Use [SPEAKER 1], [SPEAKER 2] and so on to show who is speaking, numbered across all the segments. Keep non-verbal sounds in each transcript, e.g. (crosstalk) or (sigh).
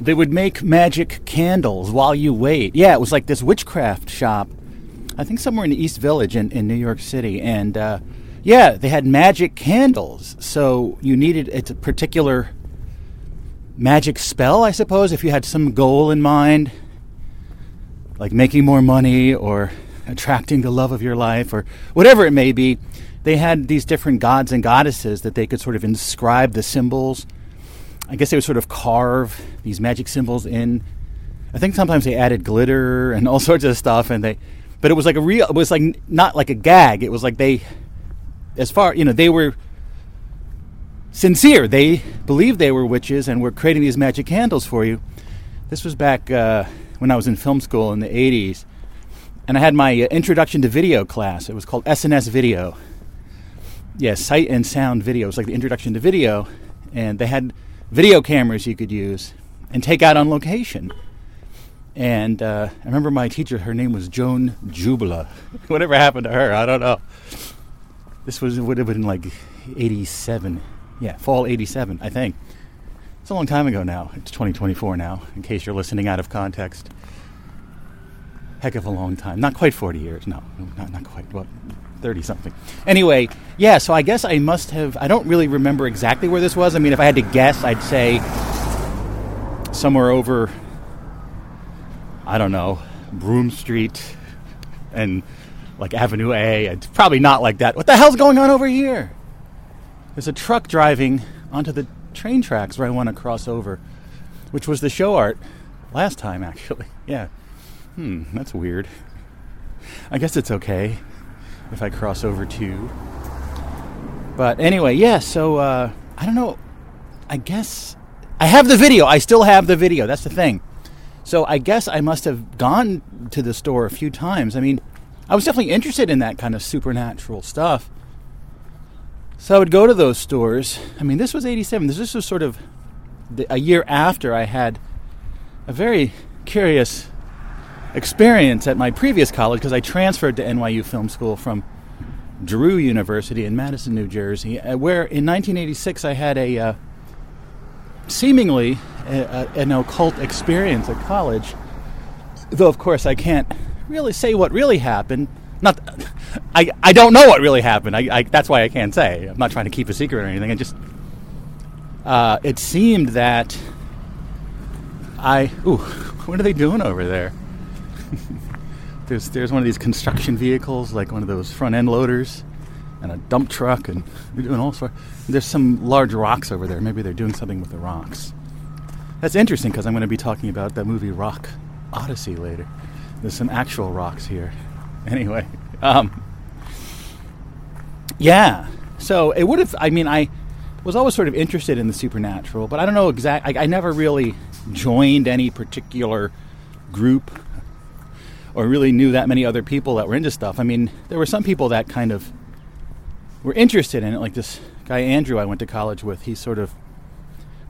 [SPEAKER 1] they would make magic candles while you wait. Yeah, it was like this witchcraft shop. I think somewhere in the East Village in, in New York City, and uh, yeah, they had magic candles. So you needed a particular magic spell, I suppose, if you had some goal in mind, like making more money or attracting the love of your life or whatever it may be. They had these different gods and goddesses that they could sort of inscribe the symbols. I guess they would sort of carve these magic symbols in. I think sometimes they added glitter (laughs) and all sorts of stuff, and they, but it was like a real. It was like not like a gag. It was like they, as far you know, they were sincere. They believed they were witches and were creating these magic candles for you. This was back uh, when I was in film school in the 80s. And I had my uh, introduction to video class. It was called SNS Video. Yeah, sight and sound video. It was like the introduction to video. And they had video cameras you could use and take out on location. And uh, I remember my teacher, her name was Joan Jubila. (laughs) Whatever happened to her, I don't know. This was would have been like 87 yeah, fall 87, I think. It's a long time ago now. It's 2024 now, in case you're listening out of context. Heck of a long time. Not quite 40 years, no. Not, not quite. What? 30 something. Anyway, yeah, so I guess I must have. I don't really remember exactly where this was. I mean, if I had to guess, I'd say somewhere over, I don't know, Broome Street and like Avenue A. It's probably not like that. What the hell's going on over here? There's a truck driving onto the train tracks where I want to cross over, which was the show art last time, actually. (laughs) Yeah. Hmm, that's weird. I guess it's okay if I cross over too. But anyway, yeah, so uh, I don't know. I guess I have the video. I still have the video. That's the thing. So I guess I must have gone to the store a few times. I mean, I was definitely interested in that kind of supernatural stuff. So I would go to those stores. I mean, this was 87. This was sort of a year after I had a very curious experience at my previous college because I transferred to NYU Film School from Drew University in Madison, New Jersey, uh, where in 1986 I had a uh, seemingly a, a, an occult experience at college. Though, of course, I can't really say what really happened not, I, I don't know what really happened. I, I, that's why I can't say. I'm not trying to keep a secret or anything. It just, uh, it seemed that I, ooh, (laughs) what are they doing over there? There's, there's one of these construction vehicles, like one of those front end loaders, and a dump truck, and they're doing all sorts. There's some large rocks over there. Maybe they're doing something with the rocks. That's interesting because I'm going to be talking about that movie Rock Odyssey later. There's some actual rocks here. anyway, um, yeah. So it would have. I mean, I was always sort of interested in the supernatural, but I don't know exactly. I, I never really joined any particular group or really knew that many other people that were into stuff. I mean, there were some people that kind of were interested in it, like this guy Andrew I went to college with. He sort of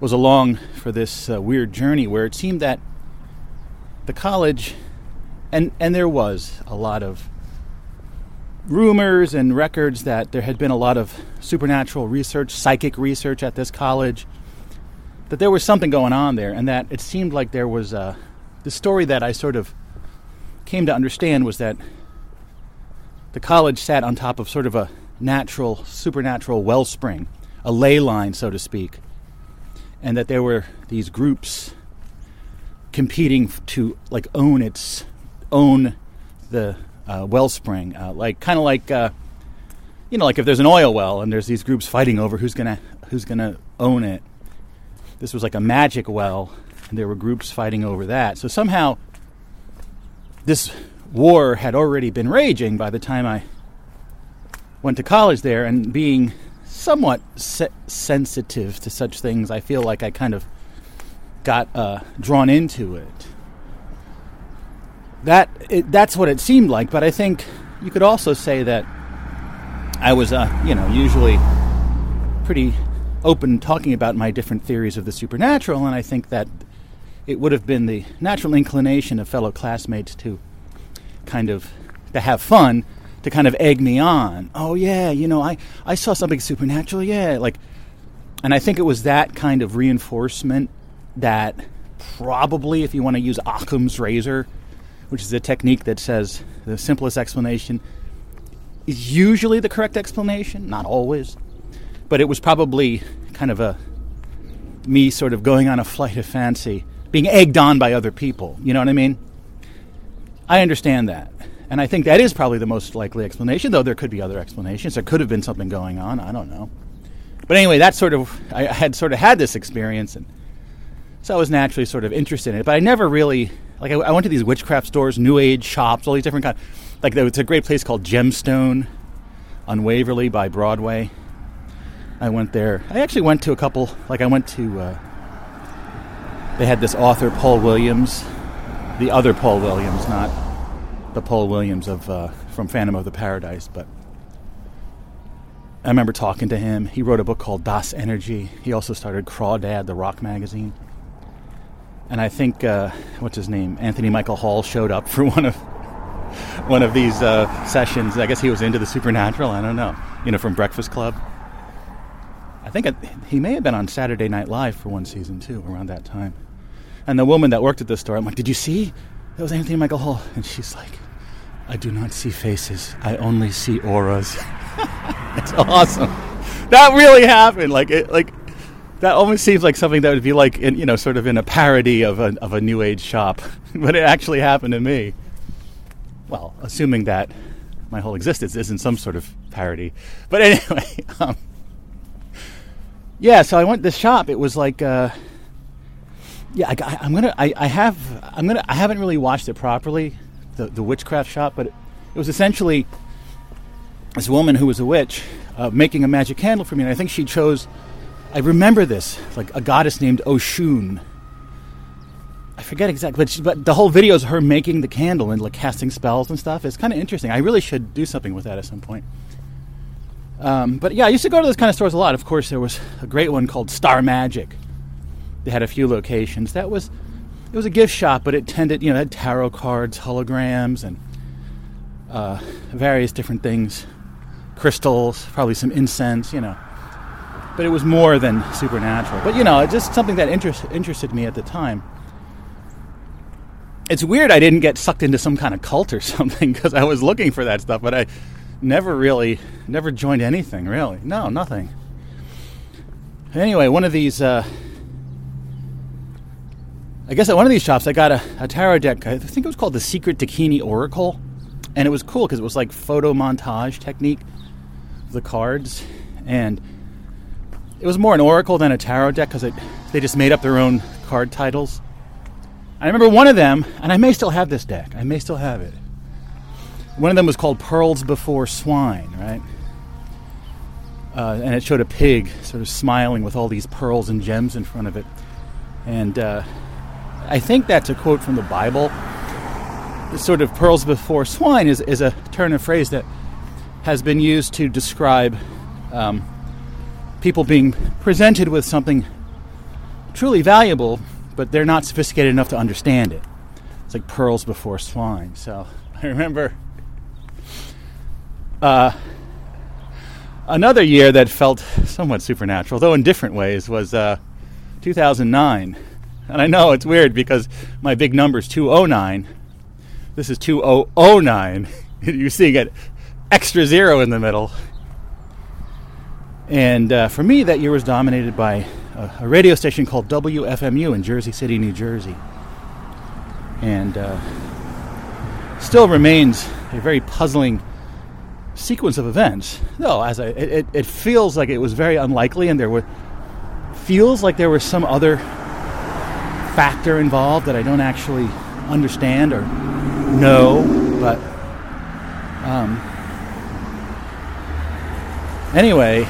[SPEAKER 1] was along for this uh, weird journey where it seemed that the college and and there was a lot of rumors and records that there had been a lot of supernatural research, psychic research at this college, that there was something going on there, and that it seemed like there was a, the story that I sort of came to understand was that the college sat on top of sort of a natural, supernatural wellspring, a ley line, so to speak, and that there were these groups competing to like own its own the uh, wellspring, uh, like kind of like uh, you know, like if there's an oil well and there's these groups fighting over who's gonna who's gonna own it. This was like a magic well, and there were groups fighting over that. So somehow, this war had already been raging by the time I went to college there, and being somewhat se- sensitive to such things, I feel like I kind of got uh, drawn into it that it, that's what it seemed like. But I think you could also say that I was, uh, you know, usually pretty open talking about my different theories of the supernatural, and I think that it would have been the natural inclination of fellow classmates to kind of to have fun, to kind of egg me on. Oh yeah, you know, I I saw something supernatural. Yeah, like, and I think it was that kind of reinforcement that probably, if you want to use Occam's razor, which is a technique that says the simplest explanation is usually the correct explanation, not always. But it was probably kind of a me sort of going on a flight of fancy, being egged on by other people. You know what I mean? I understand that. And I think that is probably the most likely explanation, though there could be other explanations. There could have been something going on. I don't know. But anyway, that sort of, I had sort of had this experience. And so I was naturally sort of interested in it. But I never really, like, I, I went to these witchcraft stores, New Age shops, all these different kinds. Like, there was a great place called Gemstone on Waverly by Broadway. I went there. I actually went to a couple, like, I went to, uh, they had this author, Paul Williams, the other Paul Williams, not the Paul Williams of uh, from Phantom of the Paradise, but I remember talking to him. He wrote a book called Das Energi. He also started Crawdad, the rock magazine. And I think uh, what's his name, Anthony Michael Hall, showed up for (laughs) one of one of these uh, sessions. I guess he was into the supernatural. I don't know. You know, from Breakfast Club. I think he may have been on Saturday Night Live for one season too, around that time. And the woman that worked at the store, I'm like, "Did you see? That was Anthony Michael Hall." And she's like, "I do not see faces. I only see auras." (laughs) That's awesome. That really happened. Like it, like that almost seems like something that would be like in, you know, sort of in a parody of a of a new age shop, (laughs) but it actually happened to me. Well, assuming that my whole existence isn't some sort of parody, but anyway. (laughs) Um, yeah, so I went to this shop. It was like, uh, yeah, I, am gonna, I, I, have, I'm gonna, I haven't really watched it properly, the the witchcraft shop, but it, it was essentially this woman who was a witch uh, making a magic candle for me, and I think she chose. I remember this, like a goddess named Oshun. I forget exactly, but, she, but the whole video is her making the candle and like casting spells and stuff. It's kind of interesting. I really should do something with that at some point. Um, but yeah, I used to go to those kind of stores a lot. Of course, there was a great one called Star Magic. They had a few locations. That was it was a gift shop, but it tended you know had tarot cards, holograms, and uh, various different things crystals, probably some incense, you know. But it was more than supernatural. But you know, it's just something that interest, interested me at the time. It's weird I didn't get sucked into some kind of cult or (laughs) something because I was looking for that stuff, but I never really, never joined anything really. No, nothing. Anyway, one of these, uh, I guess at one of these shops, I got a, a tarot deck. I think it was called the Secret Dakini Oracle, and it was cool because it was like photo montage technique the cards, and it was more an oracle than a tarot deck because they just made up their own card titles. I remember one of them, and I may still have this deck. I may still have it. One of them was called Pearls Before Swine, right? Uh, and it showed a pig sort of smiling with all these pearls and gems in front of it. And uh, I think that's a quote from the Bible. This sort of pearls before swine is, is a turn of phrase that has been used to describe um, people being presented with something truly valuable, but they're not sophisticated enough to understand it. It's like pearls before swine. So (laughs) I remember uh, another year that felt somewhat supernatural, though in different ways, was uh, 2009. (laughs) And I know it's weird because my big number is 209. This is 2009. (laughs) You're seeing an extra zero in the middle. And uh, for me, that year was dominated by a, a, radio station called WFMU in Jersey City, New Jersey. And uh, still remains a very puzzling sequence of events. Though, as I, it, it feels like it was very unlikely, and there were feels like there was some other factor involved that I don't actually understand or know, but um, Anyway,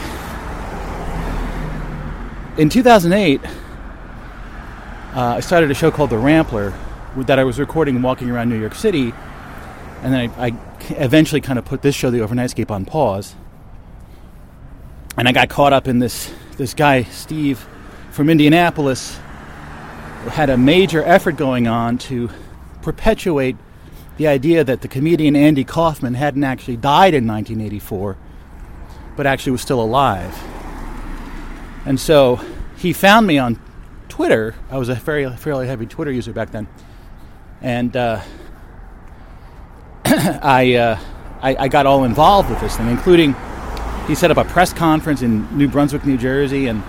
[SPEAKER 1] in 2008, uh, I started a show called The Rambler that I was recording walking around New York City, and then I, I eventually kind of put this show, The Overnightscape, on pause. And I got caught up in this this guy Steve from Indianapolis had a major effort going on to perpetuate the idea that the comedian Andy Kaufman hadn't actually died in 1984 but actually was still alive. And so he found me on Twitter. I was a very fairly heavy Twitter user back then, and uh, (clears throat) I, uh, I I got all involved with this thing, including he set up a press conference in New Brunswick, New Jersey, and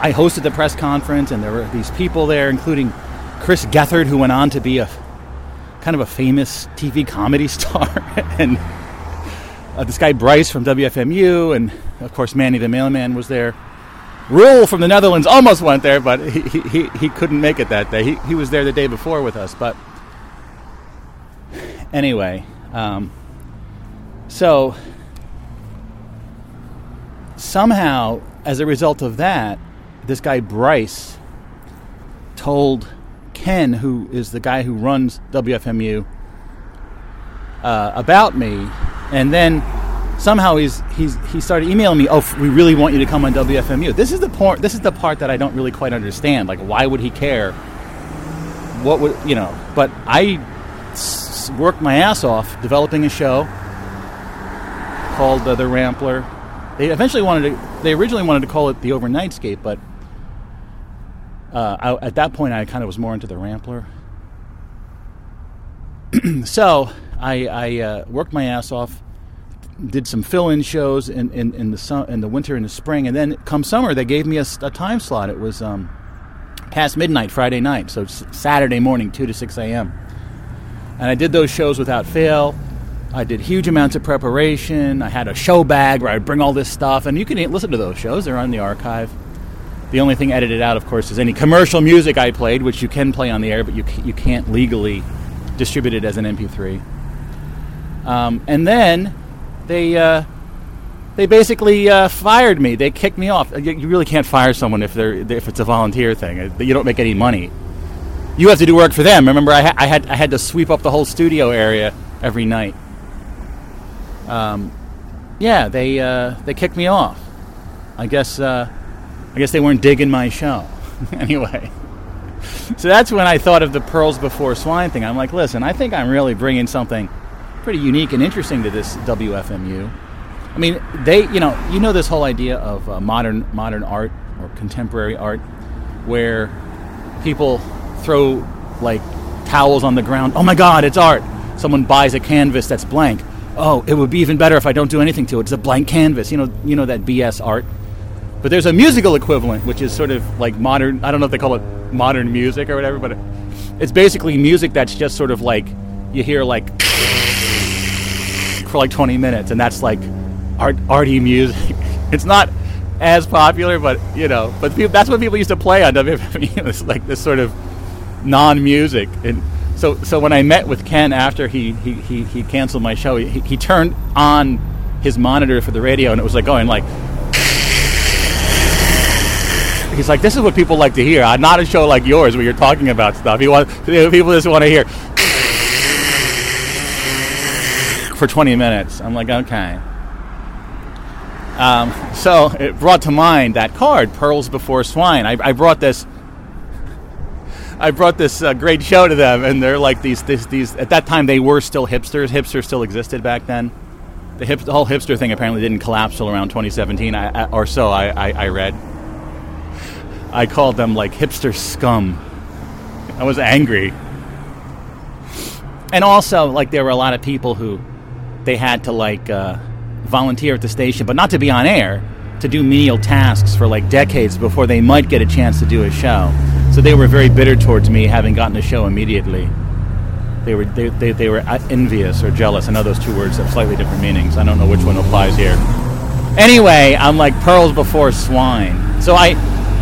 [SPEAKER 1] I hosted the press conference, and there were these people there, including Chris Gethard, who went on to be a kind of a famous TV comedy (laughs) star, and uh, this guy Bryce from WFMU, and of course Manny the Mailman was there. Rule from the Netherlands almost went there, but he, he, he couldn't make it that day. He, he was there the day before with us, but anyway, um, so somehow, as a result of that, this guy Bryce told Ken, who is the guy who runs WFMU, uh, about me, and then somehow he's he's he started emailing me. Oh, we really want you to come on WFMU. This is the part. This is the part that I don't really quite understand. Like, why would he care? What would you know? But I s- worked my ass off developing a show called uh, The Rambler. They eventually wanted to. They originally wanted to call it The Overnightscape, but uh, I, at that point, I kind of was more into The Rambler. (clears throat) so I, I uh, worked my ass off, did some fill-in shows in, in, in the su- in the winter and the spring, and then come summer, they gave me a time slot. It was um, past midnight Friday night, so Saturday morning, two to six a.m. And I did those shows without fail. I did huge amounts of preparation. I had a show bag where I'd bring all this stuff, and you can listen to those shows. They're on the archive. The only thing edited out, of course, is any commercial music I played, which you can play on the air, but you, you can't legally distribute it as an MP3. Um, and then they uh, they basically uh, fired me. They kicked me off. You, really can't fire someone if they're if it's a volunteer thing. Uh, You don't make any money. You have to do work for them. Remember, I, ha- I had I had to sweep up the whole studio area every night. Um, yeah, they uh, they kicked me off. I guess uh, I guess they weren't digging my show. (laughs) anyway, so that's when I thought of the pearls before swine thing. I'm like, listen, I think I'm really bringing something pretty unique and interesting to this WFMU. I mean, they, you know, you know this whole idea of uh, modern modern art or contemporary art, where people throw like towels on the ground. Oh my God, it's art! Someone buys a canvas that's blank. Oh, it would be even better if I don't do anything to it. It's a blank canvas. You know, you know that BS art. But there's a musical equivalent, which is sort of like modern. I don't know if they call it modern music or whatever, but it's basically music that's just sort of like you hear like for like 20 minutes, and that's like art arty music. (laughs) It's not as popular, but you know, but that's what people used to play on WFMU. (laughs) It's like this sort of non-music, and so so when I met with Ken after he he, he, he canceled my show, he, he turned on his monitor for the radio, and it was like going like. He's like, this is what people like to hear. Uh, Not a show like yours where you're talking about stuff. He want, (laughs) people just want to hear (laughs) for 20 minutes. I'm like, okay. Um, so it brought to mind that card, Pearls Before Swine. I, I brought this. I brought this uh, great show to them, and they're like these, these, these. At that time, they were still hipsters. Hipsters still existed back then. The, hip, the whole hipster thing apparently didn't collapse till around 2017 I, I, or so. I, I read. I called them like hipster scum. I was angry. And also, like, there were a lot of people who they had to like uh, volunteer at the station, but not to be on air, to do menial tasks for like decades before they might get a chance to do a show. So they were very bitter towards me having gotten a show immediately. They were they, they, they were envious or jealous. I know those two words have slightly different meanings. I don't know which one applies here. Anyway, I'm like pearls before swine. So I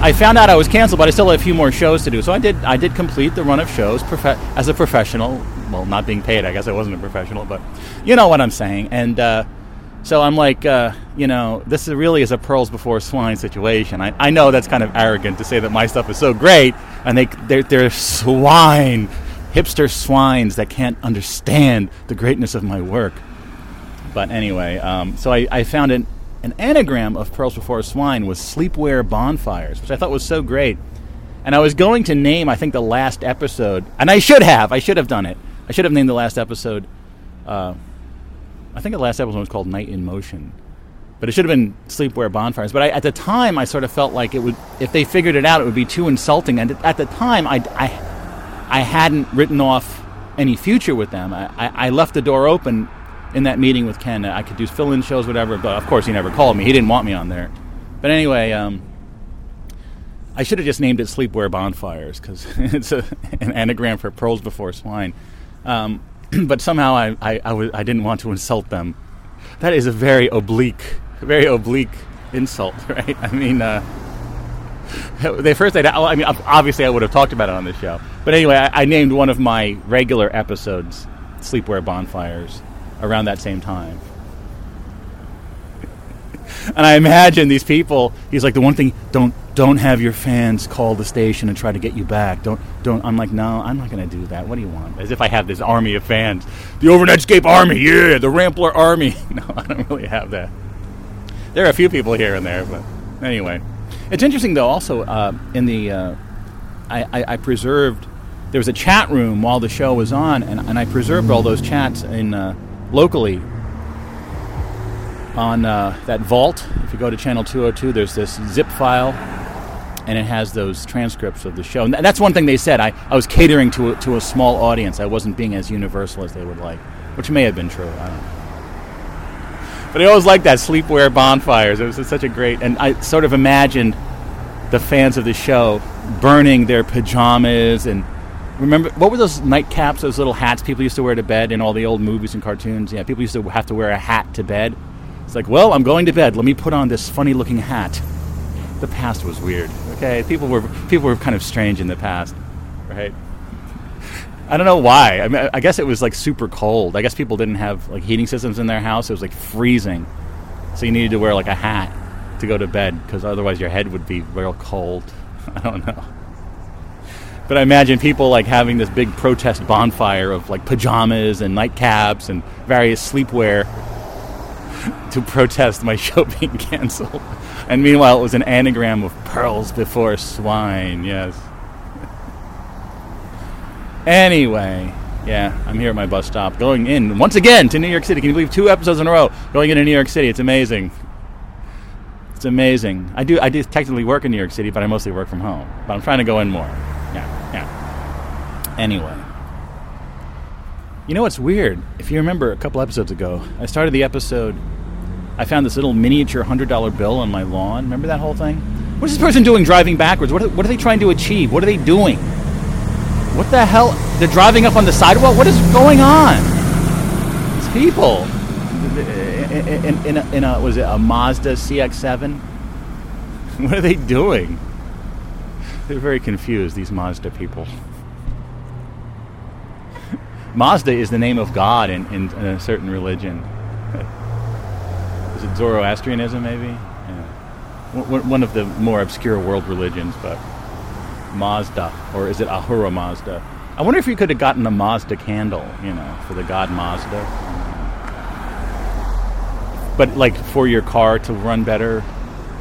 [SPEAKER 1] I found out I was canceled, but I still had a few more shows to do. So I did I did complete the run of shows as a professional. Well, not being paid. I guess I wasn't a professional, but you know what I'm saying. And uh, so I'm like, uh, you know, this is really is a pearls before swine situation. I, I know that's kind of arrogant to say that my stuff is so great, and they they're, they're swine, hipster swines that can't understand the greatness of my work. But anyway, um, so I, I found an, an anagram of pearls before swine was sleepwear bonfires, which I thought was so great. And I was going to name, I think, the last episode, and I should have. I should have done it. I should have named the last episode. Uh, I think the last episode was called Night in Motion, But it should have been sleepwear bonfires. But I, at the time, I sort of felt like it would, if they figured it out, it would be too insulting. And at the time, I, I, I hadn't written off any future with them. I, I, I left the door open in that meeting with Ken. I could do fill-in shows, whatever. But of course, he never called me. He didn't want me on there. But anyway, um, I should have just named it Sleepwear Bonfires because (laughs) it's a, an anagram for pearls before swine. Um, (clears throat) but somehow I, I, I, w- I didn't want to insult them. That is a very oblique, very oblique insult, (laughs) right? I mean, uh, (laughs) they first, I'd, I mean, obviously I would have talked about it on the show. But anyway, I, I named one of my regular episodes Sleepwear Bonfires around that same time. (laughs) and I imagine these people. He's like the one thing. Don't don't have your fans call the station and try to get you back. Don't don't. I'm like, no, I'm not going to do that. What do you want? As if I have this army of fans, the Overnightscape army, yeah, the Rambler army. (laughs) No, I don't really have that. There are a few people here and there, but anyway, it's interesting though. Also, uh, in the uh, I, I, I, preserved. There was a chat room while the show was on, and, and I preserved all those chats in uh, locally on uh, that vault. If you go to channel 202, there's this zip file, and it has those transcripts of the show. And that's one thing they said. I, I was catering to a, to a small audience. I wasn't being as universal as they would like, which may have been true. I don't know. But I always liked that sleepwear bonfires. It was such a great, and I sort of imagined the fans of the show burning their pajamas and remember what were those nightcaps, those little hats people used to wear to bed in all the old movies and cartoons? Yeah, people used to have to wear a hat to bed. It's like, well, I'm going to bed. Let me put on this funny looking hat. The past was weird. Okay, people were people were kind of strange in the past, right? I don't know why. I mean, I guess it was like super cold. I guess people didn't have like heating systems in their house. It was like freezing, so you needed to wear like a hat to go to bed because otherwise your head would be real cold. (laughs) I don't know. But I imagine people like having this big protest bonfire of like pajamas and nightcaps and various sleepwear to protest my show (laughs) being canceled. And meanwhile, it was an anagram of pearls before swine, yes. anyway, yeah, I'm here at my bus stop going in once again to New York City. Can you believe two episodes in a row going into New York City? It's amazing. It's amazing. I do I do technically work in New York City, but I mostly work from home. But I'm trying to go in more. Anyway. You know what's weird? If you remember a couple episodes ago, I started the episode. I found this little miniature hundred dollar bill on my lawn. Remember that whole thing? What is this person doing driving backwards? What are, what are they trying to achieve? What are they doing? What the hell? They're driving up on the sidewalk. What is going on? These people in, in, in, a, in a was it a Mazda CX-7? (laughs) What are they doing? They're very confused. These Mazda people. Mazda is the name of God in, in, in a certain religion. is it Zoroastrianism, maybe? Yeah. One of the more obscure world religions, but Mazda, or is it Ahura Mazda? I wonder if you could have gotten a Mazda candle, you know, for the god Mazda. But like for your car to run better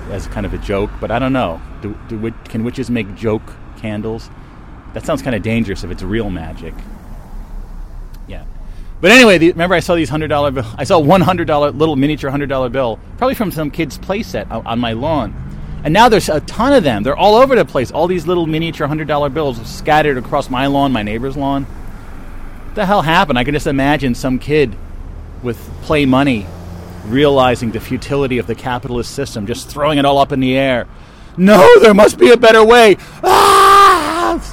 [SPEAKER 1] as kind of a joke. But I don't know. Do, do can witches make joke candles? That sounds kind of dangerous if it's real magic. But anyway, the, remember I saw these hundred dollar bill. I saw one hundred dollar little miniature hundred dollar bill, probably from some kid's playset on, on my lawn. And now there's a ton of them. They're all over the place. All these little miniature hundred dollar bills scattered across my lawn, my neighbor's lawn. What the hell happened? I can just imagine some kid with play money realizing the futility of the capitalist system, just throwing it all up in the air. No, there must be a better way. Ah!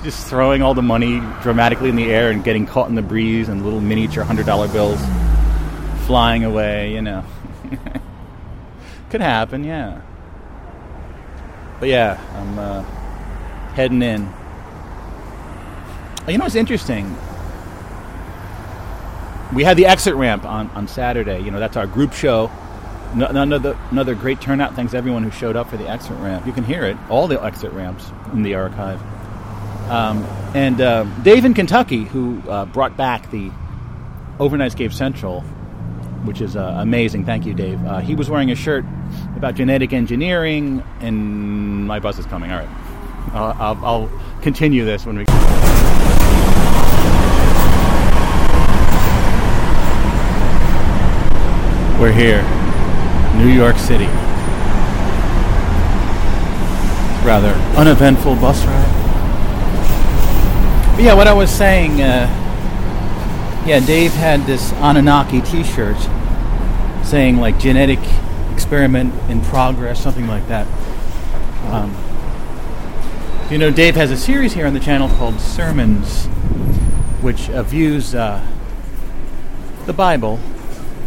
[SPEAKER 1] Just throwing all the money dramatically in the air and getting caught in the breeze and little miniature hundred dollar bills flying away. You know, (laughs) could happen. Yeah. But yeah, I'm uh, heading in. You know what's interesting? We had the exit ramp on, on Saturday. You know, that's our group show. No, another, another great turnout. Thanks everyone who showed up for the exit ramp. You can hear it, all the exit ramps in the archive. Um, and uh, Dave in Kentucky, who uh, brought back the Overnightscape Central, which is uh, amazing. Thank you, Dave. Uh, he was wearing a shirt about genetic engineering, and my bus is coming. All right. I'll, I'll continue this when we. We're here. New York City. Rather uneventful bus ride. But yeah, what I was saying, uh, yeah, Dave had this Anunnaki t shirt saying like genetic experiment in progress, something like that. Um, you know, Dave has a series here on the channel called Sermons, which uh, views uh, the Bible,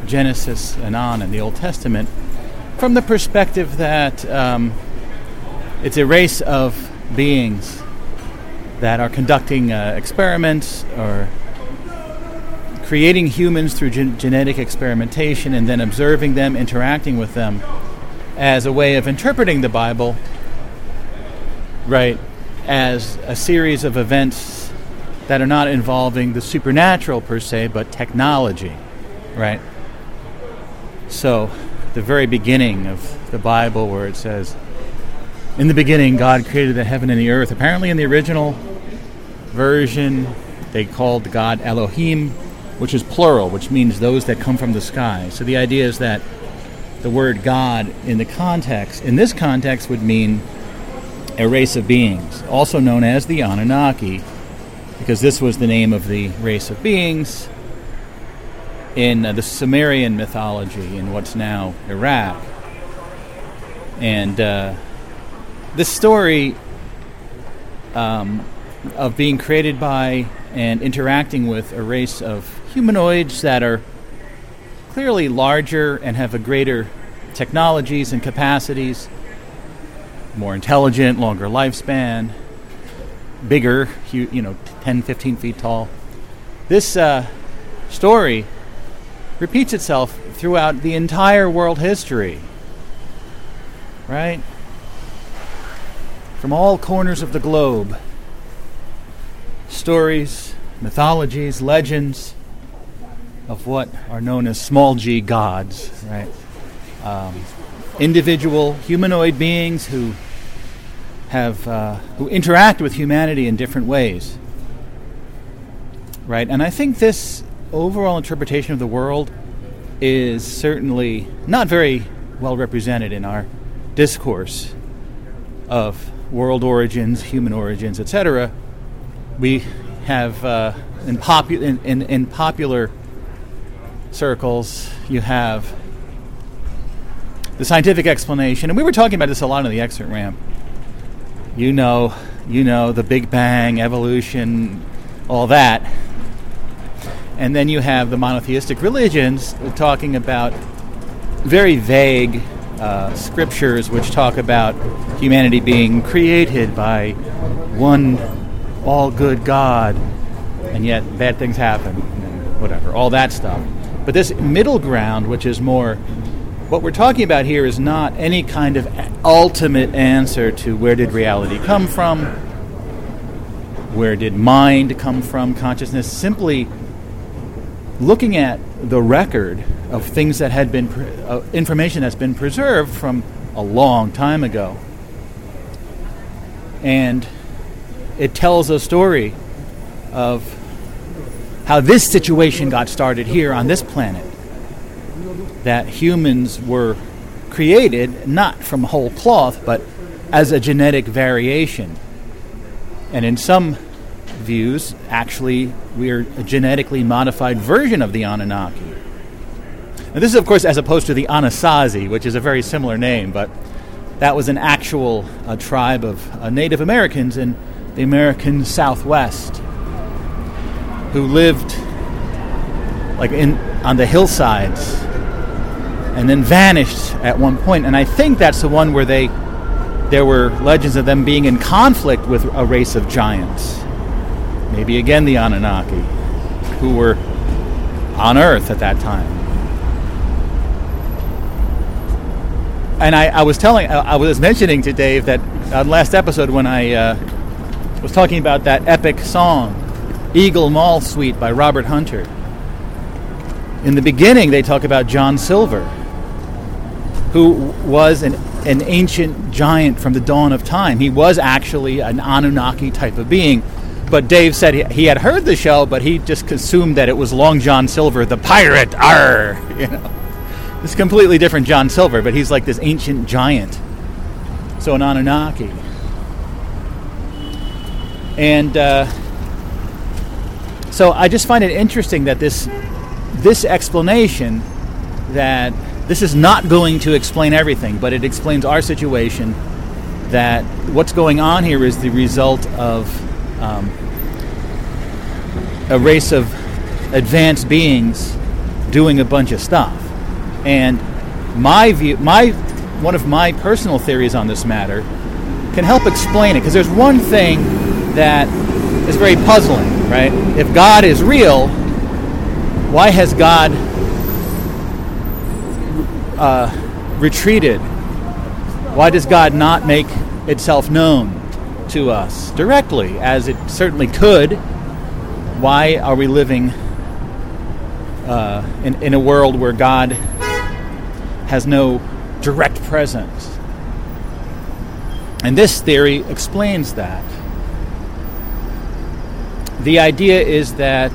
[SPEAKER 1] Genesis and on, and the Old Testament, from the perspective that um, it's a race of beings that are conducting uh, experiments or creating humans through gen- genetic experimentation and then observing them, interacting with them as a way of interpreting the Bible, right, as a series of events that are not involving the supernatural per se, but technology, right? So, the very beginning of the Bible, where it says, In the beginning, God created the heaven and the earth. Apparently, in the original version, they called God Elohim, which is plural, which means those that come from the sky. So, the idea is that the word God in the context, in this context, would mean a race of beings, also known as the Anunnaki, because this was the name of the race of beings in uh, the Sumerian mythology in what's now Iraq. And uh, this story um, of being created by and interacting with a race of humanoids that are clearly larger and have a greater technologies and capacities, more intelligent, longer lifespan, bigger, you know, 10, 15 feet tall. This uh, story repeats itself throughout the entire world history. Right? From all corners of the globe. Stories, mythologies, legends of what are known as small g gods, right? Um, individual humanoid beings who have uh, who interact with humanity in different ways, right? And I think this overall interpretation of the world is certainly not very well represented in our discourse of world origins, human origins, etc. We have uh, in, popu- in, in, in popular circles, you have the scientific explanation, and we were talking about this a lot on the exit ramp. You know, you know the Big Bang, evolution, all that. And then you have the monotheistic religions talking about very vague uh, scriptures which talk about humanity being created by one all good God, and yet bad things happen, whatever, all that stuff. But this middle ground, which is more what we're talking about here, is not any kind of ultimate answer to where did reality come from, where did mind come from, consciousness, simply looking at the record of things that had been, uh, information that's been preserved from a long time ago. And it tells a story of how this situation got started here on this planet. That humans were created not from whole cloth, but as a genetic variation. And in some views, actually, we're a genetically modified version of the Anunnaki. Now, this is, of course, as opposed to the Anasazi, which is a very similar name, but that was an actual uh, tribe of uh, Native Americans in the American Southwest who lived like in on the hillsides and then vanished at one point. And I think that's the one where they there were legends of them being in conflict with a race of giants maybe again the Anunnaki, who were on Earth at that time. And I, I was telling, I was mentioning to Dave that on last episode when I uh, was talking about that epic song, Eagle Mall Suite by Robert Hunter. In the beginning, they talk about John Silver, who was an, an ancient giant from the dawn of time. He was actually an Anunnaki type of being but Dave said he, he, had heard the show, but he just assumed that it was Long John Silver, the pirate. Arr, (laughs) you know. this completely different John Silver, but he's like this ancient giant. So an Anunnaki. And uh, so I just find it interesting that this this explanation that this is not going to explain everything, but it explains our situation. That what's going on here is the result of um, a race of advanced beings doing a bunch of stuff. And my view, my one of my personal theories on this matter can help explain it because there's one thing that is very puzzling, right? If God is real, why has God uh, retreated? Why does God not make itself known to us directly, as it certainly could? Why are we living uh, in, in a world where God has no direct presence. And this theory explains that. The idea is that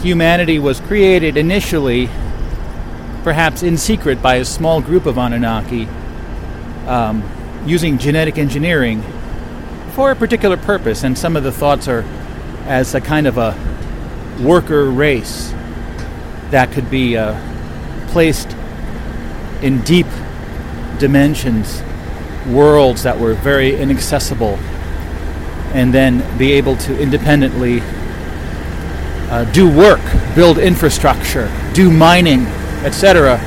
[SPEAKER 1] humanity was created initially, perhaps in secret, by a small group of Anunnaki um, using genetic engineering for a particular purpose. And some of the thoughts are as a kind of a worker race that could be uh, placed in deep dimensions, worlds that were very inaccessible, and then be able to independently uh, do work, build infrastructure, do mining, etc.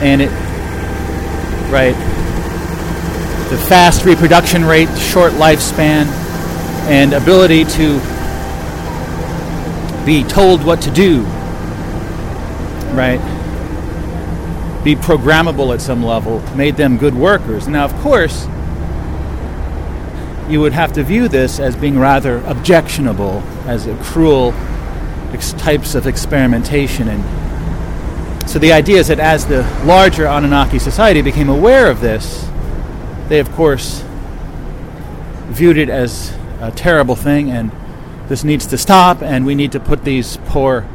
[SPEAKER 1] And it, right, the fast reproduction rate, short lifespan, and ability to be told what to do, right? Be programmable at some level, made them good workers. Now, of course, you would have to view this as being rather objectionable, as a cruel ex- types of experimentation. And so the idea is that as the larger Anunnaki society became aware of this, they, of course, viewed it as a terrible thing and this needs to stop, and we need to put these poor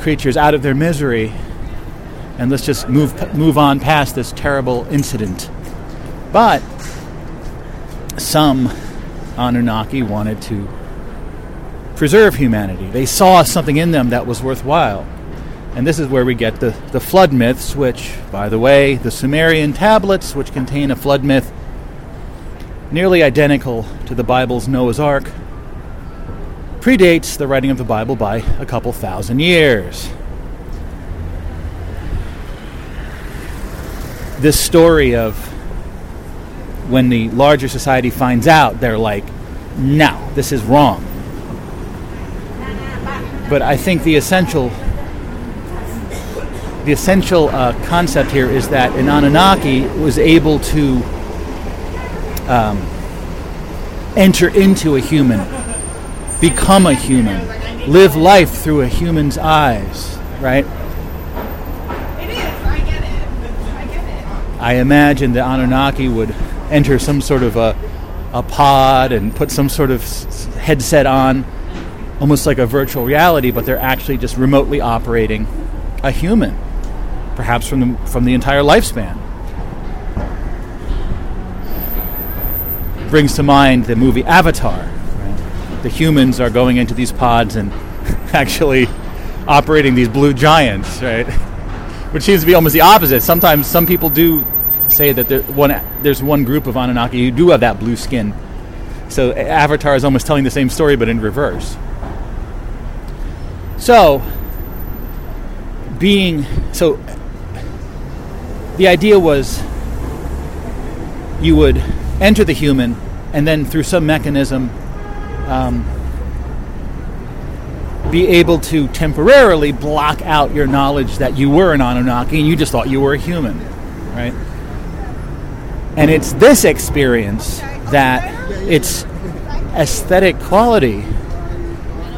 [SPEAKER 1] creatures out of their misery, and let's just move move on past this terrible incident. But some Anunnaki wanted to preserve humanity. They saw something in them that was worthwhile. And this is where we get the, the flood myths, which, by the way, the Sumerian tablets, which contain a flood myth nearly identical to the Bible's Noah's Ark, predates the writing of the Bible by a couple thousand years. This story of when the larger society finds out, they're like, no, this is wrong. But I think the essential the essential uh, concept here is that an Anunnaki was able to um, enter into a human become a human, live life through a human's eyes, right?
[SPEAKER 2] It is. I get it. I get it.
[SPEAKER 1] I imagine the Anunnaki would enter some sort of a, a pod and put some sort of headset on, almost like a virtual reality, but they're actually just remotely operating a human, perhaps from the, from the entire lifespan. Brings to mind the movie Avatar the humans are going into these pods and (laughs) actually operating these blue giants, right? (laughs) Which seems to be almost the opposite. Sometimes some people do say that there, one, there's one group of Anunnaki who do have that blue skin. So Avatar is almost telling the same story, but in reverse. So, being so, the idea was you would enter the human, and then through some mechanism, um, be able to temporarily block out your knowledge that you were an Anunnaki and you just thought you were a human, right? And it's this experience that its aesthetic quality,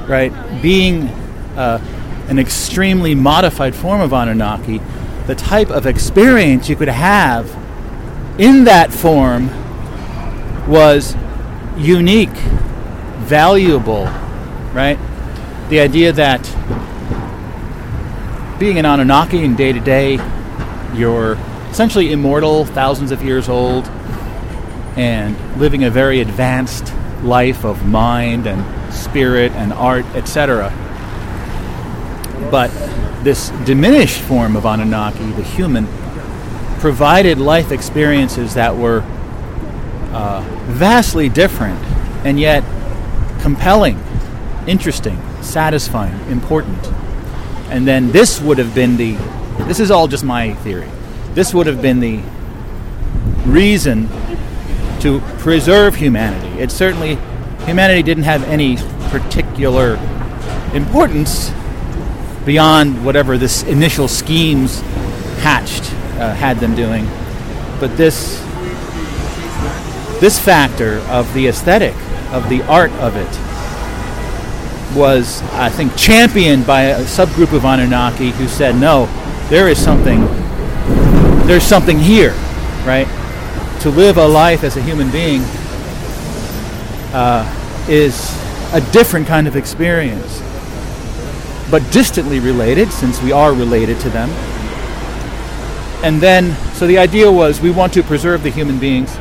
[SPEAKER 1] right, being uh, an extremely modified form of Anunnaki, the type of experience you could have in that form was unique valuable, right? The idea that being an Anunnaki in day to day, you're essentially immortal, thousands of years old, and living a very advanced life of mind and spirit and art, etc. But this diminished form of Anunnaki, the human, provided life experiences that were uh, vastly different and yet compelling, interesting, satisfying, important. And then this would have been the, this is all just my theory, this would have been the reason to preserve humanity. It certainly, humanity didn't have any particular importance beyond whatever this initial schemes hatched uh, had them doing. But this this factor of the aesthetic, of the art of it, was, I think, championed by a subgroup of Anunnaki who said, no, there is something, there's something here, right? To live a life as a human being uh, is a different kind of experience, but distantly related, since we are related to them. And then, so the idea was we want to preserve the human beings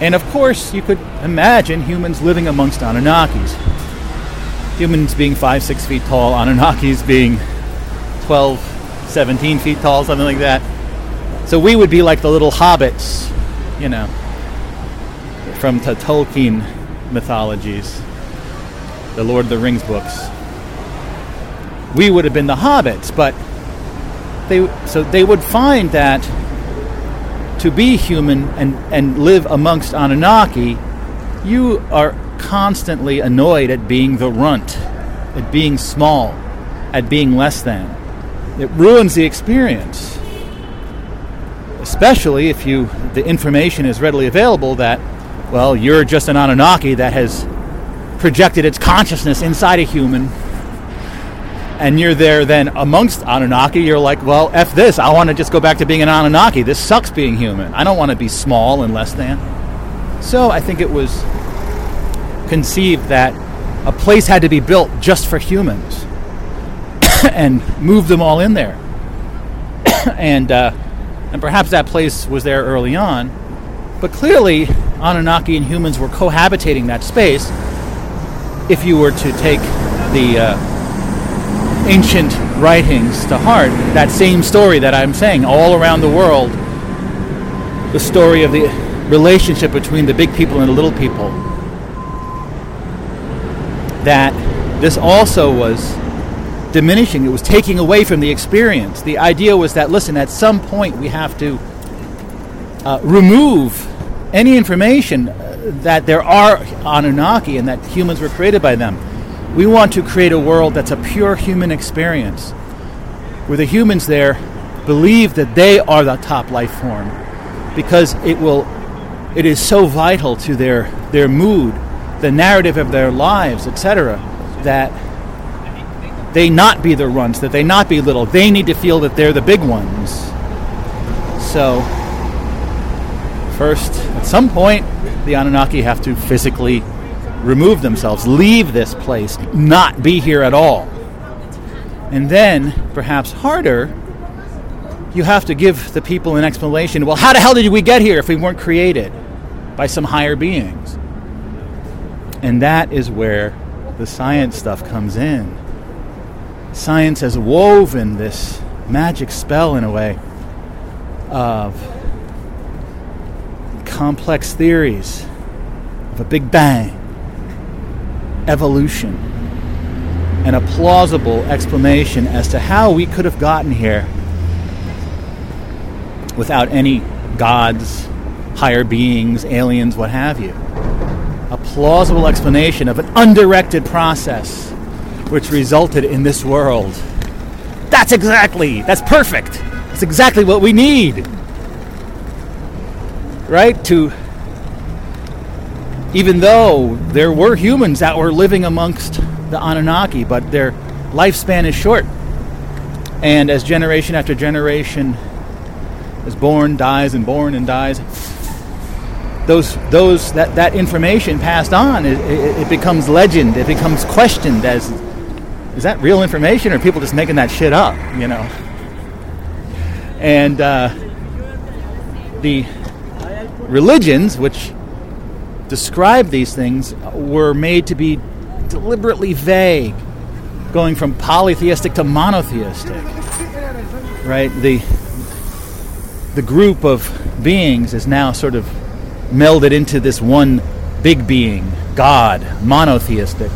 [SPEAKER 1] and of course, you could imagine humans living amongst Anunnakis. Humans being 5, 6 feet tall, Anunnakis being 12, 17 feet tall, something like that. So we would be like the little hobbits, you know, from the Tolkien mythologies, the Lord of the Rings books. We would have been the hobbits, but they so they would find that to be human and, and live amongst Anunnaki, you are constantly annoyed at being the runt, at being small, at being less than. It ruins the experience. Especially if you the information is readily available that, well, you're just an Anunnaki that has projected its consciousness inside a human and you're there then amongst Anunnaki, you're like, well, F this. I want to just go back to being an Anunnaki. This sucks being human. I don't want to be small and less than. So I think it was conceived that a place had to be built just for humans (coughs) and move them all in there. (coughs) and, uh, and perhaps that place was there early on. But clearly, Anunnaki and humans were cohabitating that space if you were to take the. Uh, ancient writings to heart, that same story that I'm saying all around the world, the story of the relationship between the big people and the little people, that this also was diminishing, it was taking away from the experience. The idea was that, listen, at some point we have to uh, remove any information uh, that there are Anunnaki and that humans were created by them we want to create a world that's a pure human experience, where the humans there believe that they are the top life form, because it will, it is so vital to their their mood, the narrative of their lives, etc., that they not be the runs, that they not be little. They need to feel that they're the big ones. So, first, at some point, the Anunnaki have to physically remove themselves, leave this place, not be here at all. And then, perhaps harder, you have to give the people an explanation. Well, how the hell did we get here if we weren't created by some higher beings? And that is where the science stuff comes in. Science has woven this magic spell in a way of complex theories of a big bang evolution and a plausible explanation as to how we could have gotten here without any gods, higher beings, aliens, what have you. A plausible explanation of an undirected process which resulted in this world. That's exactly, that's perfect. That's exactly what we need. Right? To even though there were humans that were living amongst the Anunnaki, but their lifespan is short. And as generation after generation is born, dies, and born and dies, those those that, that information passed on, it, it, it becomes legend. It becomes questioned as is that real information or are people just making that shit up? You know. And uh, the religions, which describe these things, were made to be deliberately vague, going from polytheistic to monotheistic. Right? The the group of beings is now sort of melded into this one big being, God, monotheistic.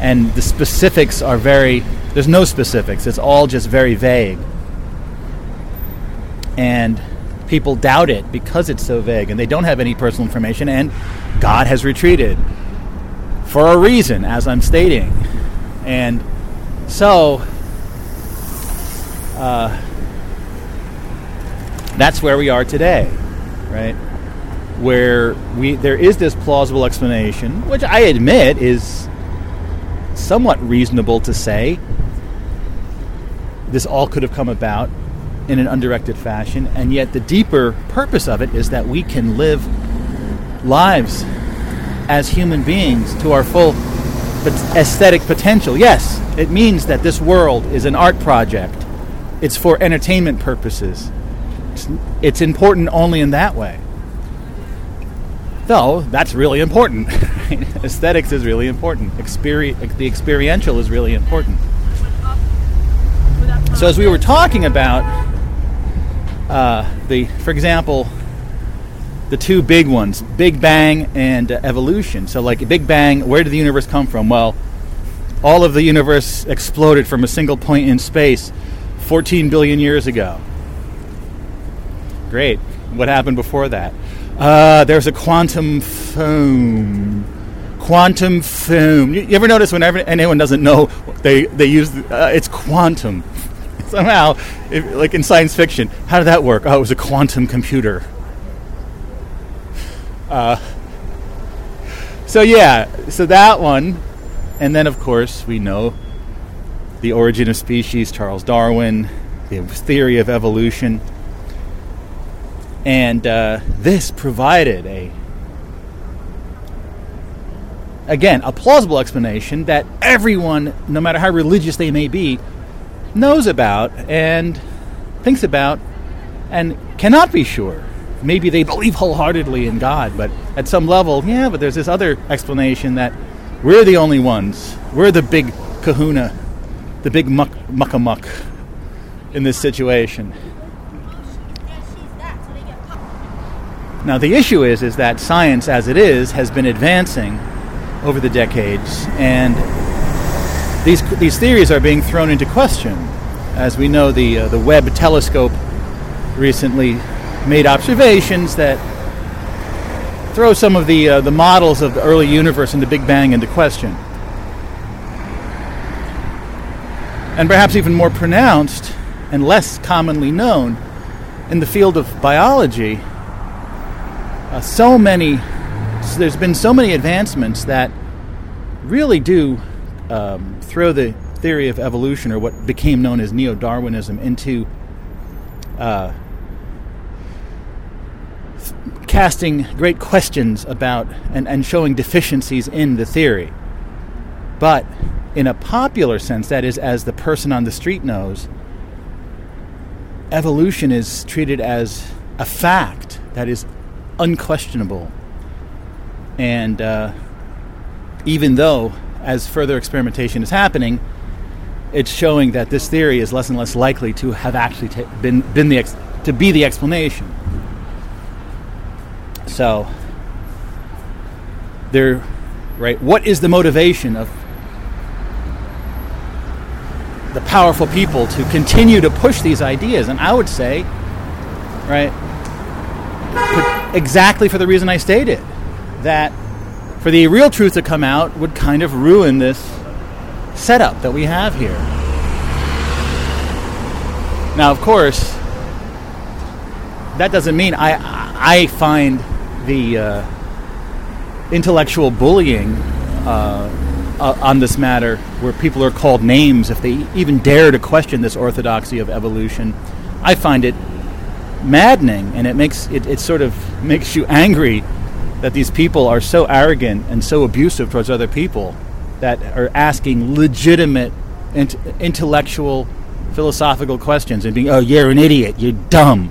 [SPEAKER 1] And the specifics are very, there's no specifics, it's all just very vague. And people doubt it because it's so vague and they don't have any personal information, and God has retreated for a reason, as I'm stating. And so, uh, that's where we are today, right? Where we there is this plausible explanation, which I admit is somewhat reasonable to say. This all could have come about in an undirected fashion, and yet the deeper purpose of it is that we can live lives as human beings to our full aesthetic potential. Yes, it means that this world is an art project. It's for entertainment purposes it's, it's important only in that way. Though that's really important. (laughs) (laughs) Aesthetics is really important. Experi- the experiential is really important. So as we were talking about uh, the, for example, the two big ones, Big Bang and uh, evolution. So, like Big Bang, where did the universe come from? Well, all of the universe exploded from a single point in space 14 billion years ago. Great. What happened before that? Uh, there's a quantum foam. Quantum foam. You, you ever notice whenever anyone doesn't know, they they use uh, it's quantum. (laughs) Somehow, if, like in science fiction, how did that work? Oh, it was a quantum computer. Uh, so yeah, so that one, and then of course we know the origin of species, Charles Darwin, the theory of evolution. And uh, this provided a, again, a plausible explanation that everyone, no matter how religious they may be, knows about and thinks about and cannot be sure. Maybe they believe wholeheartedly in God, but at some level, yeah, but there's this other explanation that we're the only ones. We're the big kahuna, the big muck, muck in this situation. Now the issue is is that science as it is has been advancing over the decades and these these theories are being thrown into question. As we know the uh, the Webb telescope recently made observations that throw some of the uh, the models of the early universe and the Big Bang into question. And perhaps even more pronounced and less commonly known in the field of biology uh, so many, there's been so many advancements that really do um, throw the theory of evolution, or what became known as neo Darwinism, into uh, casting great questions about and, and showing deficiencies in the theory. But in a popular sense, that is, as the person on the street knows, evolution is treated as a fact that is unquestionable. And uh, even though, as further experimentation is happening, it's showing that this theory is less and less likely to have actually been, been the ex- to be the explanation. So, there, right? What is the motivation of the powerful people to continue to push these ideas? And I would say, right, exactly for the reason I stated that for the real truth to come out would kind of ruin this setup that we have here. Now, of course, that doesn't mean I I find the uh, intellectual bullying uh, uh, on this matter, where people are called names if they even dare to question this orthodoxy of evolution. I find it maddening, and it makes it, it sort of makes you angry that these people are so arrogant and so abusive towards other people. that are asking legitimate int- intellectual philosophical questions and being, oh, you're an idiot, you're dumb.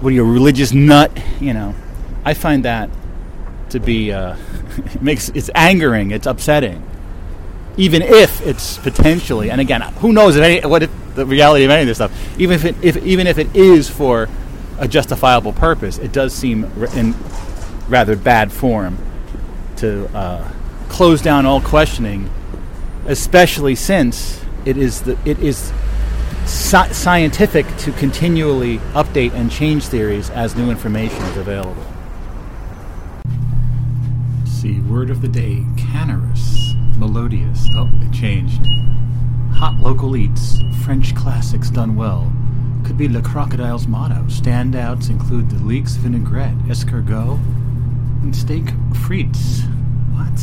[SPEAKER 1] What are you, a religious nut? You know, I find that to be, uh, (laughs) it makes, it's angering, it's upsetting. Even if it's potentially, and again, who knows if any, what if the reality of any of this stuff, even if, it, if even if it is for a justifiable purpose, it does seem in rather bad form to uh, close down all questioning, especially since it is the it is sci- scientific to continually update and change theories as new information is available. See, word of the day: Canorous, melodious. Oh, it changed. Hot local eats, French classics done well. Could be Le Crocodile's motto. Standouts include the leeks vinaigrette, escargot, and steak frites. What?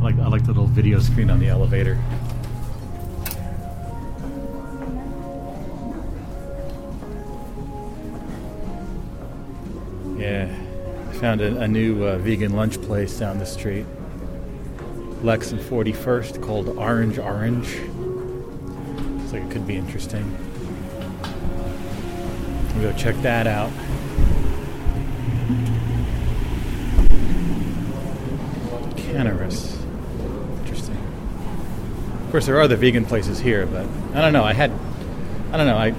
[SPEAKER 1] I (coughs) like I like the little video screen on the elevator. Yeah, I found a, a new uh, vegan lunch place down the street. Lex and 41st called Orange Orange. Looks like it could be interesting. We'll go check that out. Canorous. Interesting. Of course, there are other vegan places here, but I don't know. I had, I don't know. I,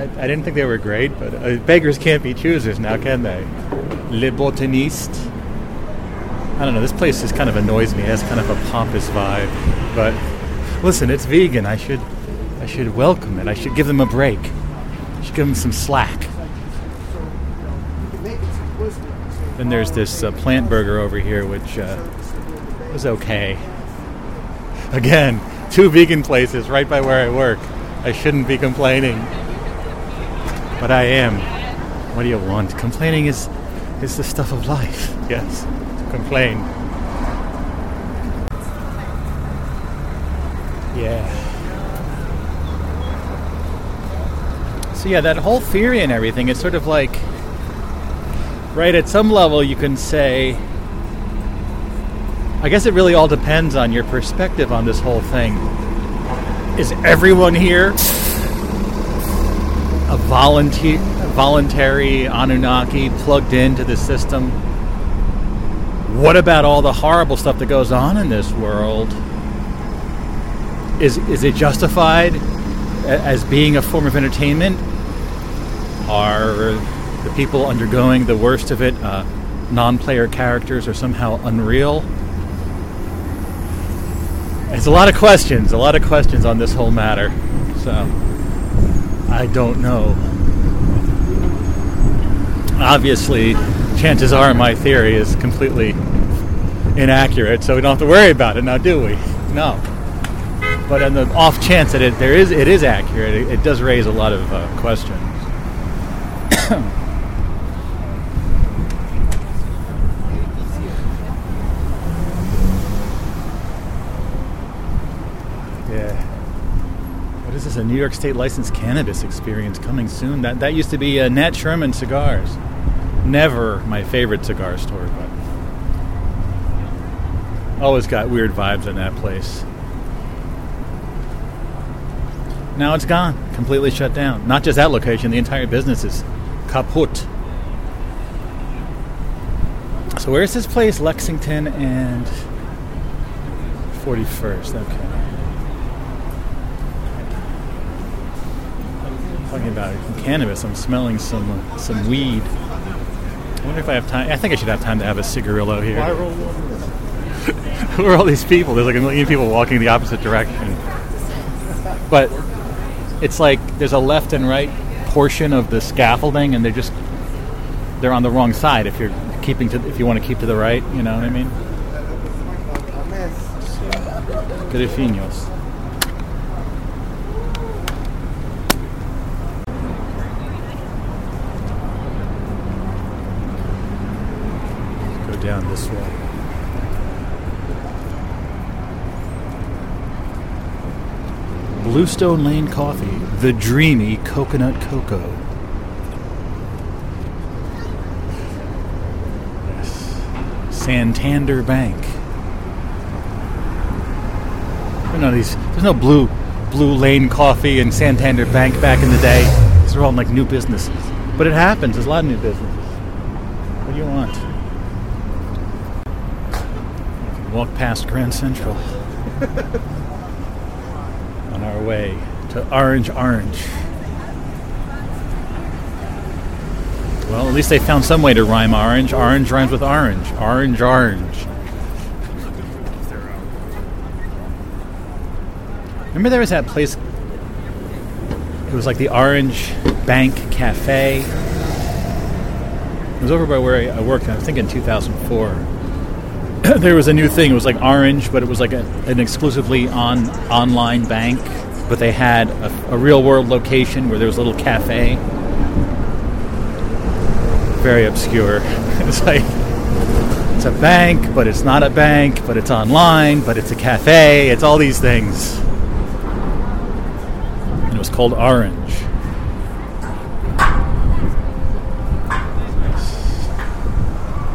[SPEAKER 1] I, I didn't think they were great, but uh, beggars can't be choosers now, can they? Le Botaniste. I don't know. This place just kind of annoys me. It has kind of a pompous vibe, but listen, it's vegan. I should, I should welcome it. I should give them a break. I should give them some slack. Then there's this uh, plant burger over here, which uh, was okay. Again, two vegan places right by where I work. I shouldn't be complaining, but I am. What do you want? Complaining is is the stuff of life. (laughs) Yes, To complain. Yeah. So yeah, that whole theory and everything is sort of like right at some level you can say I guess it really all depends on your perspective on this whole thing. Is everyone here a volunteer, voluntary Anunnaki plugged into the system? What about all the horrible stuff that goes on in this world? Is is it justified as being a form of entertainment? Are the people undergoing the worst of it uh, non-player characters or somehow unreal? It's a lot of questions, a lot of questions on this whole matter. So, I don't know. Obviously, chances are my theory is completely inaccurate, so we don't have to worry about it now, do we? No. But on the off chance that it there is it is accurate, it, it does raise a lot of uh, questions. Yeah. What is this? A New York State licensed cannabis experience coming soon. That that used to be uh, Nat Sherman Cigars. Never my favorite cigar store, but always got weird vibes in that place. Now it's gone, completely shut down. Not just that location, the entire business is kaput. So where's this place? Lexington and 41st. Okay. Talking about cannabis, I'm smelling some some weed. I wonder if I have time. I think I should have time to have a cigarillo here. (laughs) Who are all these people? There's like a million people walking the opposite direction. But it's like there's a left and right portion of the scaffolding, and they're just they're on the wrong side. If you're keeping to, if you want to keep to the right, you know what I mean. Grefinos. Go down this way. Bluestone Lane Coffee, the dreamy coconut cocoa. Yes. Santander Bank. You know these. There's no blue, blue lane coffee and Santander Bank back in the day. These are all like new businesses. But it happens. There's a lot of new businesses. What do you want? Walk past Grand Central (laughs) way to Orange Orange. Well, at least they found some way to rhyme orange. Orange rhymes with orange. Orange, orange. Remember there was that place? It was like the Orange Bank Cafe. It was over by where I worked, I think in 2004. (clears throat) there was a new thing. It was like Orange, but it was like a, an exclusively on online bank. But they had a, a real world location where there was a little cafe very obscure. (laughs) it's like it's a bank, but it's not a bank, but it's online, but it's a cafe. It's all these things. And it was called Orange.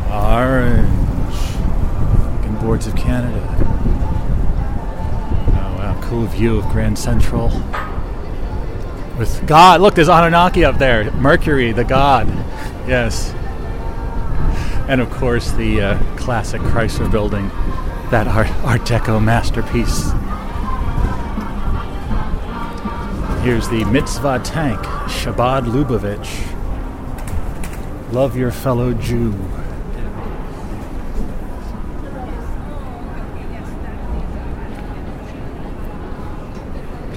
[SPEAKER 1] Orange. In Boards of Canada. Cool view of Grand Central. With God, look, there's Anunnaki up there. Mercury, the god. Yes. And of course, the uh, classic Chrysler building, that Art, Art Deco masterpiece. Here's the mitzvah tank, Chabad Lubavitch. Love your fellow Jew.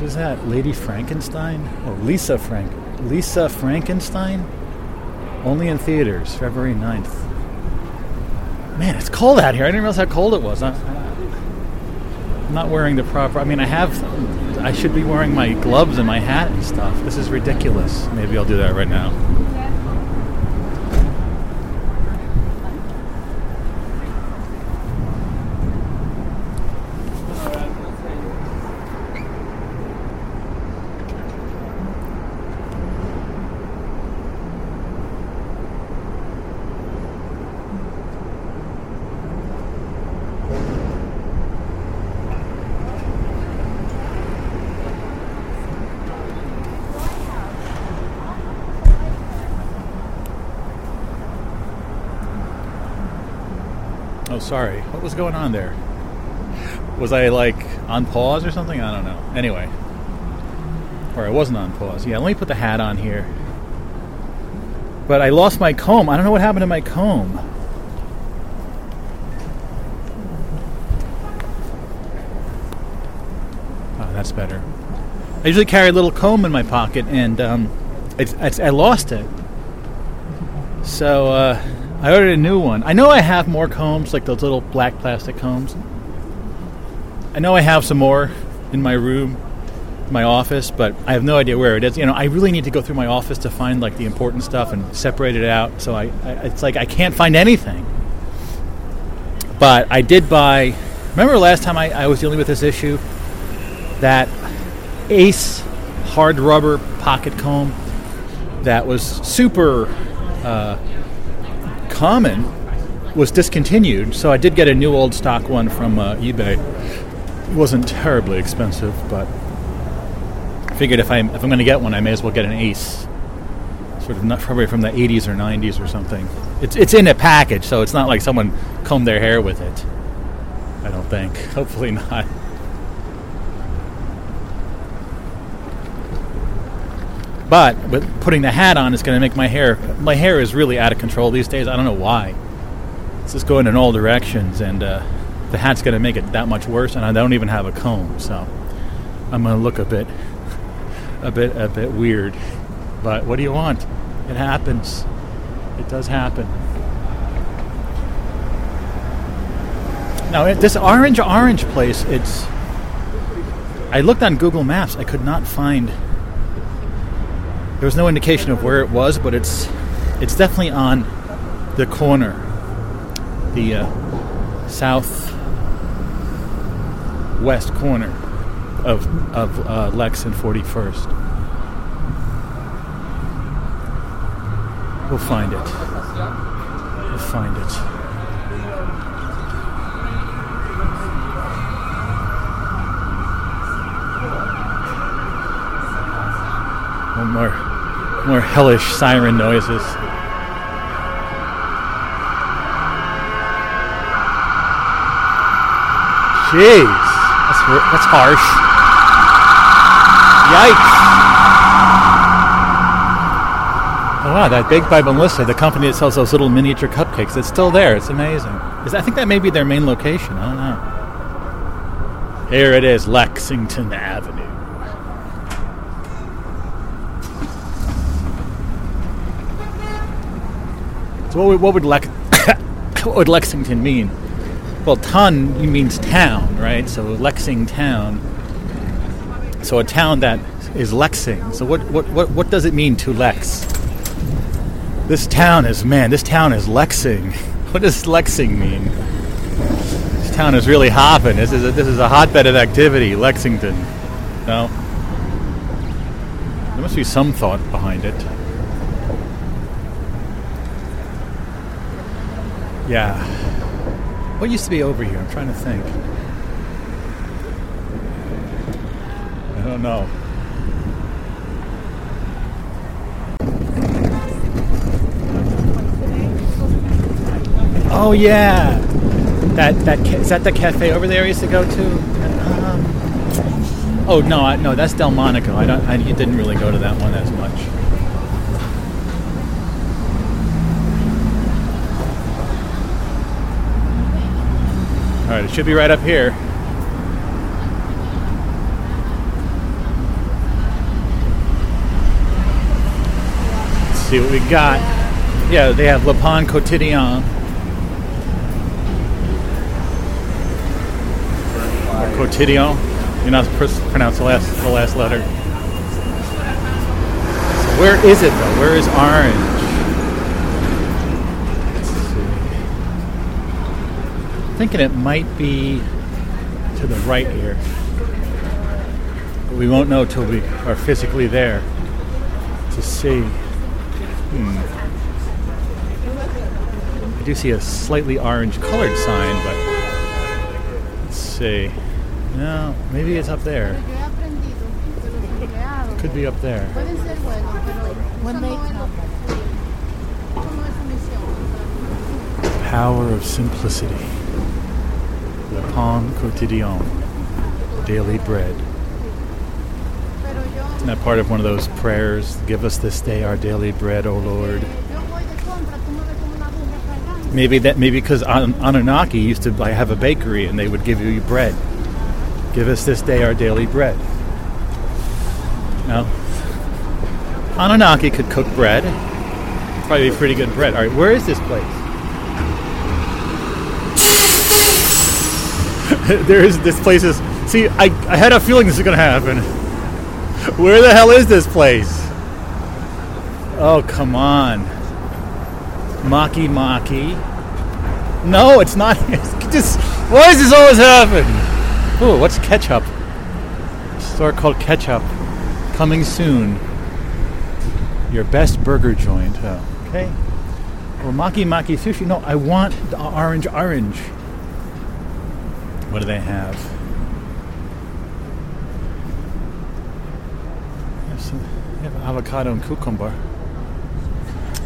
[SPEAKER 1] What is that? Lady Frankenstein? Oh, Lisa Frank. Lisa Frankenstein? Only in theaters, February 9th. Man, it's cold out here. I didn't realize how cold it was. I, am not wearing the proper. I mean, I have. I should be wearing my gloves and my hat and stuff. This is ridiculous. Maybe I'll do that right now. Sorry. What was going on there? Was I like on pause or something? I don't know. Anyway. Or I wasn't on pause. Yeah, let me put the hat on here. But I lost my comb. I don't know what happened to my comb. Oh, that's better. I usually carry a little comb in my pocket, and um, it's, it's, I lost it. So, uh, I ordered a new one. I know I have more combs, like those little black plastic combs. I know I have some more in my room, my office, but I have no idea where it is. You know, I really need to go through my office to find like the important stuff and separate it out. So I, I it's like I can't find anything. But I did buy. Remember last time I, I was dealing with this issue? That Ace hard rubber pocket comb that was super. Uh, common was discontinued, so I did get a new old stock one from uh, eBay. It wasn't terribly expensive, but I figured if I'm if I'm going to get one, I may as well get an Ace, sort of not probably from the 80s or 90s or something. It's it's in a package, so it's not like someone combed their hair with it. I don't think. (laughs) Hopefully not. But with putting the hat on is going to make my hair. My hair is really out of control these days. I don't know why. It's just going in all directions, and uh, the hat's going to make it that much worse. And I don't even have a comb, so I'm going to look a bit, a bit, a bit weird. But what do you want? It happens. It does happen. Now this orange orange place, it's. I looked on Google Maps. I could not find there was no indication of where it was, but it's it's definitely on the corner, the uh, south west corner of of uh, Lex and 41st. We'll find it. We'll find it. One more, more hellish siren noises. Jeez, that's that's harsh. Yikes! Oh wow, that Baked by Melissa, the company that sells those little miniature cupcakes, it's still there. It's amazing. Is I think that may be their main location. I don't know. Here it is, Lexington Avenue. So what would, what would Lex- (coughs) what would Lexington mean? Well, ton means town, right? So Lexington. So a town that is Lexing. So what, what, what, what does it mean to Lex? This town is man. This town is Lexing. (laughs) What does Lexing mean? This town is really hopping. This is a, this is a hotbed of activity. Lexington. No. There must be some thought behind it. Yeah. What used to be over here? I'm trying to think. I don't know. Oh yeah, that that is that the cafe over there I used to go to. Um, oh no, I, no, that's Delmonico. I don't. I didn't really go to that one as much. All right, it should be right up here. Let's see what we got. Yeah, they have Le Pain Quotidien. Quotidien. Supposed to pronounce the last the last letter. So where is it though? Where is orange? Let's see. Thinking it might be to the right here. But we won't know till we are physically there to see. Hmm. I do see a slightly orange colored sign, but let's see. No, maybe it's up there. Could be up there. Power of simplicity. Le pain quotidien. Daily bread. Isn't that part of one of those prayers? Give us this day our daily bread, O Lord. Maybe that maybe because An- Anunnaki used to like, have a bakery and they would give you bread. Give us this day our daily bread. No. Anunnaki could cook bread. Probably pretty good bread. All right, where is this place? (laughs) there is this place is. See, I, I had a feeling this is gonna happen. Where the hell is this place? Oh come on. Maki Maki. No, it's not. (laughs) Just, why does this always happen? Ooh, what's ketchup? Store called Ketchup. Coming soon. Your best burger joint. Oh, okay. Well, Maki Maki Sushi. No, I want the orange orange. What do they have? They have, some, they have avocado and cucumber.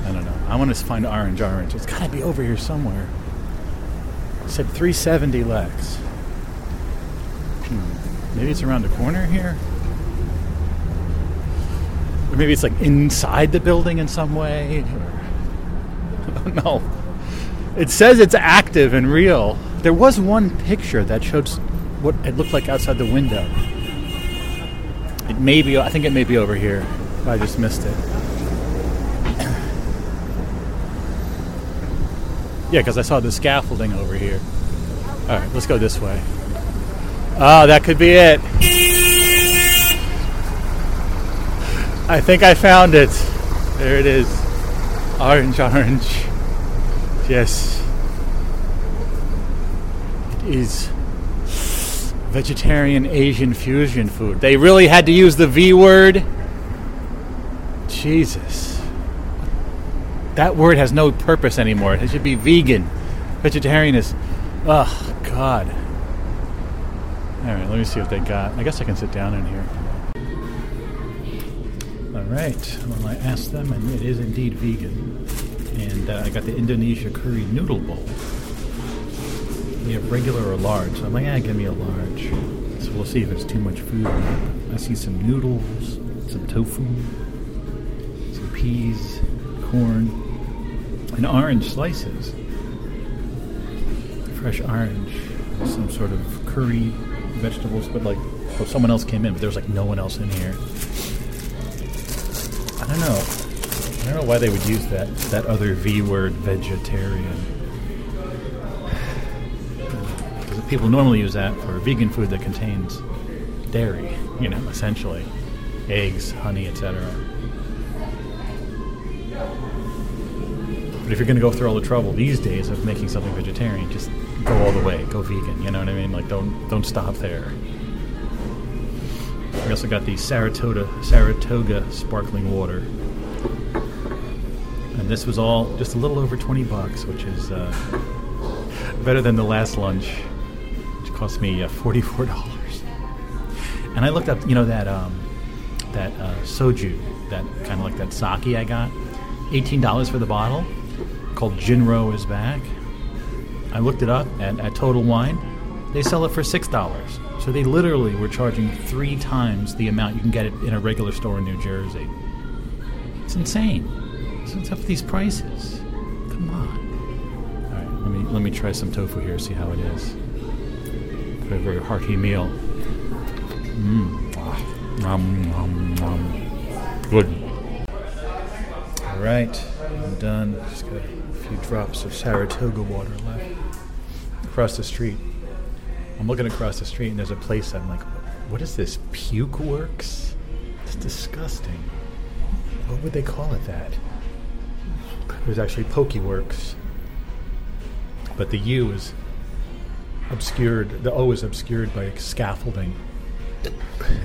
[SPEAKER 1] I don't know. I want to find orange orange. It's got to be over here somewhere. It said 370 Lex. Hmm. Maybe it's around the corner here? Or maybe it's like inside the building in some way? Or... (laughs) I don't know. It says it's active and real. There was one picture that showed what it looked like outside the window. It may be, I think it may be over here. I just missed it. (coughs) Yeah, because I saw the scaffolding over here. All right, let's go this way. Oh, that could be it. I think I found it. There it is. Orange, orange. Yes. Is vegetarian Asian fusion food. They really had to use the V word. Jesus. That word has no purpose anymore. It should be vegan. Vegetarian is, oh God. All right, let me see what they got. I guess I can sit down in here. All right. Well, I asked them, and it is indeed vegan. And uh, I got the Indonesia curry noodle bowl. You have regular or large. So I'm like, ah, give me a large. So we'll see if it's too much food. I see some noodles, some tofu, some peas, corn, and orange slices. Fresh orange, some sort of curry vegetables, but like, oh, someone else came in, but there's like no one else in here. I don't know. I don't know why they would use that that other V word, vegetarian. People normally use that for vegan food that contains dairy, you know, essentially eggs, honey, etc. But if you're going to go through all the trouble these days of making something vegetarian, just go all the way, go vegan. You know what I mean? Like don't don't stop there. We also got the Saratoga Saratoga sparkling water, and this was all just a little over twenty bucks, which is uh, better than the last lunch, cost me uh, forty four (laughs) dollars. And I looked up, you know that um, that uh, soju, that kind of like that sake I got, eighteen dollars for the bottle, called Jinro is back. I looked it up at, at Total Wine. They sell it for six dollars. So they literally were charging three times the amount you can get it in a regular store in New Jersey. It's insane. So what's up these prices? Come on. All right, let me let me try some tofu here. See how it is. Very very hearty meal. Mmm. Ah. Good. All right, I'm done. Just got a few drops of Saratoga water left. Across the street. I'm looking across the street and there's a place I'm like, what is this? Puke Works? It's disgusting. What would they call it that? There's actually Pokey Works. But the U is obscured, the O is obscured by scaffolding.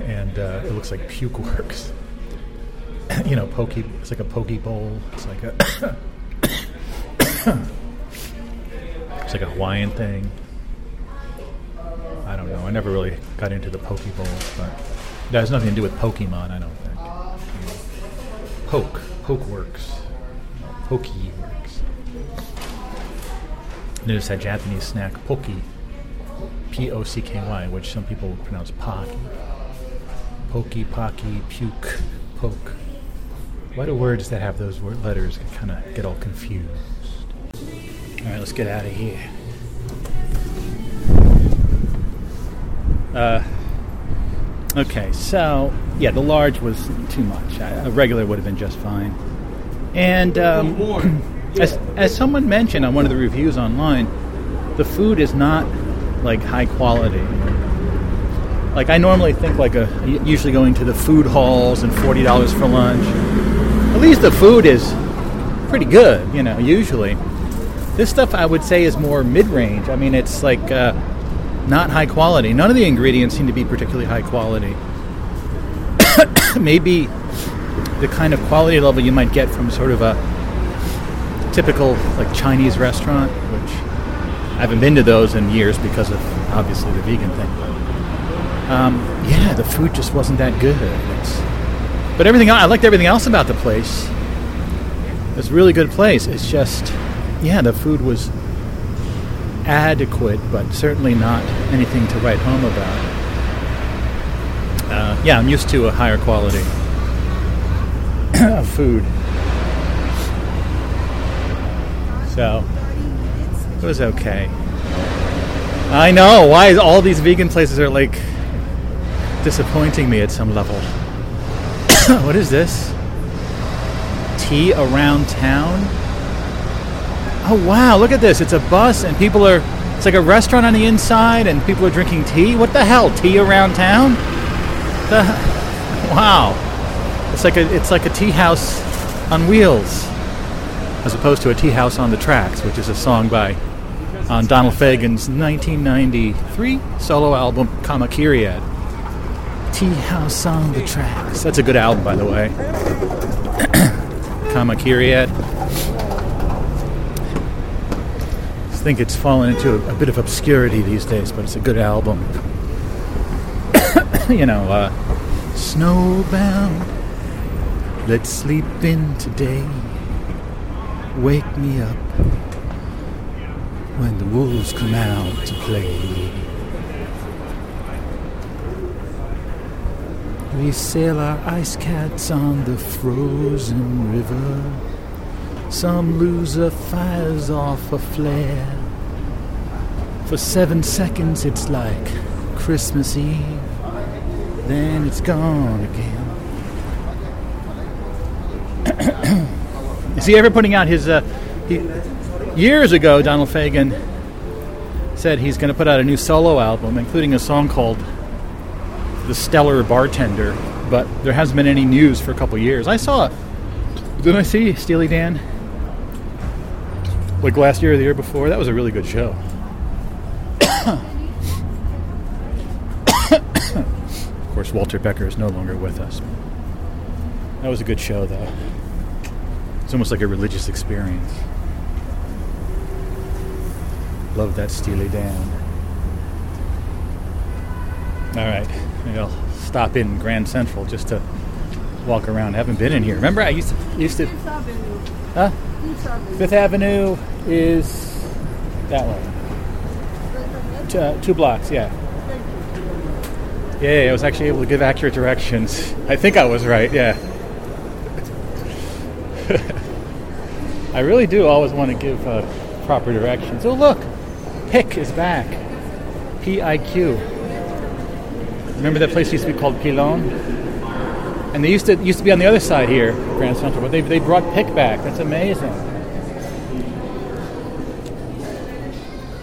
[SPEAKER 1] And uh, it looks like Puke Works. (coughs) you know, pokey, it's like a pokey bowl. It's like a. (coughs) it's like a Hawaiian thing. I don't know. I never really got into the Poke Bowl, but that has nothing to do with Pokemon, I don't think. Poke. Poke works. Pokey works. There's that Japanese snack, Pocky. P O C K Y, which some people would pronounce Pocky. Pokey, Pocky, Puke, Poke. Why do words that have those word letters kind of get all confused? All right, let's get out of here. Uh, okay, so yeah, the large was too much. I, a regular would have been just fine. And um, (clears throat) as, as someone mentioned on one of the reviews online, the food is not like high quality. Like I normally think like a usually going to the food halls and forty dollars for lunch. At least the food is pretty good, you know. Usually, this stuff I would say is more mid-range. I mean, it's like. Uh, not high quality. None of the ingredients seem to be particularly high quality. (coughs) Maybe the kind of quality level you might get from sort of a typical like Chinese restaurant, haven't been to those in years because of obviously the vegan thing. Um, yeah, the food just wasn't that good. It's, but everything I liked everything else about the place. It's a really good place. It's just yeah, the food was adequate, but certainly not anything to write home about. Uh, yeah, I'm used to a higher quality (coughs) of food. So, it was okay. I know, why all these vegan places are like disappointing me at some level. (coughs) what is this? Tea around town? Oh wow, look at this. It's a bus and people are it's like a restaurant on the inside and people are drinking tea. What the hell? Tea around town? The, wow. It's like a it's like a tea house on wheels as opposed to a tea house on the tracks, which is a song by on Donald Fagen's 1993 solo album Kamakiriad. Tea House on the Tracks. That's a good album, by the way. (coughs) Kamakiriad. I think it's fallen into a, a bit of obscurity these days, but it's a good album. (coughs) you know, uh, snowbound. Let's sleep in today. Wake me up when the wolves come out to play. We sail our ice cats on the frozen river. Some loser fires off a flare. For seven seconds, it's like Christmas Eve. Then it's gone again. (clears throat) Is he ever putting out his? Uh, he, years ago, Donald Fagen said he's going to put out a new solo album, including a song called "The Stellar Bartender." But there hasn't been any news for a couple years. I saw, didn't I see Steely Dan? Like last year or the year before, that was a really good show. (coughs) of course, Walter Becker is no longer with us. That was a good show, though. It's almost like a religious experience. Love that Steely Dan. All right, maybe I'll stop in Grand Central just to walk around. I haven't been in here. Remember, I used to used to.
[SPEAKER 3] Fifth Avenue.
[SPEAKER 1] Huh?
[SPEAKER 3] Fifth Avenue.
[SPEAKER 1] Fifth Avenue is that way. Two, uh, two blocks, yeah. Yeah, I was actually able to give accurate directions. I think I was right, yeah. (laughs) I really do always want to give uh, proper directions. Oh, look! PIQ is back. P I Q. Remember that place used to be called Pilon? And they used to used to be on the other side here, Grand Central, but they, they brought PIQ back. That's amazing.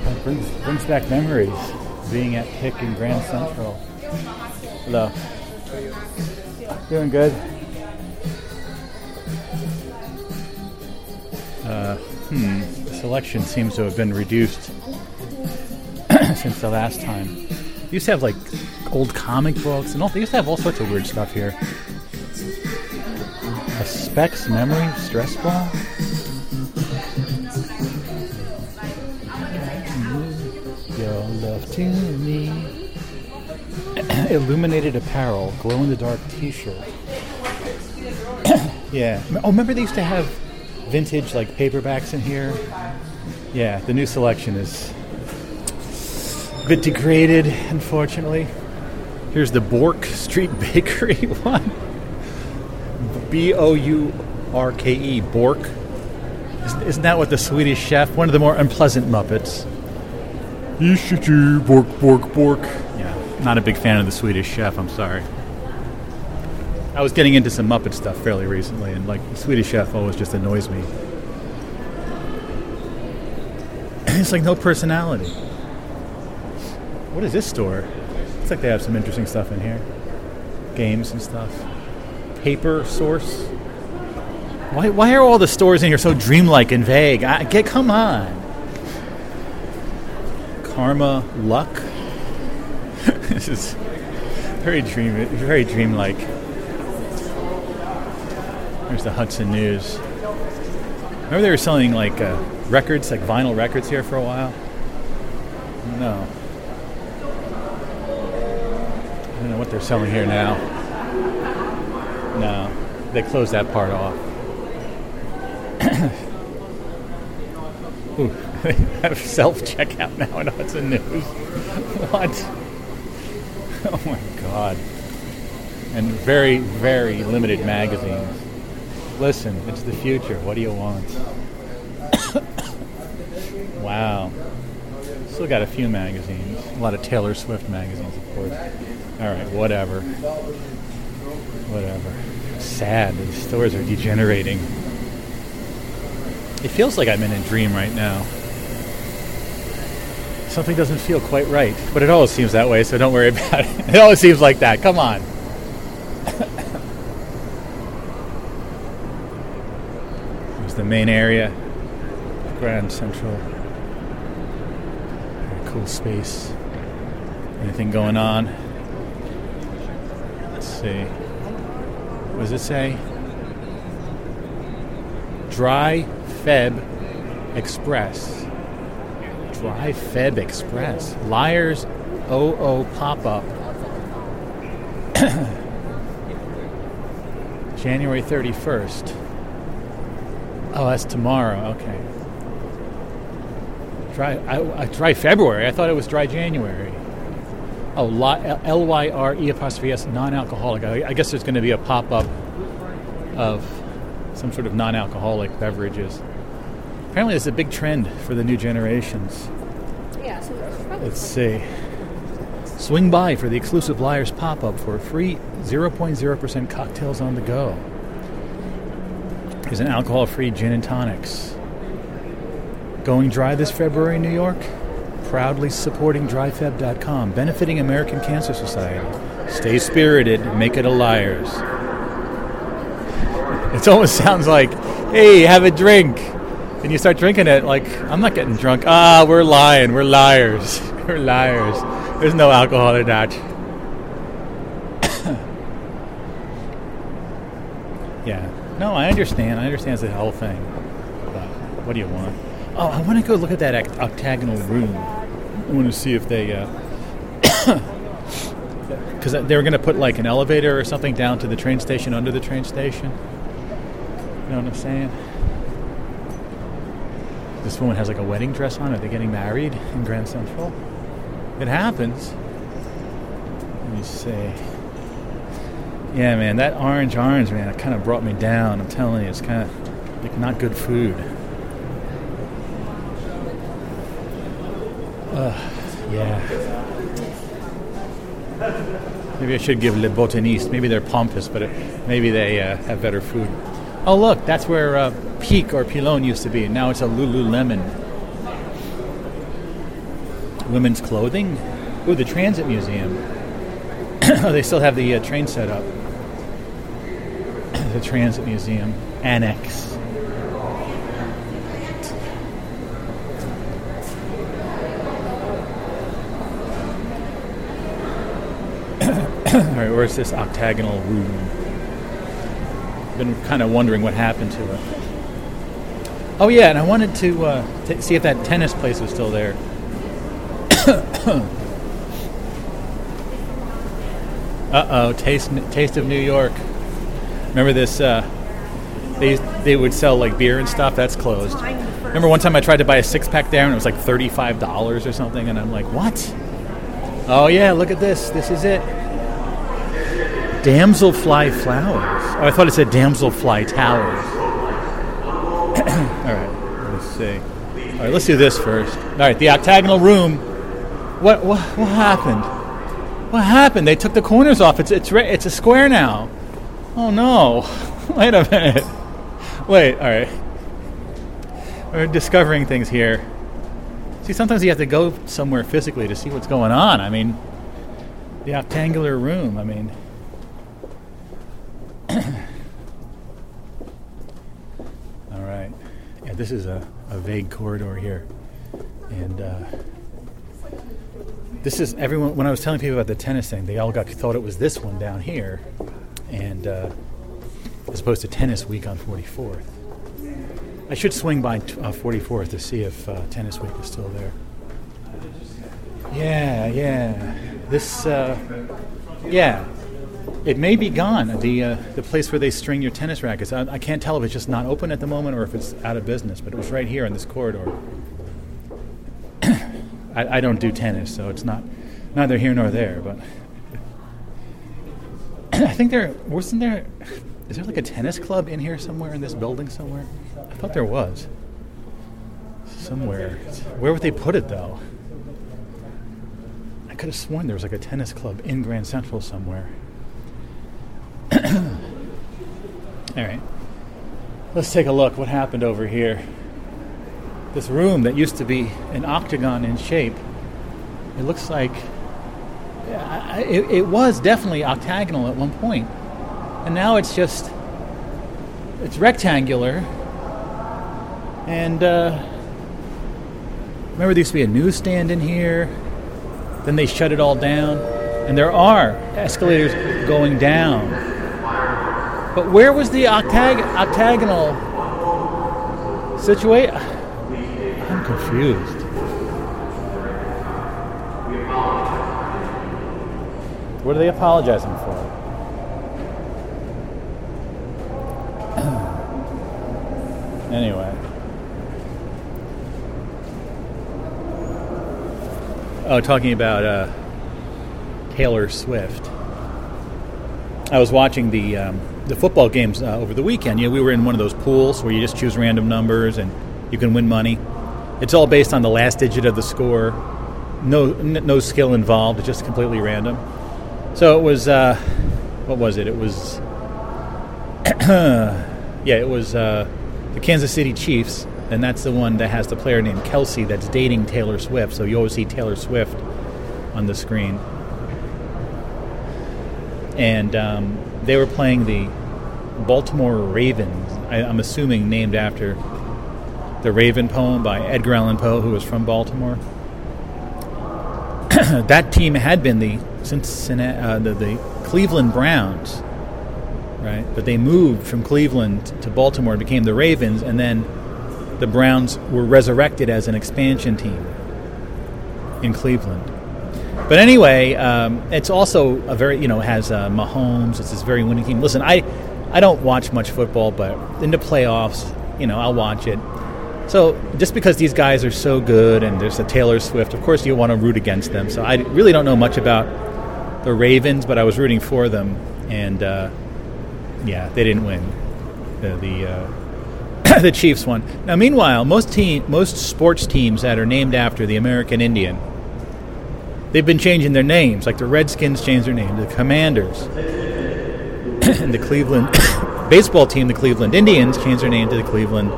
[SPEAKER 1] That brings, brings back memories being at PIQ in Grand Central. Hello. Doing good. Uh, hmm. The selection seems to have been reduced since the last time. They used to have like old comic books and all. They used to have all sorts of weird stuff here. A Specs memory stress ball. Your love to me. (clears throat) Illuminated apparel, glow in the dark T-shirt. (coughs) yeah. Oh, remember they used to have vintage like paperbacks in here. Yeah, the new selection is bit degraded, unfortunately. Here's the Bourke Street (laughs) Bakery one. B O U R K E, Bork. Isn't, isn't that what the Swedish chef, one of the more unpleasant Muppets? Bork, Bork, Bork. Yeah, not a big fan of the Swedish chef, I'm sorry. I was getting into some Muppet stuff fairly recently, and like the Swedish chef always just annoys me. (clears throat) it's like no personality. What is this store? Looks like they have some interesting stuff in here. Games and stuff. Paper source. Why, why are all the stores in here so dreamlike and vague? I, get come on. Karma luck. (laughs) this is very dream very dreamlike. There's the Hudson News. Remember they were selling like uh, records, like vinyl records here for a while? No. Don't they're selling here now. No. They closed that part off. (coughs) Ooh, (laughs) they have self checkout now in Hudson News. (laughs) what? Oh my god. And very, very limited magazines. Listen, it's the future. What do you want? (coughs) wow. Still got a few magazines. A lot of Taylor Swift magazines, of course. All right, whatever. Whatever. Sad. The stores are degenerating. It feels like I'm in a dream right now. Something doesn't feel quite right, but it always seems that way, so don't worry (laughs) about it. It always seems like that. Come on. (coughs) There's the main area, Grand Central. Very cool space. Anything going on? Let's see. What does it say? Dry Feb Express. Dry Feb Express. Lyre's OO pop up. (coughs) January 31st. Oh, that's tomorrow. Okay. Dry, I, I, dry February. I thought it was dry January. Oh, L Y R E apostrophe S, non alcoholic. I, I guess there's going to be a pop up of some sort of non alcoholic beverages. Apparently, it's a big trend for the new generations.
[SPEAKER 3] Yeah, so probably
[SPEAKER 1] Let's see. Swing by for the exclusive Lyre's pop up for free 0.0% cocktails on the go. There's an alcohol free gin and tonics. Going dry this February in New York? Proudly supporting dryfeb.com, benefiting American Cancer Society. Stay spirited, make it a Lyre's. It almost sounds like, hey, have a drink. And you start drinking it, like, I'm not getting drunk. Ah, we're lying. We're liars. (laughs) We're liars. There's no alcohol in that. (coughs) yeah. No, I understand. I understand it's a whole thing. But what do you want? Oh, I want to go look at that oct- octagonal room. I want to see if they. Uh, (coughs) because they were going to put like an elevator or something down to the train station under the train station. You know what I'm saying? This woman has like a wedding dress on. Are they getting married in Grand Central? It happens. Let me see. Yeah, man, that orange orange, man, it kind of brought me down. I'm telling you, it's kind of like not good food. Yeah. Maybe I should give Le Botaniste. Maybe they're pompous, but it, maybe they uh, have better food. Oh, look, that's where uh, PIQ or Pilon used to be. Now it's a Lululemon. Women's clothing? Ooh, the Transit Museum. (coughs) oh, they still have the uh, train set up. (coughs) the Transit Museum Annex. Where's this octagonal room? Been kind of wondering what happened to it. Oh yeah, and I wanted to uh, t- see if that tennis place was still there. (coughs) uh oh, taste taste of New York. Remember this? Uh, they they would sell like beer and stuff. That's closed. Remember one time I tried to buy a six pack there and it was like thirty five dollars or something, and I'm like, what? Oh yeah, look at this. This is it. Damselfly flowers. Oh, I thought it said damselfly towers. (coughs) All right, let's see. All right, let's do this first. All right, the octagonal room. What what what happened? What happened? They took the corners off. It's it's it's a square now. Oh no! (laughs) Wait a minute. Wait. All right. We're discovering things here. See, sometimes you have to go somewhere physically to see what's going on. I mean, the octangular room. I mean. All right. Yeah, this is a, a vague corridor here. And uh, this is everyone. When I was telling people about the tennis thing, they all got thought it was this one down here, and uh, as opposed to tennis week on 44th. I should swing by t- uh, 44th to see if uh, tennis week is still there. Yeah, yeah. This, uh, yeah. It may be gone. The uh, the place where they string your tennis rackets. I, I can't tell if it's just not open at the moment or if it's out of business. But it was right here in this corridor. (coughs) I, I don't do tennis, so it's not neither here nor there. But (coughs) I think there wasn't there. Is there like a tennis club in here somewhere in this building somewhere? I thought there was. Somewhere. Where would they put it though? I could have sworn there was like a tennis club in Grand Central somewhere. (coughs) All right. Let's take a look. What happened over here? This room that used to be an octagon in shape, it looks like it, it was definitely octagonal at one point. and now it's just it's rectangular. And uh, remember, there used to be a newsstand in here. Then they shut it all down, and there are escalators going down. But where was the octag- octagonal situation? I'm confused. What are they apologizing for? (clears throat) anyway. Oh, talking about uh, Taylor Swift. I was watching the um, the football games uh, over the weekend. You know, we were in one of those pools where you just choose random numbers and you can win money. It's all based on the last digit of the score. No, n- no skill involved. It's just completely random. So it was, uh, what was it? It was, (clears throat) yeah, it was uh, the Kansas City Chiefs, and that's the one that has the player named Kelce that's dating Taylor Swift. So you always see Taylor Swift on the screen. And um, they were playing the Baltimore Ravens. I, I'm assuming named after the Raven poem by Edgar Allan Poe, who was from Baltimore. (clears throat) that team had been the Cincinnati, uh, the, the Cleveland Browns, right? But they moved from Cleveland to Baltimore, and became the Ravens, and then the Browns were resurrected as an expansion team in Cleveland. But anyway, um, it's also a very you know has uh, Mahomes. It's this very winning team. Listen, I I don't watch much football, but in the playoffs, you know, I'll watch it. So just because these guys are so good and there's a Taylor Swift, of course you want to root against them. So I really don't know much about the Ravens, but I was rooting for them, and uh, yeah, they didn't win. The the, uh, (coughs) the Chiefs won. Now, meanwhile, most team most sports teams that are named after the American Indian, they've been changing their names. Like the Redskins changed their name, to the Commanders, (coughs) and the Cleveland (coughs) baseball team, the Cleveland Indians, changed their name to the Cleveland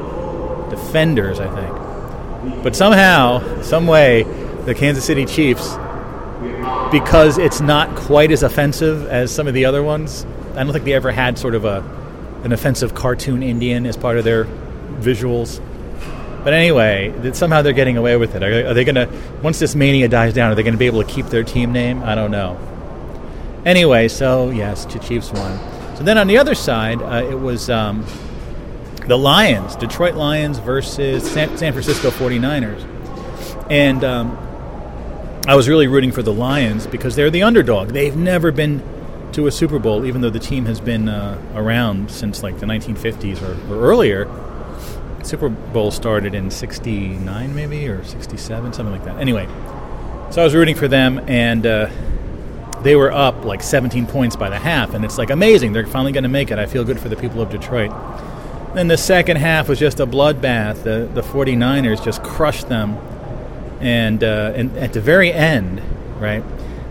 [SPEAKER 1] Defenders, I think. But somehow, some way, the Kansas City Chiefs, because it's not quite as offensive as some of the other ones. I don't think they ever had sort of a an offensive cartoon Indian as part of their visuals. But anyway, that somehow they're getting away with it. Are, are they going to once this mania dies down? Are they going to be able to keep their team name? I don't know. Anyway, so yes, the Chiefs won. So then on the other side, uh, it was um, the Lions, Detroit Lions versus San, San Francisco 49ers. And um, I was really rooting for the Lions because they're the underdog. They've never been to a Super Bowl, even though the team has been uh, around since like the 1950s or, or earlier. Super Bowl started in 69 maybe or 67 something like that. Anyway so i was rooting for them and uh, they were up like 17 points by the half and it's like amazing. They're finally going to make it. I feel good for the people of detroit. Then the second half was just a bloodbath. The, the 49ers just crushed them and, uh, and at the very end right?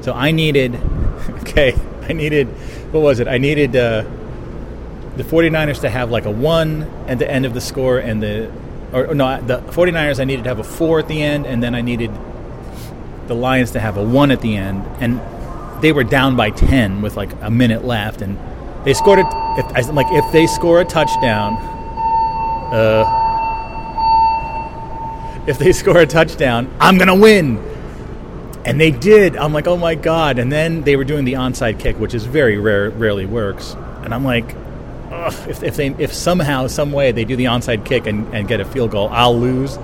[SPEAKER 1] So i needed (laughs) okay i needed what was it? I needed uh, the 49ers to have like a 1 at the end of the score and the or, or no the 49ers I needed to have a 4 at the end and then I needed the Lions to have a 1 at the end and they were down by 10 with like a minute left and they scored it like if they score a touchdown uh if they (laughs) score a touchdown I'm to win! And they did. I'm like oh my god. And then they were doing the onside kick which is very rare rarely works. And I'm like ugh, if, if they if somehow some way they do the onside kick and, and get a field goal i'll lose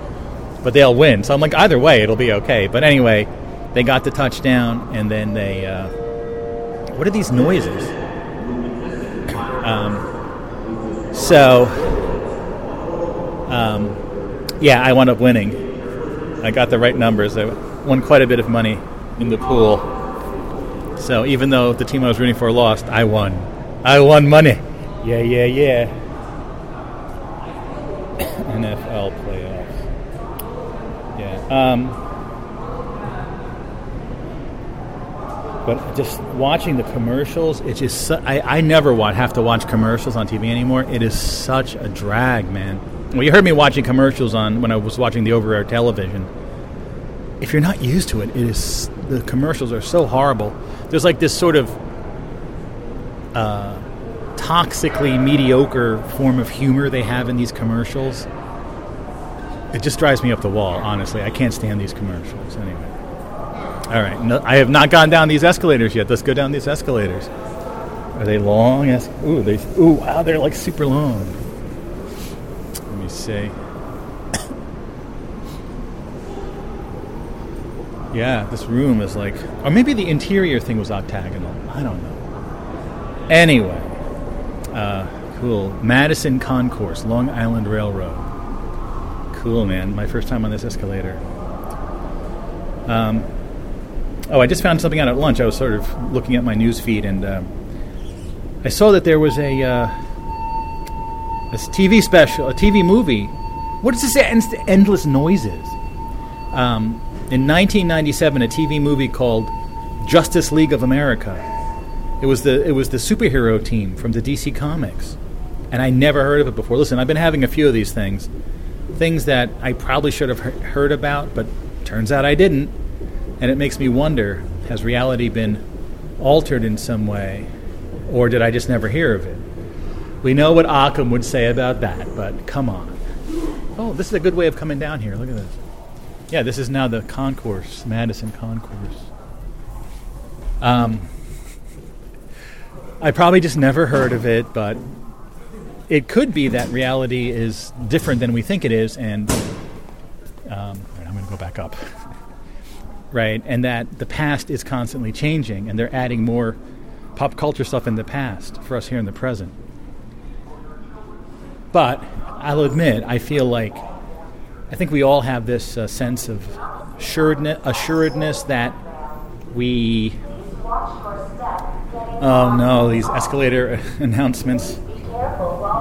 [SPEAKER 1] but they'll win. So i'm like either way it'll be okay. But anyway they got the touchdown and then they uh, what are these noises? Um, so um, yeah i wound up winning. I got the right numbers. I won quite a bit of money in the pool. So even though the team i was rooting for lost i won. I won money yeah, yeah, yeah. (coughs) NFL playoffs. Yeah. Um, but just watching the commercials, it's just I, I never want, have to watch commercials on TV anymore. It is such a drag, man. Well, you heard me watching commercials on when I was watching the over-air television. If you're not used to it, it is the commercials are so horrible. There's like this sort of uh, toxically mediocre form of humor they have in these commercials. It just drives me up the wall, honestly. I can't stand these commercials anyway. All right, no, I have not gone down these escalators yet. Let's go down these escalators. Are they long? Ooh, they ooh, wow, they're like super long. Let me see. (coughs) Yeah, this room is like, or maybe the interior thing was octagonal. I don't know. Anyway, uh, cool. Madison Concourse, Long Island Railroad. Cool, man. My first time on this escalator. Um, oh, I just found something out at lunch. I was sort of looking at my news feed, and um I saw that there was a uh, a TV special, a TV movie. What is this? End- endless noises. Um, in 1997, a TV movie called Justice League of America. It was the it was the superhero team from the DC Comics, and I never heard of it before. Listen, I've been having a few of these things, things that I probably should have heard about, but turns out I didn't, and it makes me wonder: Has reality been altered in some way, or did I just never hear of it? We know what Occam would say about that, but come on. Oh, this is a good way of coming down here. Look at this. Yeah, this is now the concourse, Madison Concourse. Um, I probably just never heard of it, but it could be that reality is different than we think it is, and um, right, I'm going to go back up. right, and that the past is constantly changing, and they're adding more pop culture stuff in the past for us here in the present. But I'll admit, I feel like I think we all have this uh, sense of assuredness, assuredness that we. Oh no, these escalator (laughs) announcements.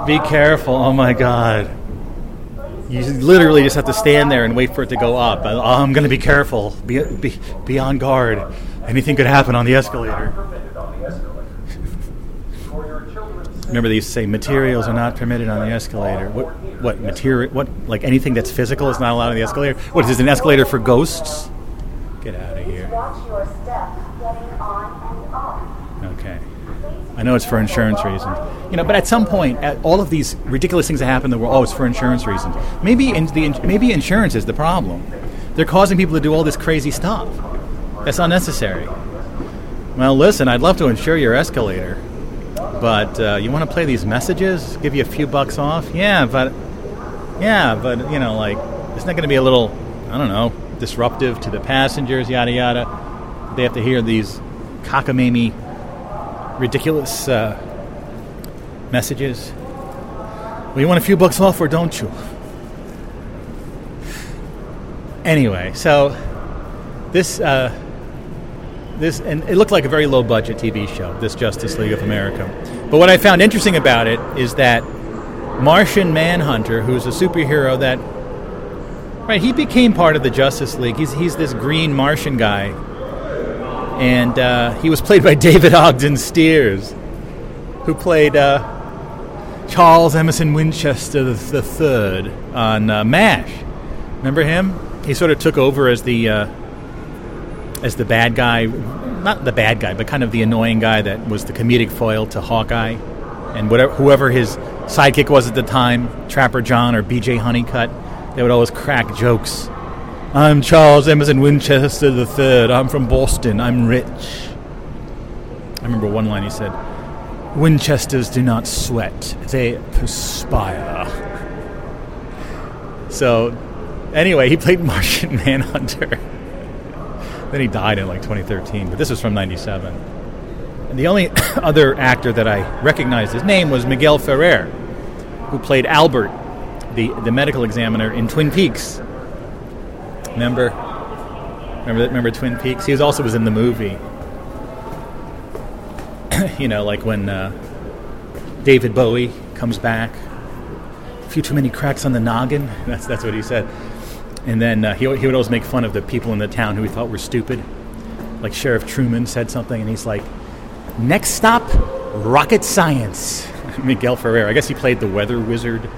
[SPEAKER 1] Be careful. Oh my god. You literally just have to stand there and wait for it to go up. Oh, I'm going to be careful. Be, be, be on guard. Anything could happen on the escalator. (laughs) Remember, these say materials are not permitted on the escalator. What? What material? What? Like anything that's physical is not allowed on the escalator. What is this? An escalator for ghosts? Get out of here.
[SPEAKER 4] Watch your step getting on and off.
[SPEAKER 1] Okay. I know it's for insurance reasons. You know, but at some point, at all of these ridiculous things that happen in the world, oh, it's for insurance reasons. Maybe in the maybe insurance is the problem. They're causing people to do all this crazy stuff. That's unnecessary. Well, listen, I'd love to insure your escalator, but uh, you want to play these messages? Give you a few bucks off? Yeah, but yeah, but you know, like, isn't that going to be a little, I don't know, disruptive to the passengers? Yada yada. They have to hear these cockamamie ridiculous uh, messages. Well, you want a few bucks off, or don't you? Anyway, so this uh, this and it looked like a very low budget TV show. This Justice League of America. But what I found interesting about it is that Martian Manhunter, who's a superhero that right, he became part of the Justice League. He's he's this green Martian guy and uh, he was played by (laughs) David Ogden Stiers, who played uh, Charles Emerson Winchester the third on uh, MASH. Remember him? He sort of took over as the uh, as the bad guy, not the bad guy, but kind of the annoying guy that was the comedic foil to Hawkeye, and whatever whoever his sidekick was at the time, Trapper John or B.J. Honeycutt, they would always crack jokes I'm Charles Emerson Winchester III. I'm from Boston. I'm rich. I remember one line he said Winchesters do not sweat, they perspire. So, anyway, he played Martian (laughs) Manhunter. then he died in like 2013, but this was from 97. And the only (coughs) other actor that I recognized his name was Miguel Ferrer, who played Albert, the, the medical examiner in Twin Peaks. Remember? Remember? Remember Twin Peaks? He was also was in the movie. (clears throat) you know, like when uh, David Bowie comes back. A few too many cracks on the noggin. (laughs) That's that's what he said. And then uh, he he would always make fun of the people in the town who he thought were stupid. Like Sheriff Truman said something, and he's like, "Next stop, rocket science." (laughs) Miguel Ferrer. I guess he played the weather wizard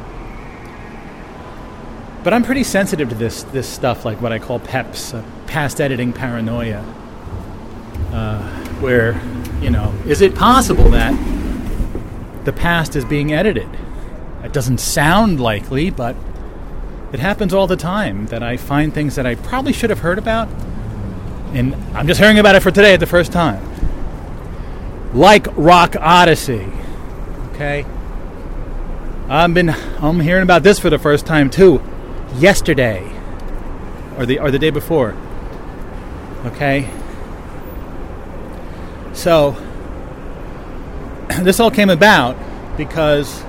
[SPEAKER 1] but I'm pretty sensitive to this this stuff, like what I call PEPs, uh, past editing paranoia. Uh, where, you know, is it possible that the past is being edited? It doesn't sound likely, but it happens all the time that I find things that I probably should have heard about, and I'm just hearing about it for today the first time. Like Rock Odyssey, okay. I've been I'm hearing about this for the first time too yesterday or the or the day before. Okay? So, (clears throat) this all came about because,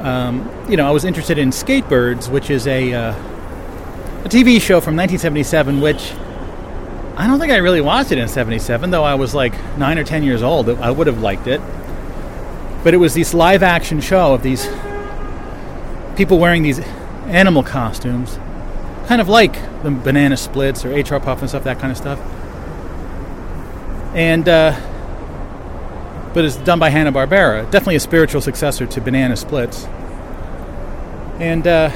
[SPEAKER 1] um, you know, I was interested in Skatebirds, which is a, uh, a TV show from 1977, which I don't think I really watched it in 77, though I was like 9 or 10 years old. I would have liked it. But it was this live action show of these people wearing these animal costumes, kind of like the Banana Splits or HR Pufnstuf, that kind of stuff. And, uh, but it's done by Hanna Barbera. Definitely a spiritual successor to Banana Splits. And uh,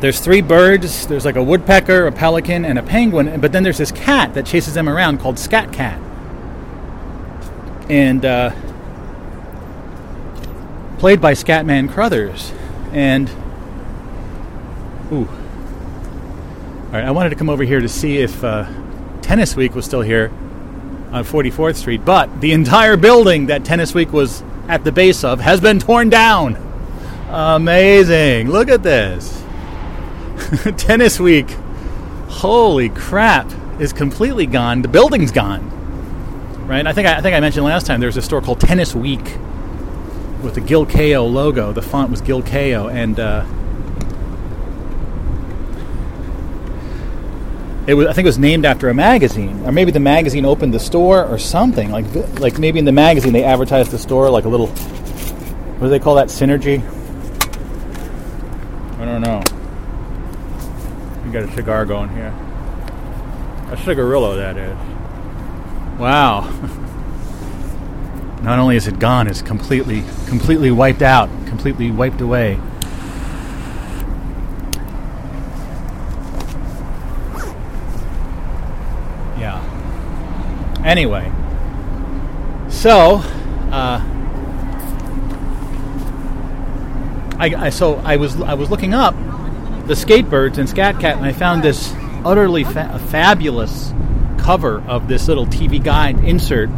[SPEAKER 1] there's three birds. There's like a woodpecker, a pelican, and a penguin. But then there's this cat that chases them around called Scat Cat. And uh, played by Scatman Crothers. And ooh, all right. I wanted to come over here to see if uh, Tennis Week was still here on 44th Street, but the entire building that Tennis Week was at the base of has been torn down. Amazing! Look at this. (laughs) Tennis Week, holy crap, is completely gone. The building's gone. Right? I think I, I think I mentioned last time there was a store called Tennis Week with the Gil Ko logo. The font was Gil Ko, and uh, it was I think it was named after a magazine, or maybe the magazine opened the store or something. Like like maybe in the magazine they advertised the store like a little. What do they call that? Synergy. I don't know. You got a cigar going here. A cigarillo, that is. Wow. (laughs) Not only is it gone, it's completely, completely wiped out, completely wiped away. Yeah. Anyway, so uh, I, I so I was I was looking up the skatebirds and Scat Cat, and I found this utterly fa- fabulous cover of this little TV guide insert.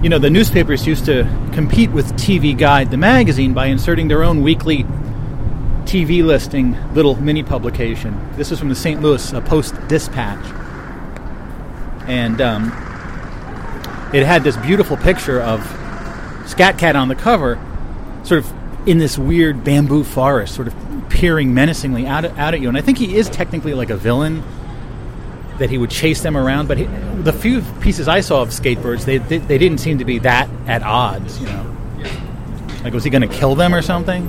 [SPEAKER 1] You know, the newspapers used to compete with TV Guide, the magazine, by inserting their own weekly TV listing little mini publication. This is from the St. Louis uh, Post Dispatch. And um, it had this beautiful picture of Scat Cat on the cover, sort of in this weird bamboo forest, sort of peering menacingly out at, out at you. And I think he is technically like a villain that he would chase them around. But he, the few pieces I saw of skatebirds, they, they they didn't seem to be that at odds. You know, like was he going to kill them or something?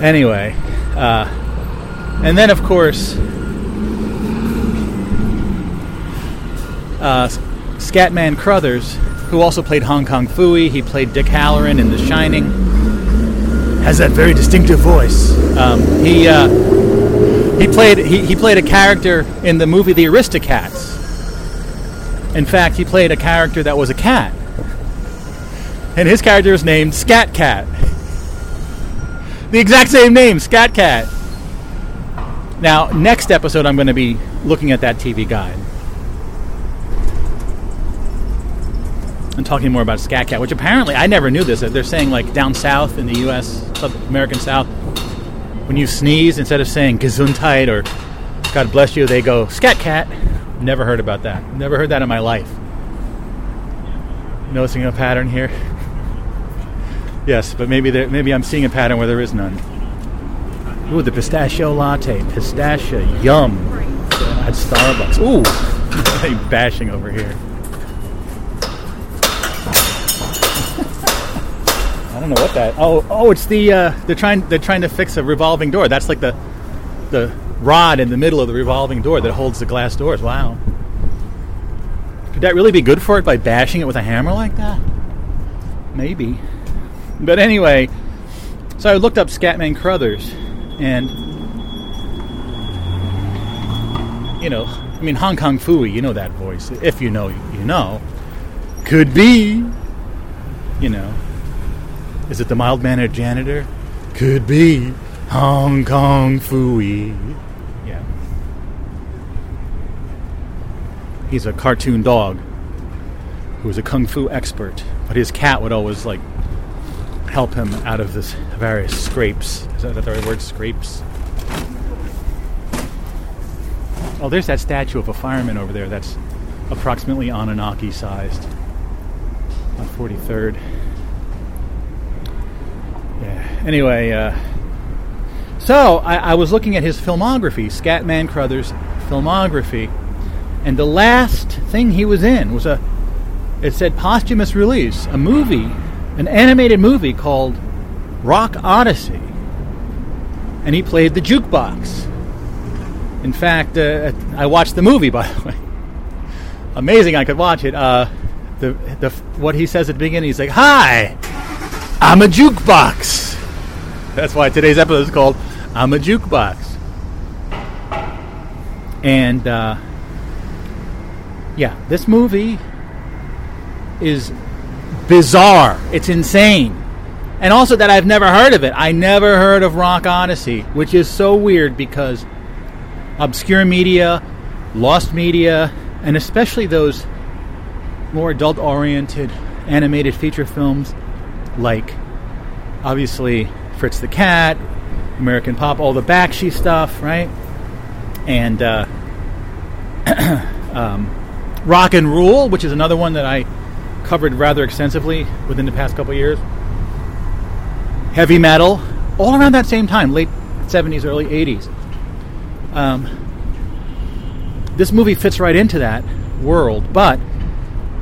[SPEAKER 1] Anyway, uh, and then of course. Uh, Scatman Crothers, who also played Hong Kong Phooey, he played Dick Hallorann in The Shining, has that very distinctive voice. Um, he uh, he played he, he played a character in the movie The Aristocats. In fact, he played a character that was a cat, and his character was named Scat Cat. The exact same name, Scat Cat. Now, next episode, I'm going to be looking at that TV guide. and talking more about Scat Cat, which apparently I never knew this. They're saying like down south in the U.S., American South, when you sneeze, instead of saying Gesundheit or God bless you, they go Scat Cat. Never heard about that. Never heard that in my life. Noticing a pattern here. (laughs) yes, but maybe there, maybe I'm seeing a pattern where there is none. Ooh, the pistachio latte, pistachio, yum. At Starbucks. Ooh, (laughs) bashing over here. Don't know what that. Oh, oh, it's the uh, they're trying they're trying to fix a revolving door. That's like the the rod in the middle of the revolving door that holds the glass doors. Wow. Could that really be good for it by bashing it with a hammer like that? Maybe. But anyway, so I looked up Scatman Crothers, and you know, I mean Hong Kong Phooey, you know that voice. If you know, you know. Could be. You know. Is it the mild mannered janitor? Could be. Hong Kong Phooey. Yeah. He's a cartoon dog who is a kung fu expert, but his cat would always like help him out of this various scrapes. Is that the right word? Scrapes. Oh, there's that statue of a fireman over there that's approximately Anunnaki sized on 43rd. Yeah. Anyway, uh, so I, I was looking at his filmography, Scatman Crothers' filmography, and the last thing he was in was a. It said posthumous release, a movie, an animated movie called Rock Odyssey, and he played the jukebox. In fact, uh, I watched the movie, (laughs) by the way. Amazing, I could watch it. Uh, the, the what he says at the beginning, he's like, "Hi, I'm a jukebox." That's why today's episode is called "I'm a Jukebox." And uh, yeah, this movie is bizarre. It's insane. And also that I've never heard of it. I never heard of Rock Odyssey, which is so weird because obscure media, lost media, and especially those more adult oriented animated feature films like obviously Fritz the Cat, American Pop, all the Bakshi stuff, right? And uh, (clears throat) um, Rock and Rule, which is another one that I covered rather extensively within the past couple years. Heavy metal, all around that same time, late 70s, early 80s. Um, this movie fits right into that world, but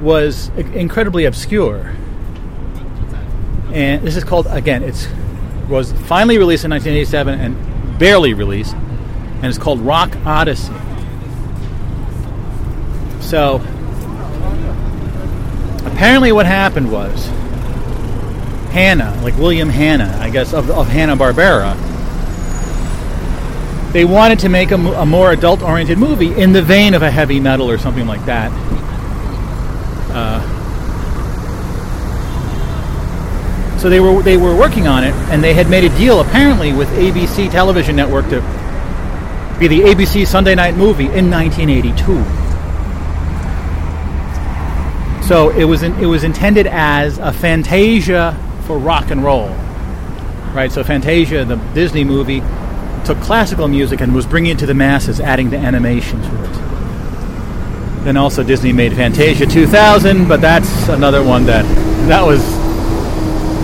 [SPEAKER 1] was incredibly obscure. And this is called again. It's was finally released in 1987 and barely released, and it's called Rock Odyssey. So apparently, what happened was Hanna, like William Hanna, I guess of, of Hanna Barbera, they wanted to make a, a more adult-oriented movie in the vein of a heavy metal or something like that. Uh, so they were they were working on it, and they had made a deal apparently with ABC Television Network to be the ABC Sunday Night Movie in 1982. So it was in, it was intended as a Fantasia for rock and roll, right? So Fantasia, the Disney movie, took classical music and was bringing it to the masses, adding the animation to it. Then also Disney made Fantasia 2000, but that's another one that that was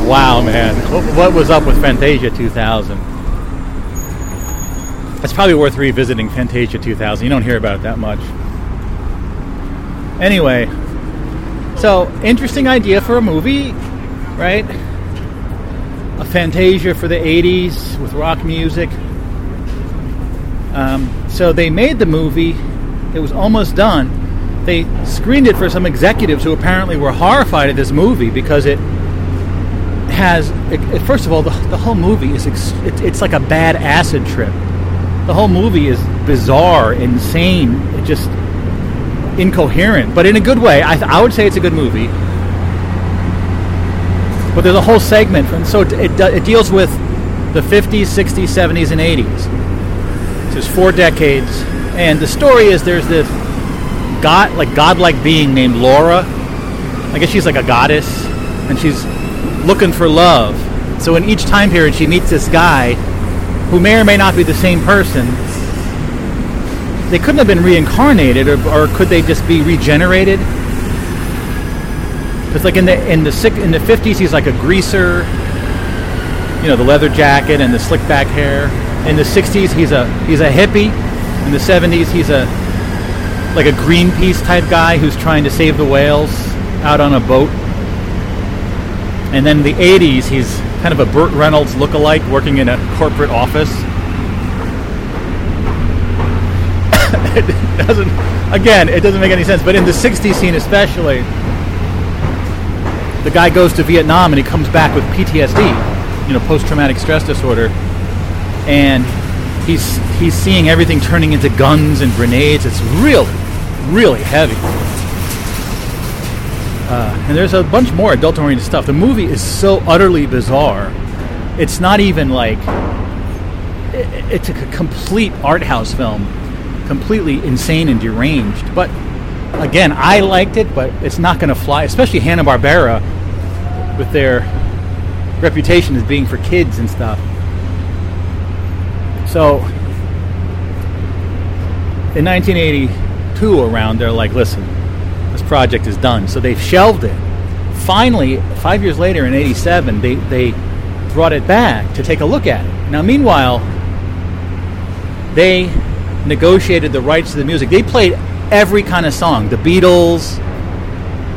[SPEAKER 1] wow, man. What was up with Fantasia 2000? It's probably worth revisiting Fantasia 2000. You don't hear about it that much. Anyway, so interesting idea for a movie, right? A Fantasia for the 80s with rock music. Um, so they made the movie. It was almost done. They screened it for some executives who apparently were horrified at this movie because it has. It, first of all, the, the whole movie is ex, it, it's like a bad acid trip. The whole movie is bizarre, insane, just incoherent, but in a good way. I, I would say it's a good movie. But there's a whole segment, and so it, it, it deals with the 50s, 60s, 70s, and 80s there's four decades, and the story is there's this god, like godlike being named Laura. I guess she's like a goddess, and she's looking for love. So in each time period, she meets this guy who may or may not be the same person. They couldn't have been reincarnated, or, or could they just be regenerated? Because like in the in the in the fifties, he's like a greaser. You know, the leather jacket and the slick back hair in the 60s he's a he's a hippie in the 70s he's a like a greenpeace type guy who's trying to save the whales out on a boat and then the 80s he's kind of a Burt Reynolds look-alike working in a corporate office it (coughs) doesn't again it doesn't make any sense but in the 60s scene especially the guy goes to Vietnam and he comes back with PTSD you know post-traumatic stress disorder and he's he's seeing everything turning into guns and grenades. It's really, really heavy. Uh, and there's a bunch more adult-oriented stuff. The movie is so utterly bizarre. It's not even like it, it's a complete art house film, completely insane and deranged. But again, I liked it, but it's not going to fly. Especially Hanna Barbera, with their reputation as being for kids and stuff. So in 1982 around, they're like, listen, this project is done. So they've shelved it. Finally, five years later in 87, they, they brought it back to take a look at it. Now, meanwhile, they negotiated the rights to the music. They played every kind of song the Beatles,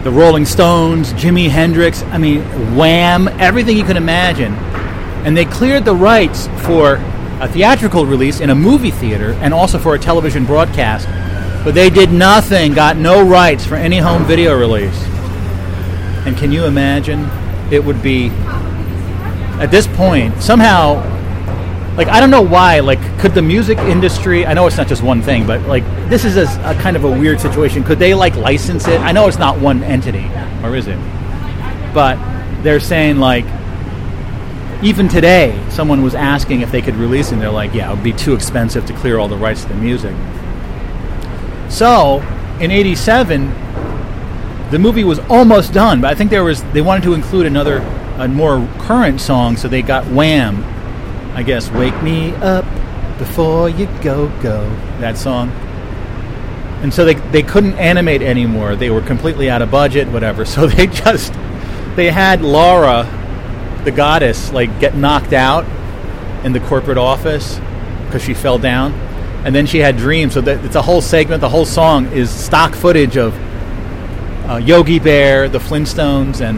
[SPEAKER 1] the Rolling Stones, Jimi Hendrix, I mean, Wham, everything you can imagine. And they cleared the rights for a theatrical release in a movie theater and also for a television broadcast. But they did nothing, got no rights for any home video release. And can you imagine? It would be, at this point, somehow, like, I don't know why, like, could the music industry, I know it's not just one thing, but, like, this is a, a kind of a weird situation. Could they, like, license it? I know it's not one entity, or is it? But they're saying, like, even today, someone was asking if they could release it, and they're like, yeah, it would be too expensive to clear all the rights to the music. So, in 87, the movie was almost done, but I think there was they wanted to include another a more current song, so they got Wham, I guess, "Wake Me Up Before You Go Go," that song. And so they they couldn't animate anymore. They were completely out of budget, whatever. (laughs) So they just they had Laura, the goddess, like get knocked out in the corporate office because she fell down, and then she had dreams. So that it's a whole segment. The whole song is stock footage of uh, Yogi Bear, the Flintstones, and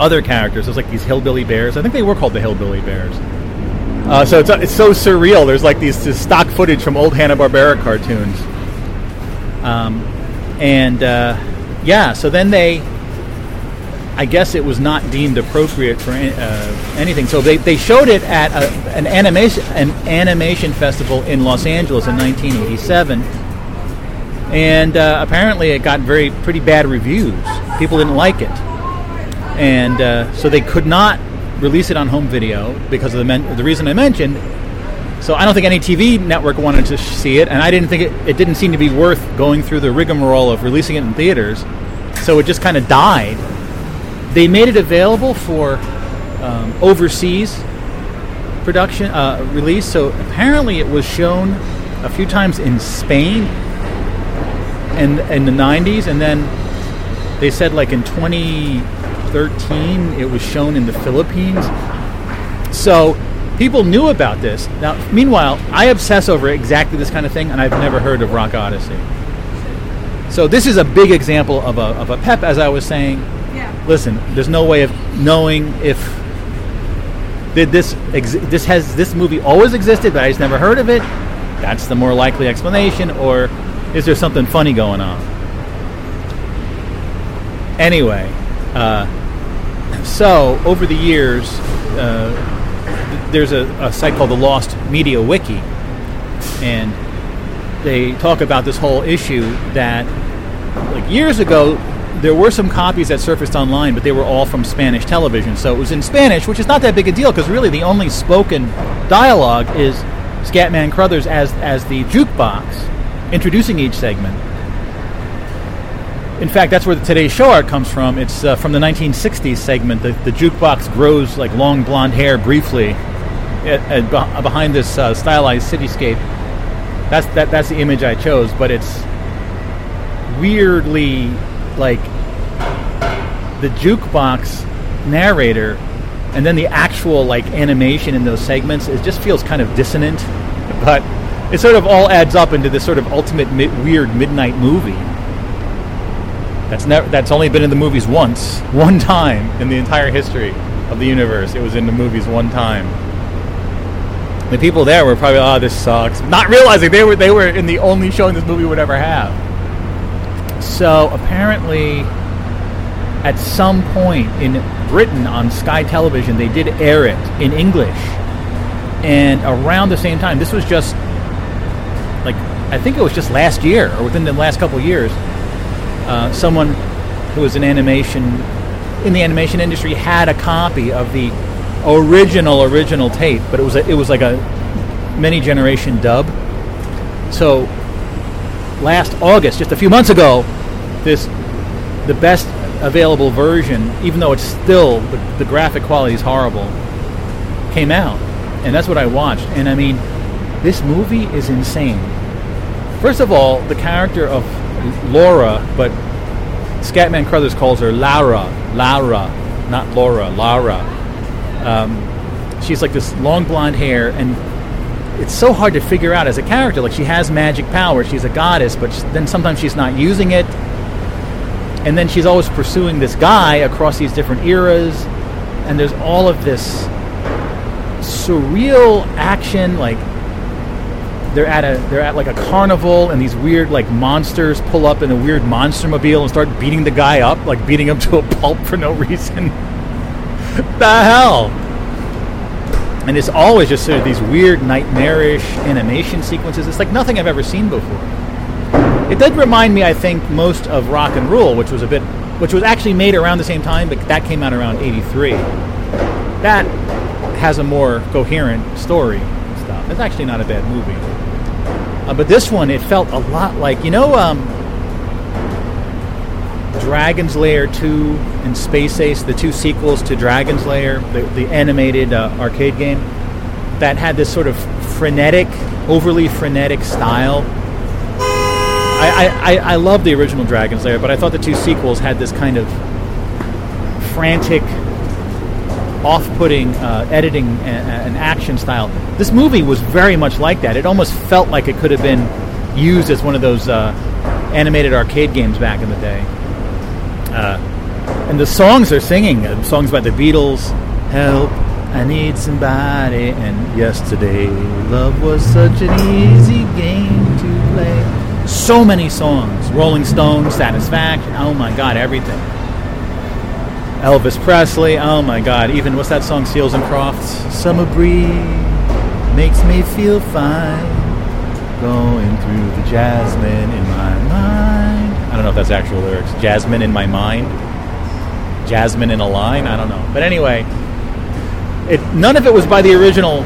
[SPEAKER 1] other characters. There's like these hillbilly bears. I think they were called the hillbilly bears. Uh, so it's, it's so surreal. There's like these, this stock footage from old Hanna Barbera cartoons. Um, and uh, yeah, so then they, I guess it was not deemed appropriate for uh, anything. So they, they showed it at a, an animation an animation festival in Los Angeles in 1987 and uh, apparently it got very pretty bad reviews. People didn't like it, and uh, so they could not release it on home video because of the men- the reason I mentioned. So I don't think any TV network wanted to see it, and I didn't think it, it didn't seem to be worth going through the rigmarole of releasing it in theaters. So it just kind of died. They made it available for um, overseas production uh, release. So apparently it was shown a few times in Spain in in the 90s and then they said like in 2013 it was shown in the Philippines so people knew about this now meanwhile I obsess over exactly this kind of thing and I've never heard of Rock Odyssey so this is a big example of a, of a pep as I was saying. Listen there's no way of knowing if did this this has this movie always existed but I just never heard of it. That's the more likely explanation or is there something funny going on? Anyway uh, so over the years uh, th- there's a, a site called the lost media wiki and they talk about this whole issue that like years ago there were some copies that surfaced online but they were all from spanish television. So it was in spanish which is not that big a deal because really the only spoken dialogue is scatman crothers as, as the jukebox introducing each segment. In fact that's where the today's show art comes from. It's uh, from the 1960s segment. The, the jukebox grows like long blonde hair briefly at, at, behind this uh, stylized cityscape. That's that, that's the image i chose but it's weirdly like the jukebox narrator and then the actual like animation in those segments it just feels kind of dissonant. But it sort of all adds up into this sort of ultimate mi- weird midnight movie. That's never that's only been in the movies once (laughs) one time in the entire history of the universe. It was in the movies one time. The people there were probably oh this sucks. Not realizing they were they were in the only showing this movie would ever have so apparently, at some point in Britain on Sky Television, they did air it in English. And around the same time, this was just like I think it was just last year or within the last couple years, uh, someone who was in animation in the animation industry had a copy of the original original tape, but it was a, it was like a many generation dub. So last August, just a few months ago, this the best available version, even though it's still the, the graphic quality is horrible, came out, and that's what I watched. And I mean, this movie is insane. First of all, the character of Laura, but Scatman Crothers calls her Lara, Lara, not Laura, Lara. Um, she's like this long blonde hair, and it's so hard to figure out as a character. Like she has magic power, she's a goddess, but then sometimes she's not using it. And then she's always pursuing this guy across these different eras, and there's all of this surreal action, like they're at a they're at like a carnival and these weird like monsters pull up in a weird monster mobile and start beating the guy up like beating him to a pulp for no reason (laughs) the hell and it's always just sort of these weird nightmarish animation sequences. It's like nothing i've ever seen before. It did remind me i think most of rock and roll which was a bit which was actually made around the same time but that came out around 83 that has a more coherent story and stuff. It's actually not a bad movie. Uh, but this one, it felt a lot like you know, um, Dragon's Lair 2 and Space Ace, the two sequels to Dragon's Lair, the, the animated uh, arcade game, that had this sort of frenetic, overly frenetic style. I, I, I, love the original Dragon's Lair, but I thought the two sequels had this kind of frantic, off-putting uh, editing and, and action style. This movie was very much like that. It almost felt like it could have been used as one of those uh, animated arcade games back in the day. Uh, and the songs they're singing, uh, songs by the Beatles, "Help, I Need Somebody," and "Yesterday, Love Was Such an Easy Game to Play." So many songs. Rolling Stones, "Satisfaction." Oh my God, everything. Elvis Presley. Oh my God! Even what's that song? Seals and Crofts. Summer breeze makes me feel fine. Going through the jasmine know if that's actual lyrics. Jasmine in my mind. Jasmine in a line. I don't know. But anyway, it none of it was by the original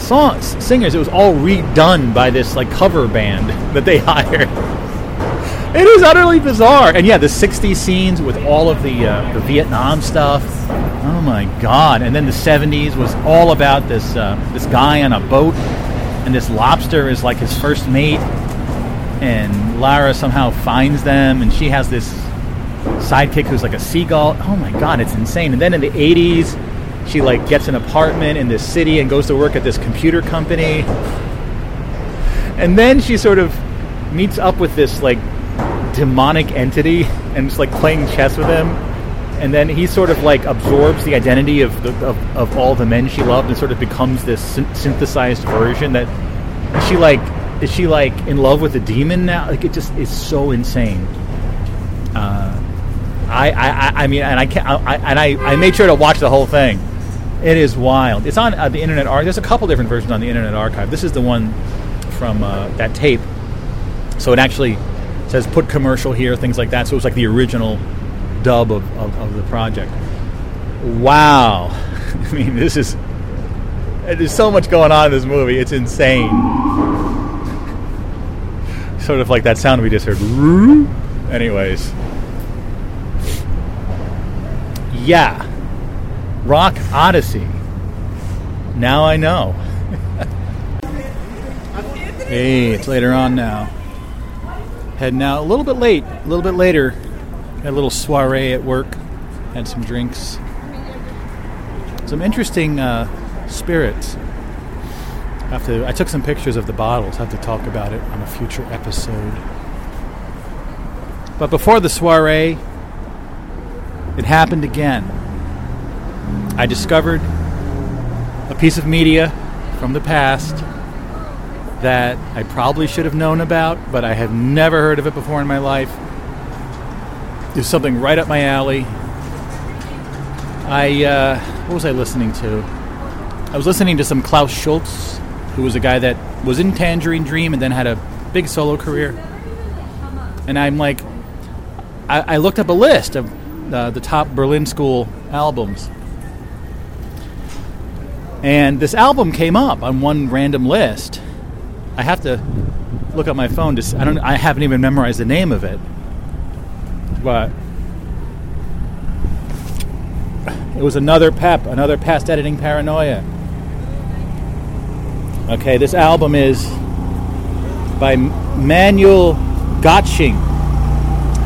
[SPEAKER 1] songs singers. It was all redone by this like cover band (laughs) that they (laughs) hired. It is utterly bizarre. And yeah, the 60s scenes with all of the uh, the Vietnam stuff. Oh my god. And then the 70s was all about this uh, this guy on a boat and this lobster is like his first mate and Lara somehow finds them and she has this sidekick who's like a seagull. Oh my god, it's insane. And then in the 80s, she like gets an apartment in this city and goes to work at this computer company. And then she sort of meets up with this like demonic entity and is like playing chess with him. And then he sort of like absorbs the identity of, the, of, of all the men she loved and sort of becomes this synthesized version that she like is she like in love with a demon now? Like it just is so insane. Uh, I, I, I mean, and I can't, I, and I, I made sure to watch the whole thing. It is wild. It's on uh, the Internet Archive. There's a couple different versions on the Internet Archive. This is the one from uh, that tape. So it actually says put commercial here, things like that. So it was like the original dub of, of, of the project. Wow. (laughs) I mean, this is. There's so much going on in this movie. It's insane. Sort of like that sound we just heard. Anyways. Yeah. Rock Odyssey. Now I know. (laughs) hey, it's later on now. Heading out a little bit late, a little bit later. Had a little soiree at work. Had some drinks. Some interesting uh, spirits. Have to. I took some pictures of the bottles. I have to talk about it on a future episode. But before the soiree, it happened again. I discovered a piece of media from the past that I probably should have known about, but I have never heard of it before in my life. Was something right up my alley. I, uh, what was I listening to? I was listening to some Klaus Schulze, who was a guy that was in Tangerine Dream and then had a big solo career. And I'm like, I, I looked up a list of uh, the top Berlin School albums. And this album came up on one random list. I have to look up my phone to. I don't. I haven't even memorized the name of it. But it was another pep, another past editing paranoia. Okay, this album is by Manuel Göttsching,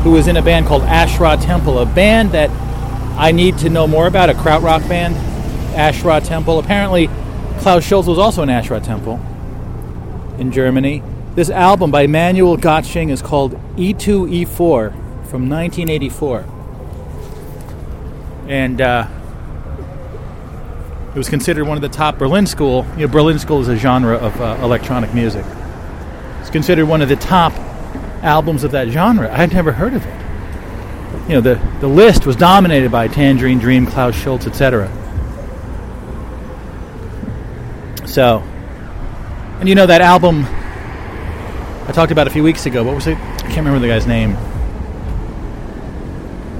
[SPEAKER 1] who was in a band called Ash Ra Tempel, a band that I need to know more about, a krautrock band, Ash Ra Tempel. Apparently, Klaus Schulze was also in Ash Ra Tempel in Germany. This album by Manuel Göttsching is called E2E4 from 1984. And uh, it was considered one of the top Berlin School. You know, Berlin School is a genre of uh, electronic music. It's considered one of the top albums of that genre. I'd never heard of it. You know, the, the list was dominated by Tangerine Dream, Klaus Schulze, etc. So, and you know that album I talked about a few weeks ago. What was it? I can't remember the guy's name.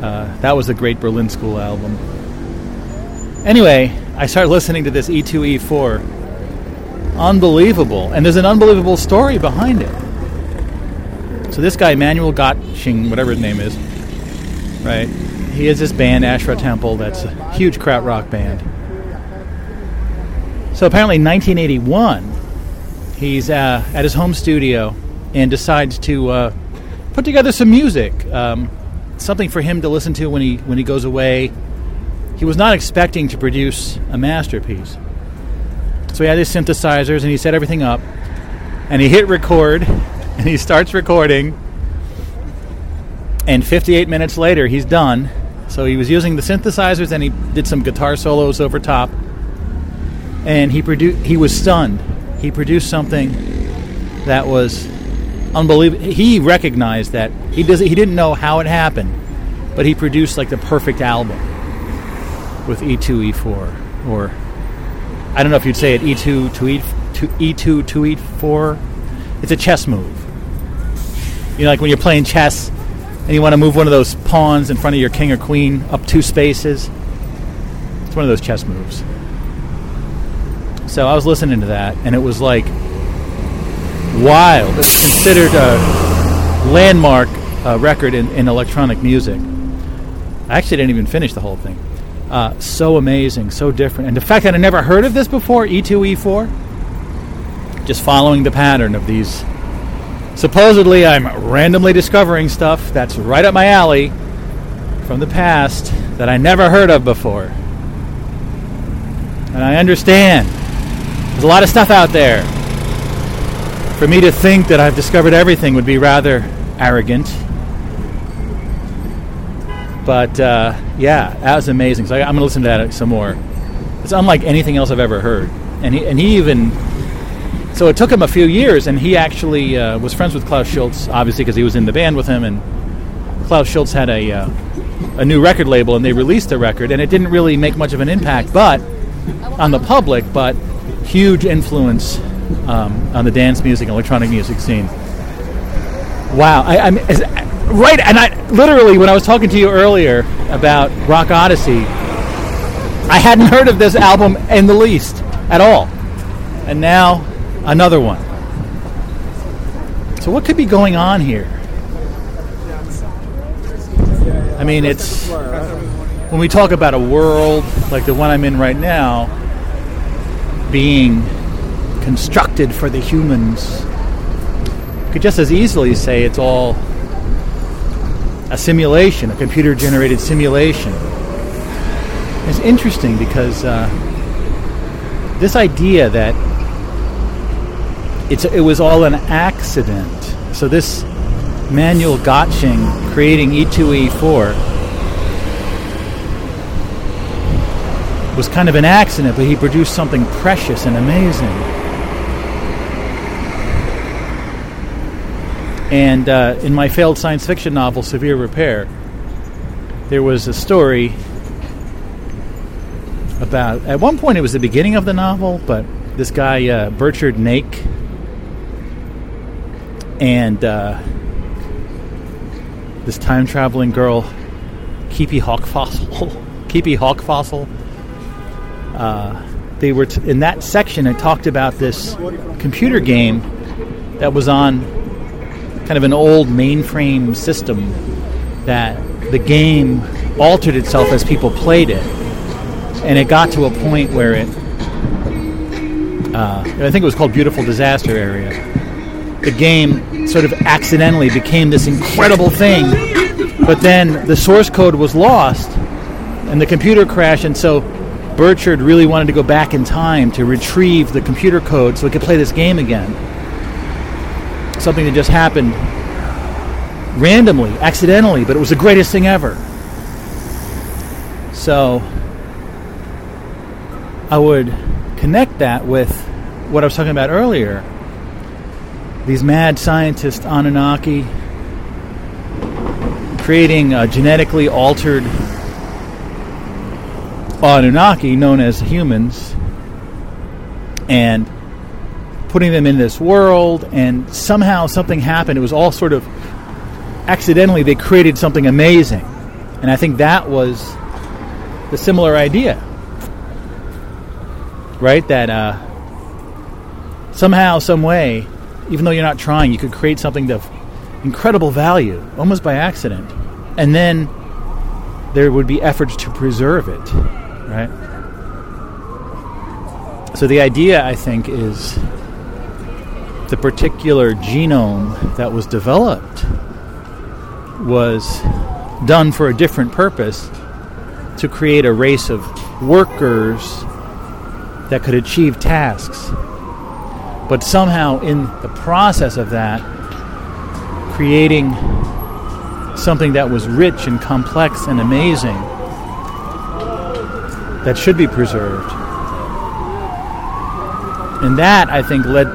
[SPEAKER 1] Uh, that was the Great Berlin School album. Anyway, I started listening to this E2E4. Unbelievable. And there's an unbelievable story behind it. So this guy, Manuel Göttsching, whatever his name is, right? He has this band, Ash Ra Tempel, that's a huge krautrock band. So apparently, in 1981, he's uh, at his home studio and decides to uh, put together some music, um, something for him to listen to when he when he goes away. He was not expecting to produce a masterpiece, so he had his synthesizers and he set everything up, and he hit record, (laughs) and he starts recording. And 58 minutes later, he's done. So he was using the synthesizers, and he did some guitar solos over top and he produced. He was stunned. He produced something that was unbelievable. He recognized that he does. He didn't know how it happened, but he produced like the perfect album with E2, E4, or I don't know if you'd say it E2 to E to E2 to E4. It's a chess move. You know, like when you're playing chess and you want to move one of those pawns in front of your king or queen up two spaces. It's one of those chess moves. So I was listening to that, and it was like wild. It's considered a landmark uh, record in, in electronic music. I actually didn't even finish the whole thing. Uh, so amazing, so different. And the fact that I never heard of this before, E E2, E4, just following the pattern of these. Supposedly, I'm randomly discovering stuff that's right up my alley from the past that I never heard of before. And I understand. There's a lot of stuff out there. For me to think that I've discovered everything would be rather arrogant. But uh, yeah, that was amazing. So I, I'm going to listen to that some more. It's unlike anything else I've ever heard. And he, and he even. So it took him a few years, and he actually uh, was friends with Klaus Schulze, obviously, because he was in the band with him. And Klaus Schulze had a, uh, a new record label, and they released the record, and it didn't really make much of an impact, but on the public, but huge influence um, on the dance music and electronic music scene. Wow, I, is, right, and I literally when I was talking to you earlier about Rock Odyssey, I hadn't heard of this album in the least at all, and now another one. So what could be going on here? I mean, it's when we talk about a world like the one I'm in right now being constructed for the humans, you could just as easily say it's all a simulation, a computer generated simulation. It's interesting because uh, this idea that it's, it was all an accident. So this Manuel Göttsching creating E E2E4 was kind of an accident, but he produced something precious and amazing. And uh, in my failed science fiction novel, Severe Repair, there was a story about. At one point, it was the beginning of the novel, but this guy, uh, Burchard Nake, and uh, this time traveling girl, Keepy Hawk Fossil, (laughs) Keepy Hawk Fossil, uh, they were t- in that section. It talked about this computer game that was on kind of an old mainframe system that the game altered itself as people played it, and it got to a point where it. Uh, I think it was called Beautiful Disaster Area. the game sort of accidentally became this incredible thing, but then the source code was lost and the computer crashed, and so Burchard really wanted to go back in time to retrieve the computer code so he could play this game again. Something that just happened randomly, accidentally, but it was the greatest thing ever. So I would connect that with what I was talking about earlier. These mad scientists, Anunnaki, creating a genetically altered Anunnaki known as humans and putting them in this world and somehow something happened. It was all sort of accidentally they created something amazing. And i think that was the similar idea. Right? That uh, somehow some way even though you're not trying you could create something of incredible value almost by accident. And then there would be efforts to preserve it. Right? So the idea, I think, is the particular genome that was developed was done for a different purpose to create a race of workers that could achieve tasks. But somehow, in the process of that, creating something that was rich and complex and amazing that should be preserved. And that, I think, led,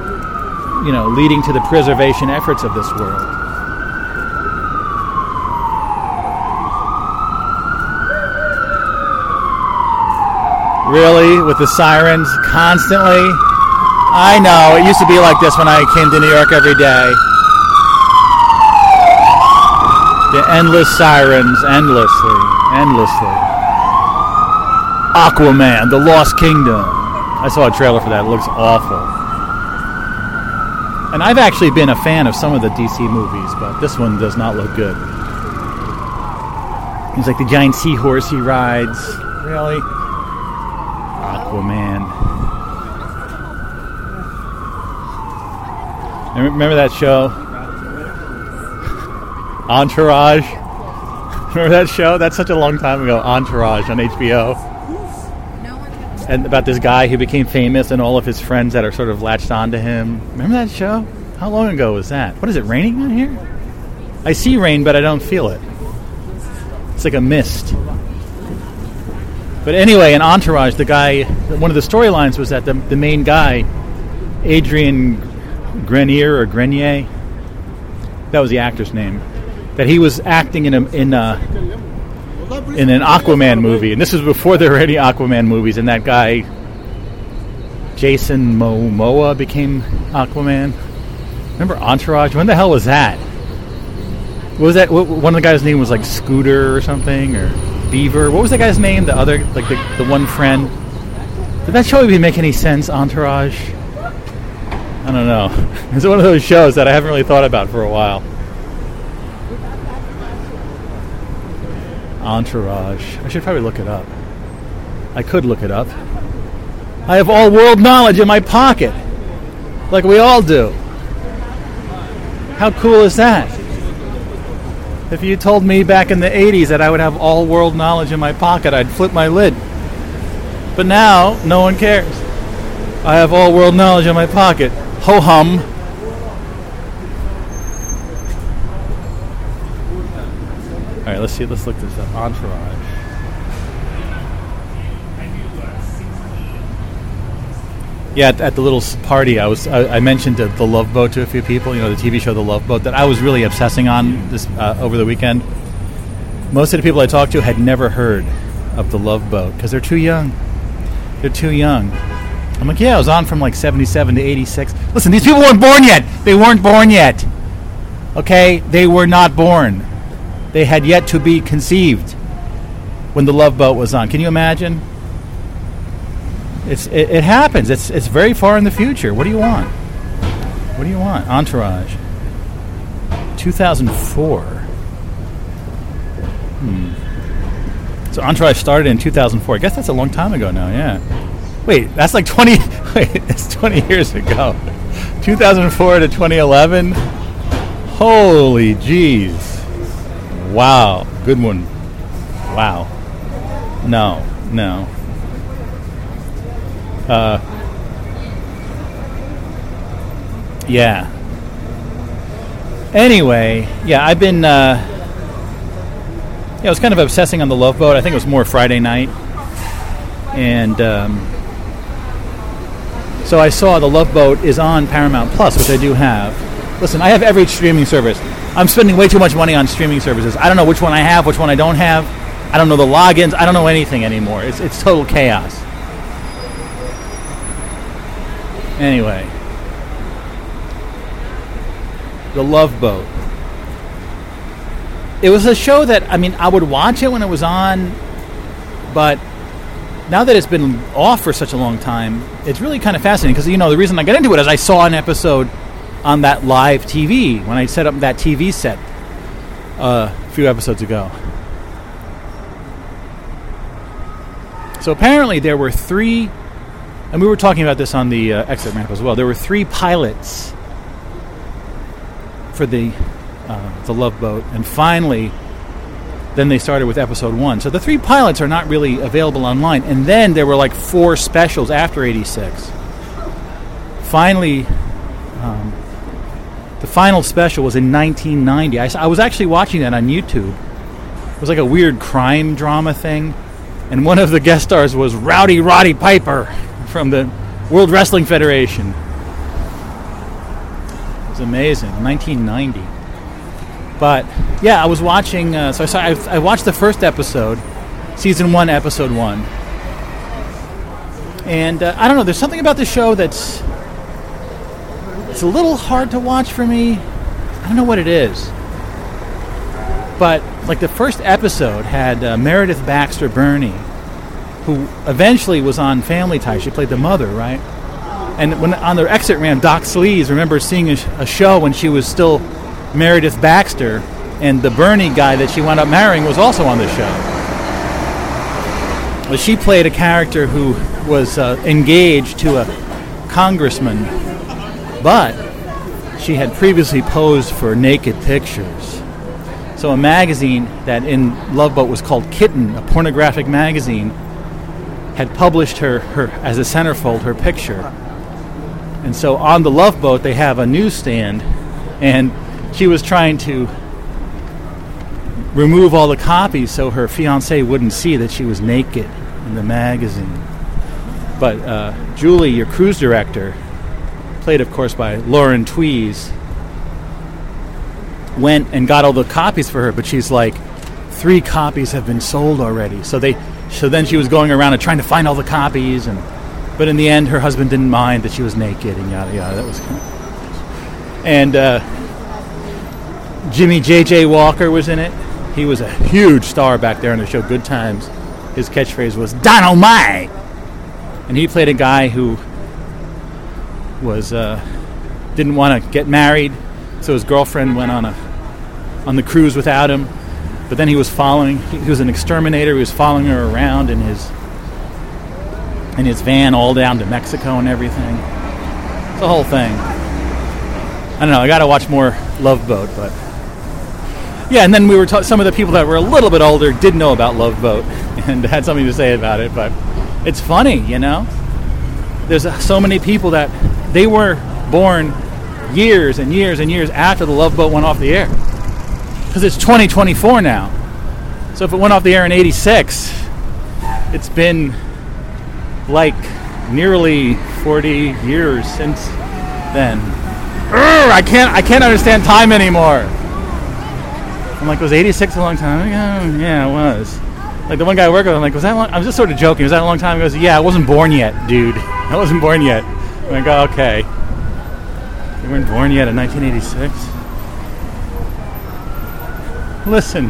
[SPEAKER 1] you know, leading to the preservation efforts of this world. Really? With the sirens constantly? I know, it used to be like this when I came to New York every day. The endless sirens, endlessly, endlessly. Aquaman, The Lost Kingdom. I saw a trailer for that. It looks awful. And I've actually been a fan of some of the DC movies, but this one does not look good. It's like the giant seahorse he rides. Really? Aquaman. Remember that show? Entourage? (laughs) Remember that show? That's such a long time ago. Entourage on HBO. And about this guy who became famous and all of his friends that are sort of latched onto him. Remember that show? How long ago was that? What is it raining out here? I see rain, but I don't feel it. It's like a mist. But anyway, in Entourage, the guy, one of the storylines was that the, the main guy, Adrian Grenier or Grenier, that was the actor's name, that he was acting in a in a in an Aquaman movie, and this was before there were any Aquaman movies. And that guy, Jason Momoa, became Aquaman. Remember Entourage? When the hell was that? What was that? What, one of the guys' name was like Scooter or something, or Beaver. What was that guy's name? The other, like the, the one friend. Did that show even make any sense? Entourage. I don't know. (laughs) It's one of those shows that I haven't really thought about for a while. Entourage. I should probably look it up. I could look it up. I have all world knowledge in my pocket. Like we all do. How cool is that? If you told me back in the 80s that I would have all world knowledge in my pocket, I'd flip my lid. But now, no one cares. I have all world knowledge in my pocket. Ho hum. All right, let's see. Let's look this up. Entourage. Yeah, at, at the little party, I was I, I mentioned the, the Love Boat to a few people. You know, the TV show The Love Boat that I was really obsessing on this uh, over the weekend. Most of the people I talked to had never heard of the Love Boat because they're too young. They're too young. I'm like, yeah, I was on from like 77 to 86. Listen, these people weren't born yet. They weren't born yet. Okay, they were not born. They had yet to be conceived when the Love Boat was on. Can you imagine? It's it, it happens. It's it's very far in the future. What do you want? What do you want? Entourage. 2004. Hmm. So Entourage started in 2004. I guess that's a long time ago now. Yeah. Wait, that's like 20. (laughs) Wait, it's 20 years ago. 2004 to 2011. Holy jeez. Wow. Good one. Wow. No, no. Uh, yeah. Anyway, yeah, I've been. Uh, yeah, I was kind of obsessing on the Love Boat. I think it was more Friday night, and um, so I saw the Love Boat is on Paramount Plus, which I do have. Listen, I have every streaming service. I'm spending way too much money on streaming services. I don't know which one I have, which one I don't have. I don't know the logins. I don't know anything anymore. It's it's total chaos. Anyway, The Love Boat. It was a show that I mean I would watch it when it was on, but now that it's been off for such a long time, it's really kind of fascinating because you know the reason I got into it is I saw an episode on that live TV when I set up that TV set uh, a few episodes ago. So apparently there were three, and we were talking about this on the uh, exit ramp as well. There were three pilots for the uh, the Love Boat, and finally, then they started with episode one. So the three pilots are not really available online, and then there were like four specials after '86. Finally, um, the final special was in 1990. I was actually watching that on YouTube. It was like a weird crime drama thing, and one of the guest stars was Rowdy Roddy Piper from the World Wrestling Federation. It was amazing, 1990. But yeah, I was watching. Uh, so I, saw, I, I watched the first episode, season one, episode one, and uh, I don't know. There's something about the show that's it's a little hard to watch for me. I don't know what it is. But like the first episode had uh, Meredith Baxter Birney, who eventually was on Family Ties. She played the mother, right? And when on their exit ramp, Doc Sleaze remember seeing a, a show when she was still Meredith Baxter, and the Birney guy that she wound up marrying was also on the show. She played a character who was uh, engaged to a congressman but she had previously posed for naked pictures. So a magazine that in Love Boat was called Kitten, a pornographic magazine, had published her, her as a centerfold her picture. And so on the Love Boat they have a newsstand and she was trying to remove all the copies so her fiance wouldn't see that she was naked in the magazine. But uh, Julie, your cruise director, played, of course, by Lauren Tewes, went and got all the copies for her, but she's like, three copies have been sold already. So they, so then she was going around and trying to find all the copies, and but in the end, her husband didn't mind that she was naked and yada yada. That was, kind of, and uh, Jimmy J.J. Walker was in it. He was a huge star back there on the show Good Times. His catchphrase was "Dynamite," and he played a guy who was uh, didn't want to get married, so his girlfriend went on a on the cruise without him. But then he was following. He, was an exterminator. He was following her around in his in his van all down to Mexico and everything. It's the whole thing. I don't know. I got to watch more Love Boat, but yeah. And then we were ta- some of the people that were a little bit older did know about Love Boat (laughs) and had something to say about it. But it's funny, you know. There's uh, so many people that they were born years and years and years after the Love Boat went off the air. Because it's 2024 now. So if it went off the air in 86, it's been like nearly 40 years since then. Urgh, I can't I can't understand time anymore. I'm like, was 86 a long time ago? Yeah, it was. Like the one guy I work with, I'm like, was that long? I was just sort of joking. Was that a long time ago? He goes, yeah, I wasn't born yet, dude. (laughs) I wasn't born yet. I'm like, oh, okay. You weren't born yet in 1986? Listen,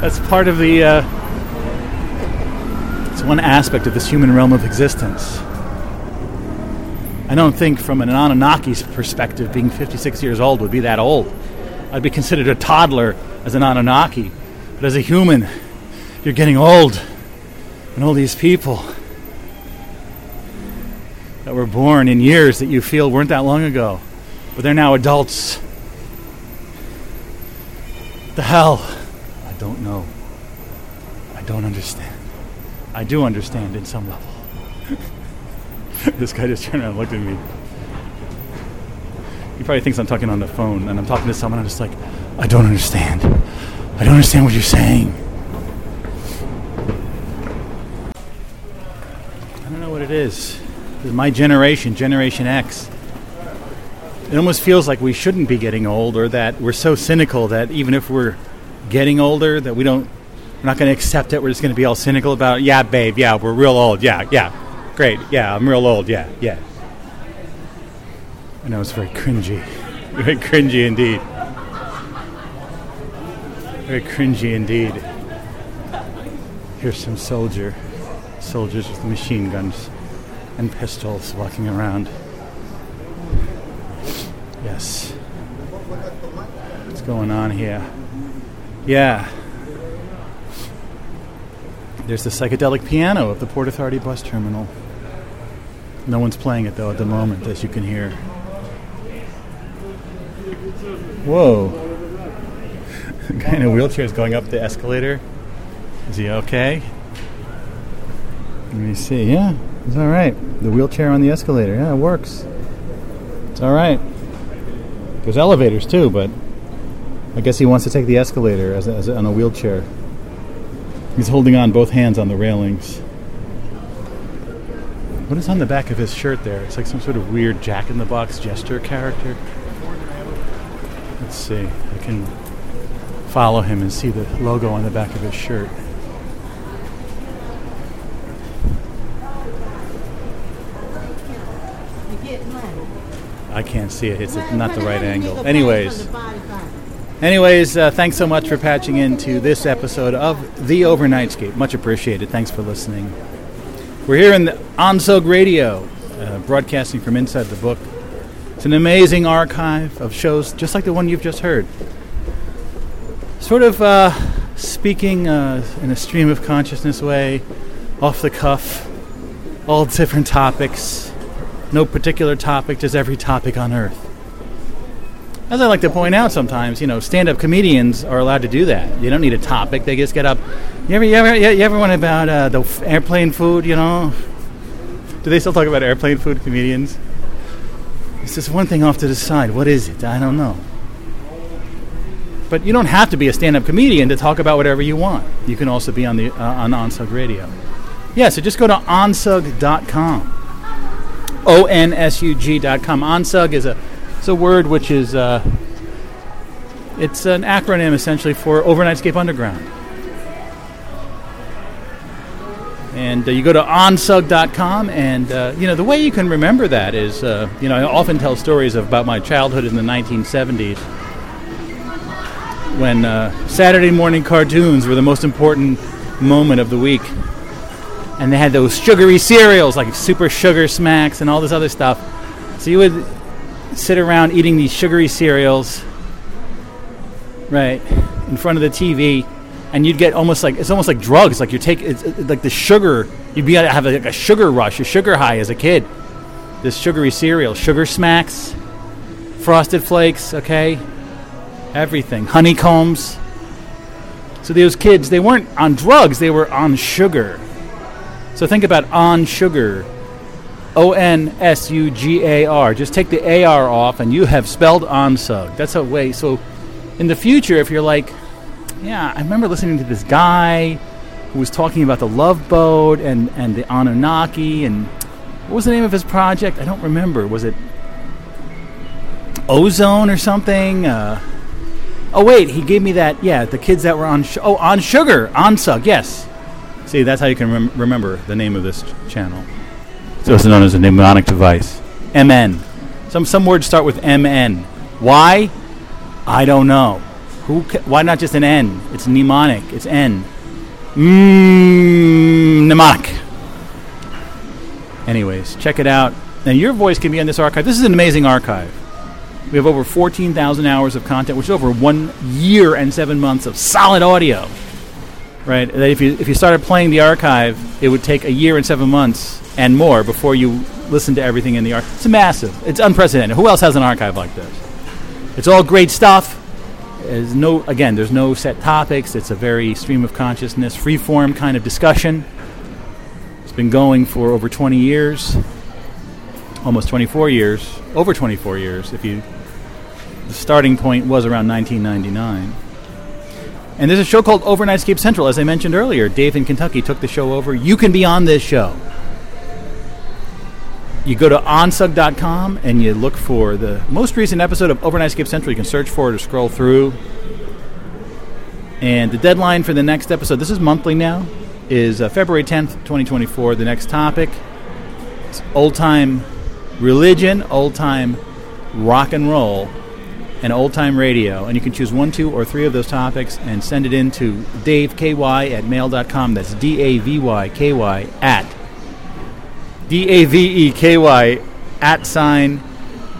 [SPEAKER 1] that's part of the. Uh, it's one aspect of this human realm of existence. I don't think, from an Anunnaki's perspective, being 56 years old would be that old. I'd be considered a toddler as an Anunnaki. But as a human, you're getting old. And all these people were born in years that you feel weren't that long ago, but they're now adults. The hell? I don't know. I don't understand. I do understand in some level. (laughs) this guy just turned around and looked at me. He probably thinks I'm talking on the phone and I'm talking to someone. I'm just like, I don't understand. I don't understand what you're saying. I don't know what it is. My generation, Generation X. It almost feels like we shouldn't be getting old, or that we're so cynical that even if we're getting older, that we don't, we're not going to accept it. We're just going to be all cynical about, yeah, babe, yeah, we're real old, yeah, yeah, great, yeah, I'm real old, yeah, yeah. I know it's very cringy, (laughs) very cringy indeed, very cringy indeed. Here's some soldier, soldiers with machine guns and pistols walking around. Yes. What's going on here? Yeah. There's the psychedelic piano of the Port Authority bus terminal. No one's playing it though at the moment, as you can hear. Whoa. The (laughs) guy in a wheelchair is going up the escalator. Is he okay? Let me see. Yeah, it's all right. The wheelchair on the escalator. Yeah, it works. It's all right. There's elevators too, but I guess he wants to take the escalator as, a, as a, on a wheelchair. He's holding on both hands on the railings. What is on the back of his shirt there? It's like some sort of weird Jack in the Box gesture character. Let's see. I can follow him and see the logo on the back of his shirt.
[SPEAKER 3] You get money.
[SPEAKER 1] I can't see it. It's not the right angle. Anyways, anyways, uh, thanks so much for patching into this episode of The Overnightscape. Much appreciated. Thanks for listening. We're here in the Onsug Radio, uh, broadcasting from inside the book. It's an amazing archive of shows just like the one you've just heard. Sort of uh, speaking uh, in a stream of consciousness way, off the cuff, all different topics. No particular topic, just every topic on earth. As I like to point out sometimes, you know, stand-up comedians are allowed to do that. You don't need a topic; they just get up. You ever, you ever, you ever wonder about uh, the f- airplane food? You know, do they still talk about airplane food, comedians? It's just one thing off to the side. What is it? I don't know. But you don't have to be a stand-up comedian to talk about whatever you want. You can also be on the uh, on Onsug Radio. Yeah, so just go to onsug.com. O N S U G.com. Onsug is a it's a word which is uh, it's an acronym essentially for Overnightscape Underground. And uh, you go to onsug.com, and uh, you know the way you can remember that is, uh, you know, I often tell stories about my childhood in the 1970s when uh, Saturday morning cartoons were the most important moment of the week, and they had those sugary cereals like Super Sugar Smacks and all this other stuff. So you would sit around eating these sugary cereals, right, in front of the TV, and you'd get almost like it's almost like drugs. Like you take it's, like the sugar. You'd be have like a sugar rush, a sugar high as a kid. This sugary cereal, sugar smacks, frosted flakes, okay, everything, honeycombs. So those kids, they weren't on drugs; they were on sugar. So think about on sugar. O N S U G A R. Just take the A R off, and you have spelled On onsug. That's a way. So, in the future, if you're like, yeah, I remember listening to this guy who was talking about the Love Boat and and the Anunnaki, and what was the name of his project? I don't remember. Was it Ozone or something? Uh, oh wait, he gave me that. Yeah, the kids that were on. Sh- oh, on sugar, onsug. Yes. See, that's how you can rem- remember the name of this ch- channel. It's known as a mnemonic device. MN. Some some words start with MN. Why? I don't know. Who? Ca- why not just an N? It's mnemonic. It's N. Mm, mnemonic. Anyways, check it out. Now your voice can be on this archive. This is an amazing archive. We have over 14,000 hours of content, which is over one year and seven months of solid audio. Right? That if you if you started playing the archive, it would take a year and seven months and more before you listen to everything in the archive. It's massive. It's unprecedented. Who else has an archive like this? It's all great stuff. There's no again. There's no set topics. It's a very stream of consciousness, free form kind of discussion. It's been going for over 20 years, almost 24 years, over 24 years. If you, the starting point was around 1999. And there's a show called Overnightscape Central, as I mentioned earlier. Dave in Kentucky took the show over. You can be on this show. You go to onsug.com and you look for the most recent episode of Overnightscape Central. You can search for it or scroll through. And the deadline for the next episode, this is monthly now, is uh, February 10th, 2024. The next topic is old time religion, old time rock and roll, and old time radio. And you can choose one, two, or three of those topics and send it in to daveky at mail.com. That's D A V Y K Y at D A V E K Y at sign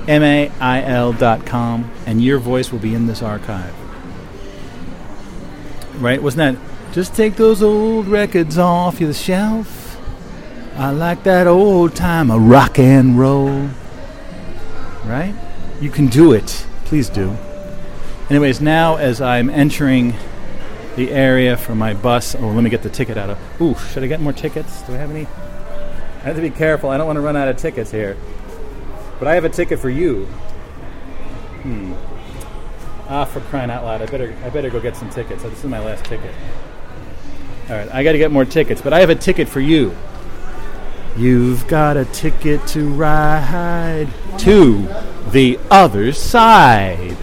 [SPEAKER 1] M A I L dot com. And your voice will be in this archive. Right? Wasn't that just take those old records off your shelf? I like that old time of rock and roll. Right? You can do it. Please do. Anyways, now as I'm entering the area for my bus, oh, let me get the ticket out of. Ooh, should I get more tickets? Do I have any? I have to be careful. I don't want to run out of tickets here. But I have a ticket for you. Hmm. Ah, for crying out loud! I better, I better go get some tickets. This is my last ticket. All right, I got to get more tickets, but I have a ticket for you. You've got a ticket to ride to the other side.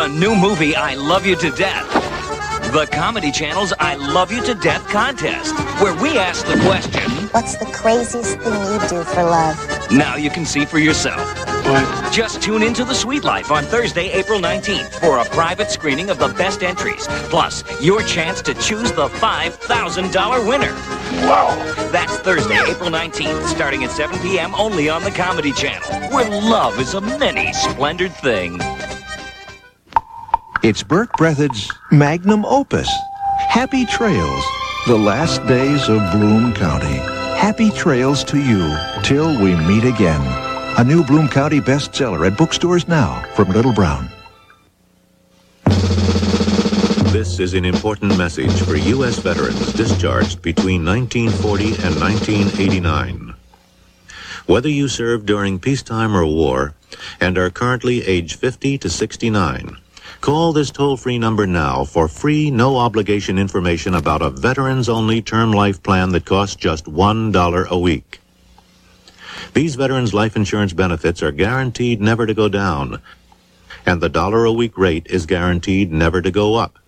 [SPEAKER 5] The new movie I Love You to Death. The Comedy Channel's I Love You to Death contest, where we ask the question,
[SPEAKER 6] What's the craziest thing you do for love?
[SPEAKER 5] now you can see for yourself.
[SPEAKER 7] What?
[SPEAKER 5] Just tune into The Sweet Life on Thursday, April 19th for a private screening of the best entries, plus your chance to choose the $5,000 winner.
[SPEAKER 7] Wow.
[SPEAKER 5] That's Thursday, April 19th, starting at 7 p.m. only on the Comedy Channel, where love is a many splendid thing.
[SPEAKER 8] It's Berke Breathed's magnum opus, Happy Trails, the last days of Bloom County. Happy trails to you till we meet again. A new Bloom County bestseller at bookstores now from Little Brown.
[SPEAKER 9] This is an important message for U.S. veterans discharged between 1940 and 1989. Whether you served during peacetime or war and are currently age 50 to 69, call this toll-free number now for free, no-obligation information about a veterans-only term life plan that costs just $1 a week. These veterans' life insurance benefits are guaranteed never to go down, and the dollar a week rate is guaranteed never to go up.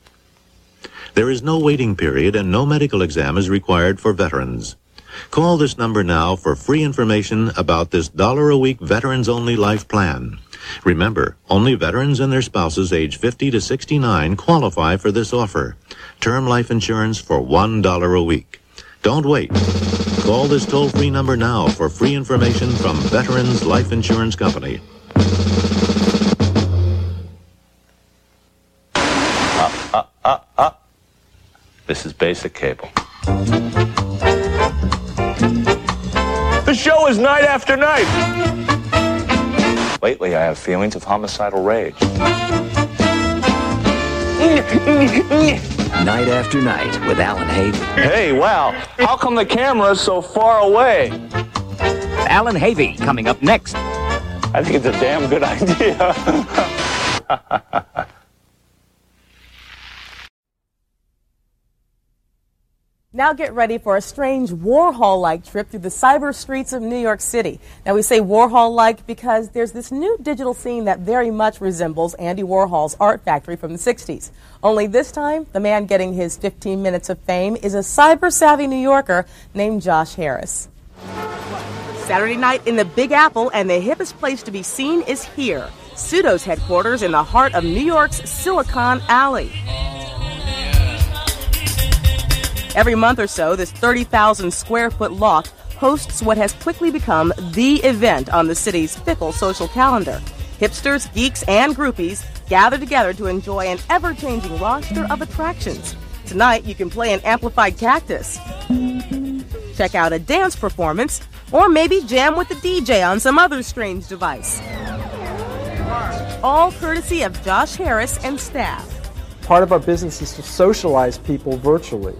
[SPEAKER 9] There is no waiting period and no medical exam is required for veterans. Call this number now for free information about this dollar a week veterans only life plan. Remember, only veterans and their spouses age 50 to 69 qualify for this offer. Term life insurance for $1 a week. Don't wait. Call this toll free number now for free information from Veterans Life Insurance Company.
[SPEAKER 10] Up, up, up, up. This is basic cable. The show is night after night. Lately, I have feelings of homicidal rage.
[SPEAKER 5] Night after night with Allan Havey.
[SPEAKER 10] Hey, wow. How come the camera's so far away?
[SPEAKER 5] Allan Havey coming up next.
[SPEAKER 10] I think it's a damn good (laughs) idea.
[SPEAKER 11] Now get ready for a strange Warhol-like trip through the cyber streets of New York City. Now we say Warhol-like because there's this new digital scene that very much resembles Andy Warhol's art factory from the 60s. Only this time, the man getting his 15 minutes of fame is a cyber-savvy New Yorker named Josh Harris. Saturday night in the Big Apple and the hippest place to be seen is here, Pseudo's headquarters in the heart of New York's Silicon Alley. Every month or so, this 30,000 square foot loft hosts what has quickly become the event on the city's fickle social calendar. Hipsters, geeks, and groupies gather together to enjoy an ever changing roster of attractions. Tonight, you can play an amplified cactus, check out a dance performance, or maybe jam with the DJ on some other strange device. All courtesy of Josh Harris and staff.
[SPEAKER 12] Part of our business is to socialize people virtually.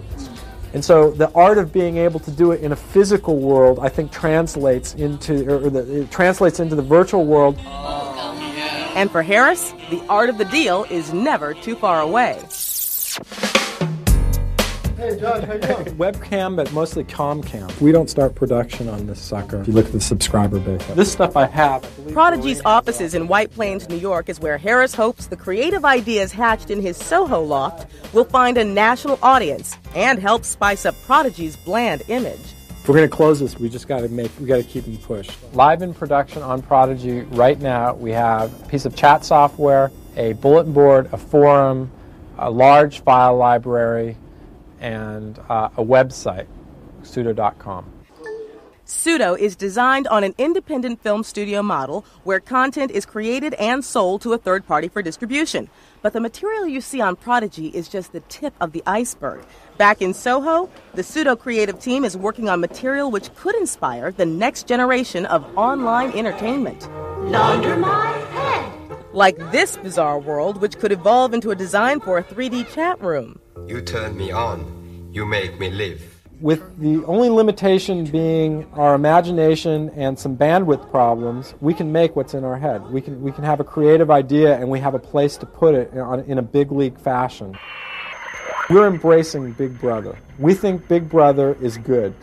[SPEAKER 12] And so the art of being able to do it in a physical world, I think, translates into or the, it translates into the virtual world.
[SPEAKER 11] And for Harris, the art of the deal is never too far away.
[SPEAKER 12] Hey Josh, how you doing? (laughs) Webcam, but mostly Comcam. We don't start production on this sucker. If you look at the subscriber base, this stuff I have.
[SPEAKER 11] Prodigy's offices in White Plains, New York, is where Harris hopes the creative ideas hatched in his Soho loft will find a national audience and help spice up Prodigy's bland image.
[SPEAKER 12] If we're going to close this, we just got to make, we got to keep them pushed. Live in production on Prodigy right now, we have a piece of chat software, a bulletin board, a forum, a large file library, and uh, a website, pseudo.com.
[SPEAKER 11] Pseudo is designed on an independent film studio model where content is created and sold to a third party for distribution. But the material you see on Prodigy is just the tip of the iceberg. Back in Soho, the Pseudo creative team is working on material which could inspire the next generation of online entertainment.
[SPEAKER 4] Under my head.
[SPEAKER 11] Like this bizarre world, which could evolve into a design for a 3D chat room.
[SPEAKER 13] You turn me on. You make me live.
[SPEAKER 12] With the only limitation being our imagination and some bandwidth problems, we can make what's in our head. We can, we can have a creative idea and we have a place to put it in, in a big league fashion. We're embracing Big Brother. We think Big Brother is good.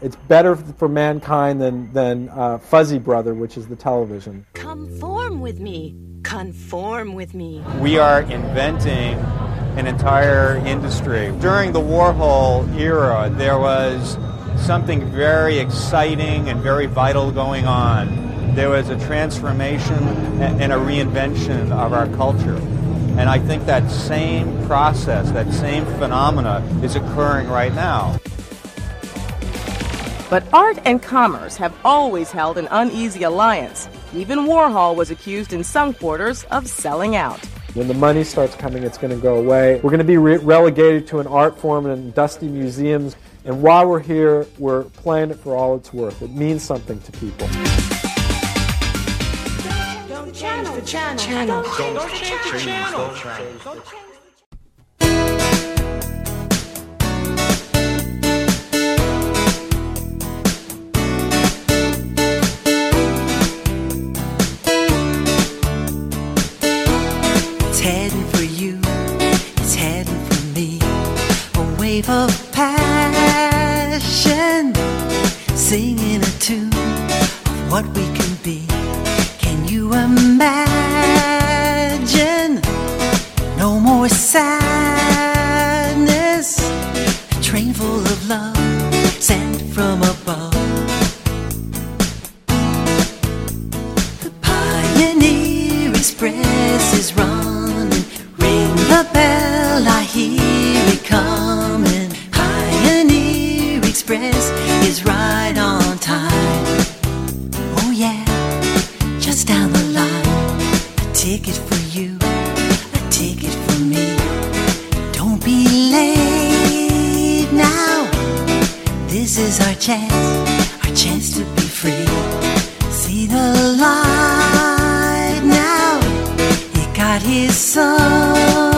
[SPEAKER 12] It's better for mankind than, than uh, Fuzzy Brother, which is the television.
[SPEAKER 14] Come form with me. Conform with me.
[SPEAKER 15] We are inventing an entire industry. During the Warhol era, there was something very exciting and very vital going on. There was a transformation and a reinvention of our culture. And I think that same process, that same phenomena is occurring right now.
[SPEAKER 11] But art and commerce have always held an uneasy alliance. Even Warhol was accused in some quarters of selling out.
[SPEAKER 12] When the money starts coming, it's going to go away. We're going to be re- relegated to an art form in dusty museums. And while we're here, we're playing it for all it's worth. It means something to people.
[SPEAKER 14] Don't change the channel. channel.
[SPEAKER 13] Don't change the channel.
[SPEAKER 16] wave of passion, singing a tune of what we can be. Can you imagine? No more sadness, a train full of love sent from above. The Pioneer Express is running, ring the bell, I hear it coming. Express is right on time. Oh, yeah, just down the line. A ticket for you, a ticket for me. Don't be late now. This is our chance, our chance to be free. See the light now. It got his
[SPEAKER 17] sun.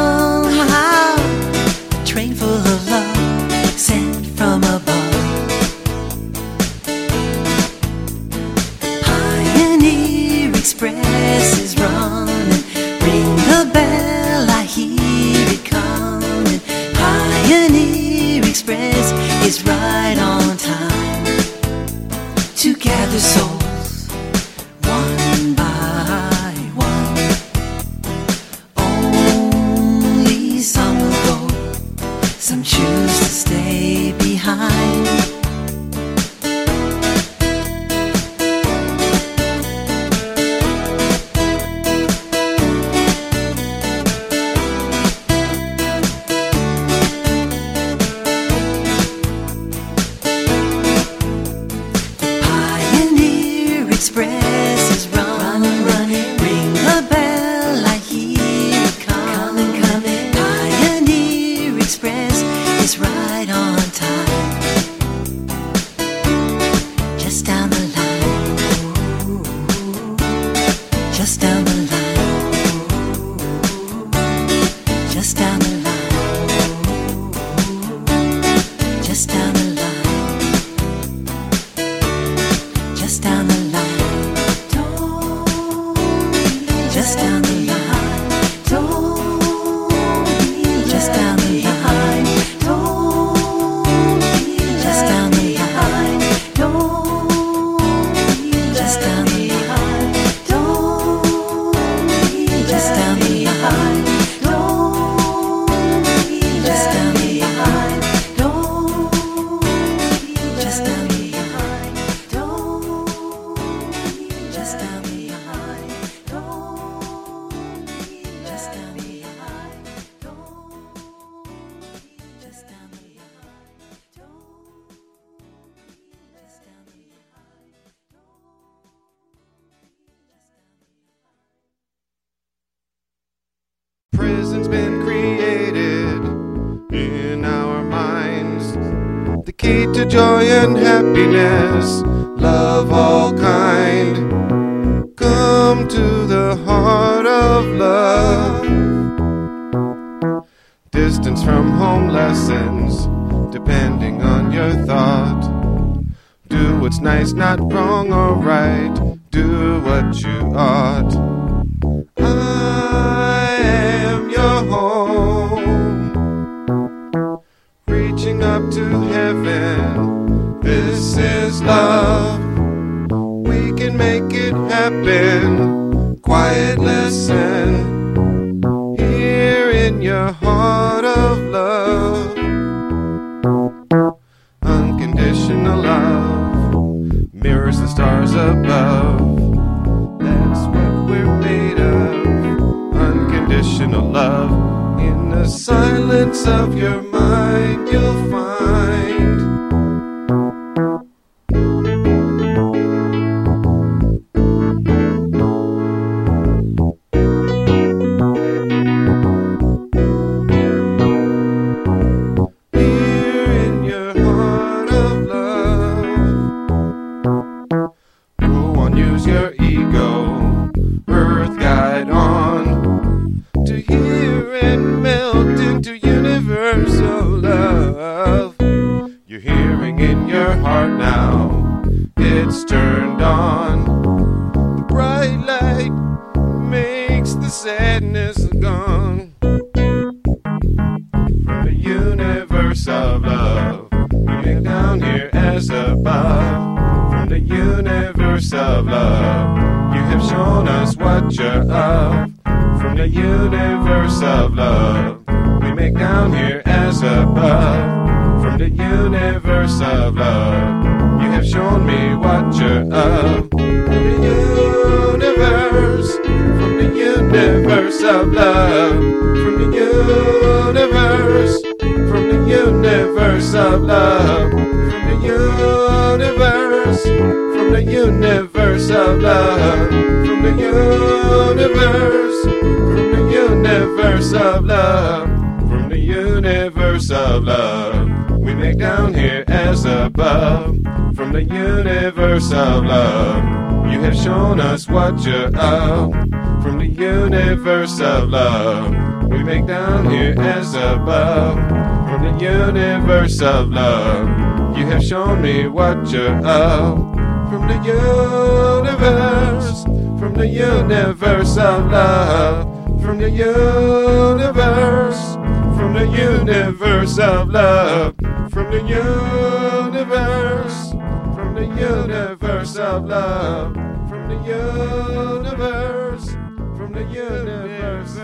[SPEAKER 17] Universe of love. You have shown me what you're of. From the universe. From the universe of love. From the universe. From the universe of love. From the universe. From the universe of love. From the universe. From the universe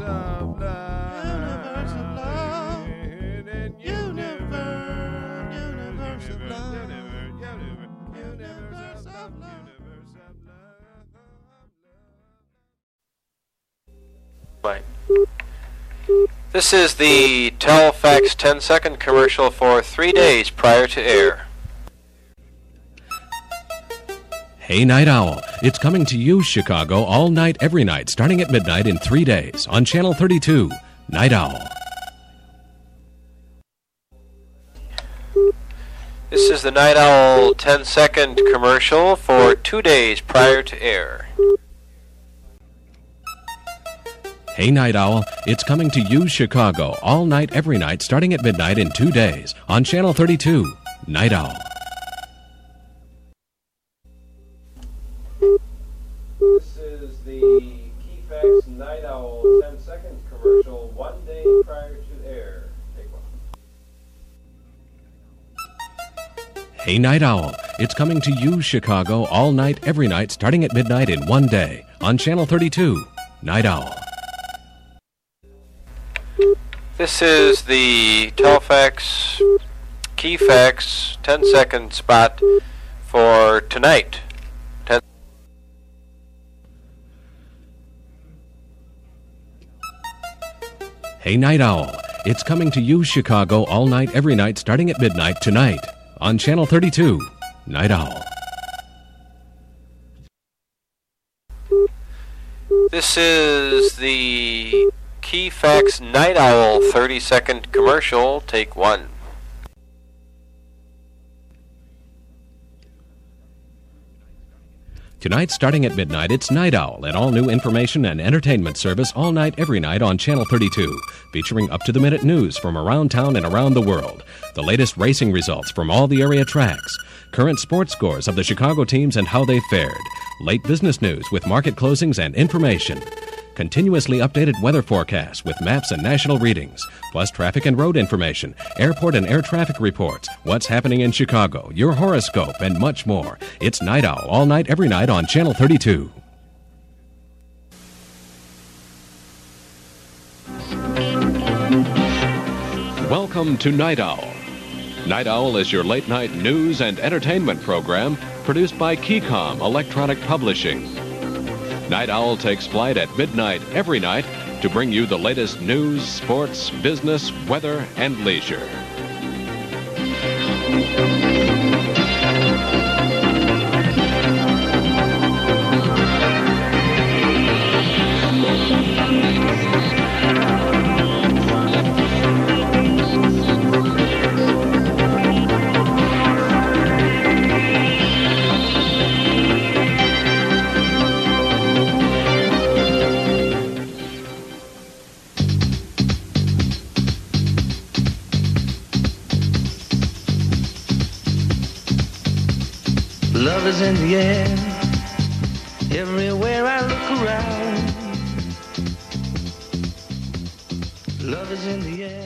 [SPEAKER 17] of love. Universe of love. Universe of love. Universe of love.
[SPEAKER 18] Right. This is the Telfax 10 second commercial for three days prior to air.
[SPEAKER 19] Hey Night Owl, it's coming to you, Chicago, all night, every night, starting at midnight in three days on Channel 32, Night Owl.
[SPEAKER 18] This is the Night Owl 10 second commercial for two days prior to air.
[SPEAKER 19] Hey Night Owl, it's coming to you, Chicago, all night, every night, starting at midnight in two days on Channel 32, Night Owl.
[SPEAKER 18] This is the Keyfax Night Owl 10 second commercial one day prior
[SPEAKER 19] Hey Night Owl, it's coming to you, Chicago, all night, every night, starting at midnight in one day on Channel 32, Night Owl.
[SPEAKER 18] This is the Telfax Keyfax 10 second spot for tonight. 10
[SPEAKER 19] Hey Night Owl, it's coming to you, Chicago, all night, every night, starting at midnight tonight on Channel 32, Night Owl.
[SPEAKER 18] This is the Keyfax Night Owl 30 second commercial. Take one.
[SPEAKER 19] Tonight, starting at midnight, it's Night Owl, an all new information and entertainment service all night, every night on Channel 32, featuring up to the minute news from around town and around the world, the latest racing results from all the area tracks, current sports scores of the Chicago teams and how they fared, late business news with market closings and information. Continuously updated weather forecasts with maps and national readings, plus traffic and road information, airport and air traffic reports, what's happening in Chicago, your horoscope, and much more. It's Night Owl all night, every night on Channel 32. Welcome to Night Owl. Night Owl is your late night news and entertainment program produced by Keycom Electronic Publishing. Night Owl takes flight at midnight every night to bring you the latest news, sports, business, weather, and leisure.
[SPEAKER 20] Is in the air. Everywhere I look around. Love is in the air.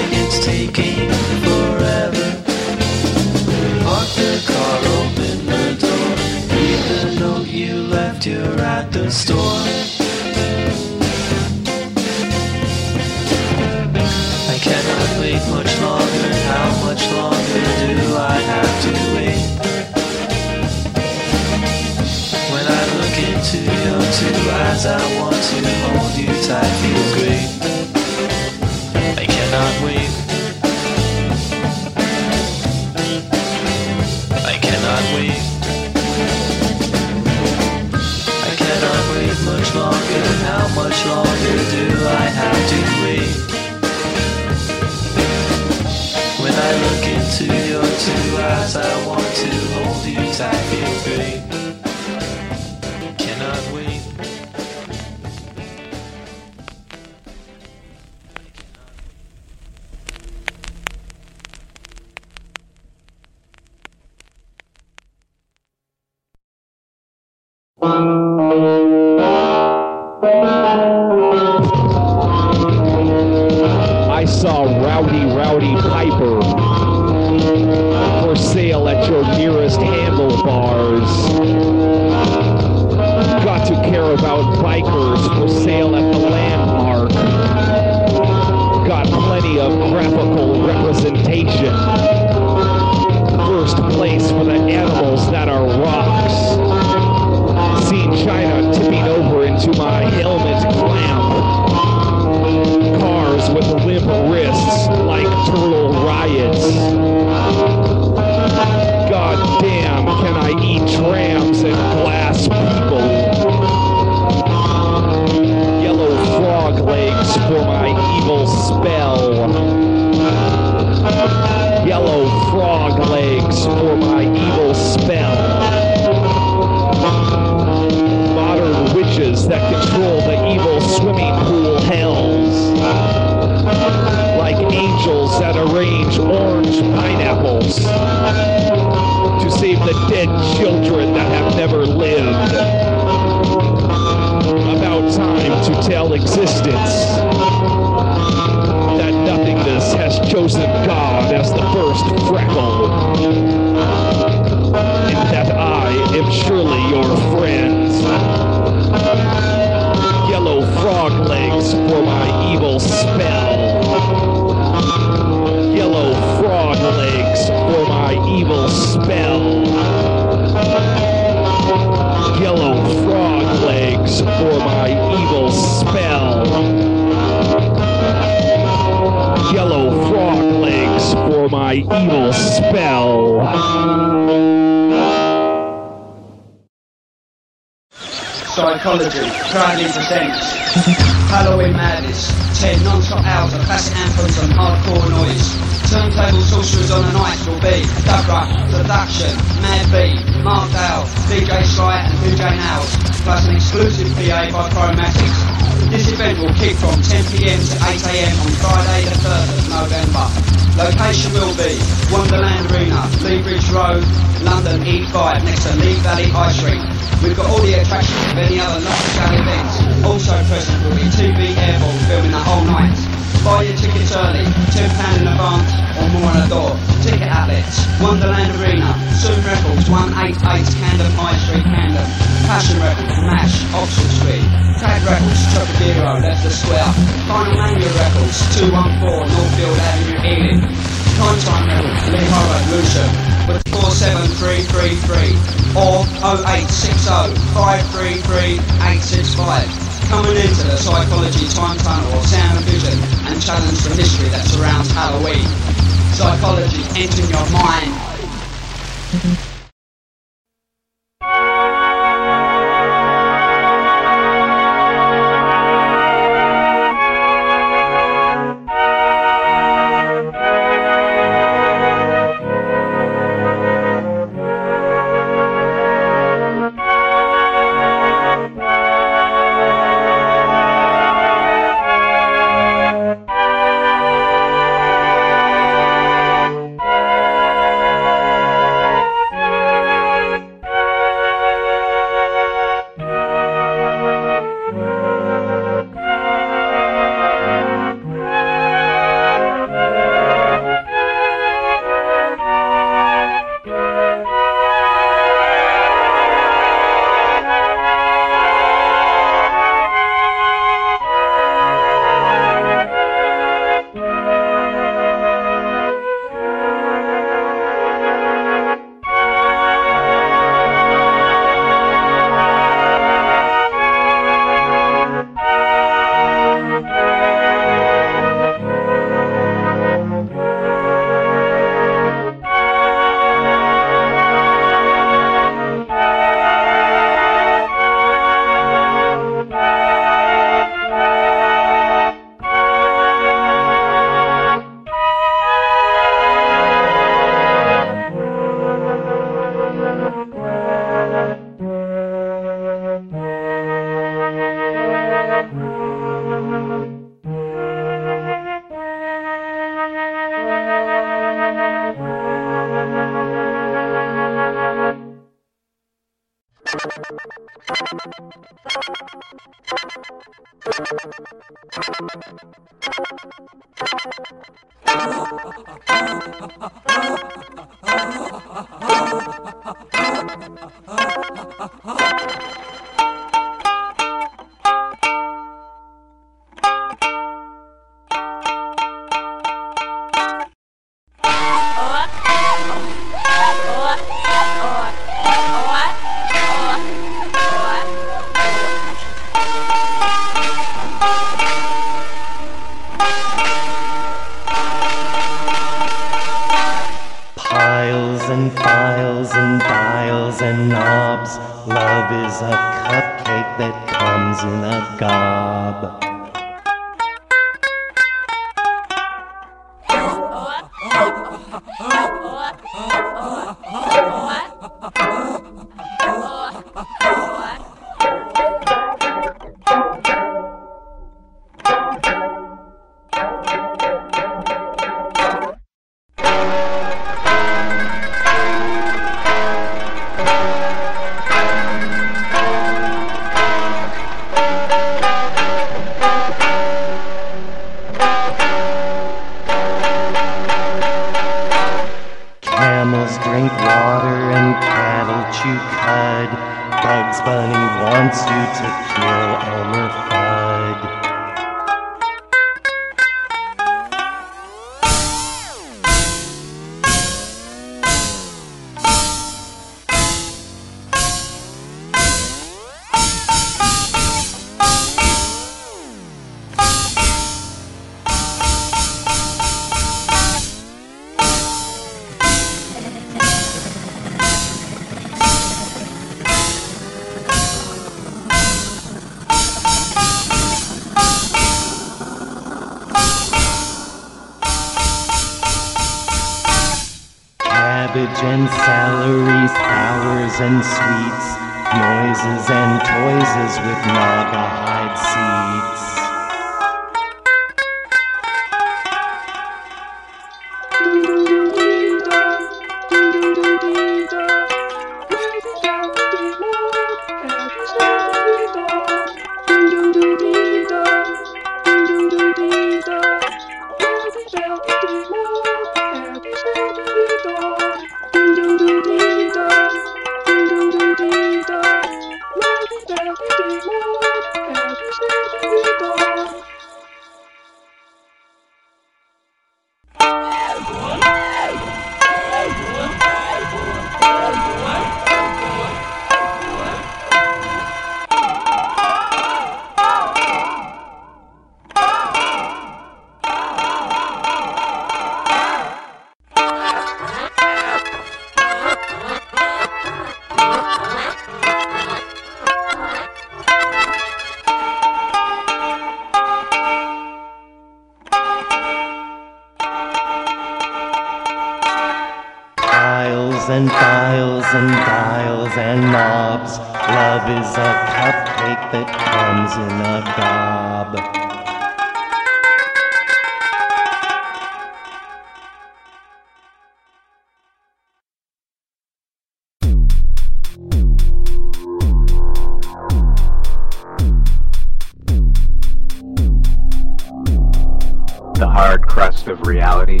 [SPEAKER 20] The
[SPEAKER 21] hard crust of reality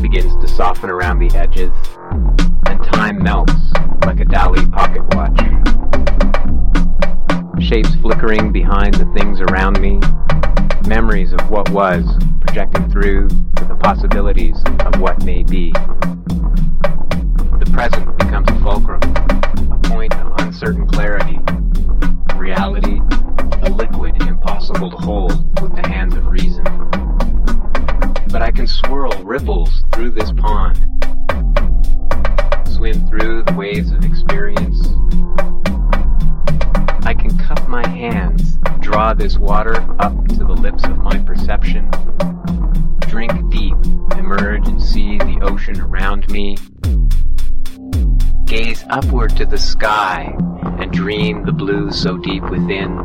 [SPEAKER 21] begins to soften around the edges, and time melts like a Dali pocket watch. Shapes flickering behind the things around me, memories of what was projecting through to the possibilities of what may be. The present becomes a fulcrum, a point of uncertain clarity. Reality, a liquid impossible to hold with the hands of reason but I can swirl ripples through this pond, swim through the waves of experience. I can cup my hands, draw this water up to the lips of my perception, drink deep, emerge and see the ocean around me, gaze upward to the sky and dream the blue so deep within.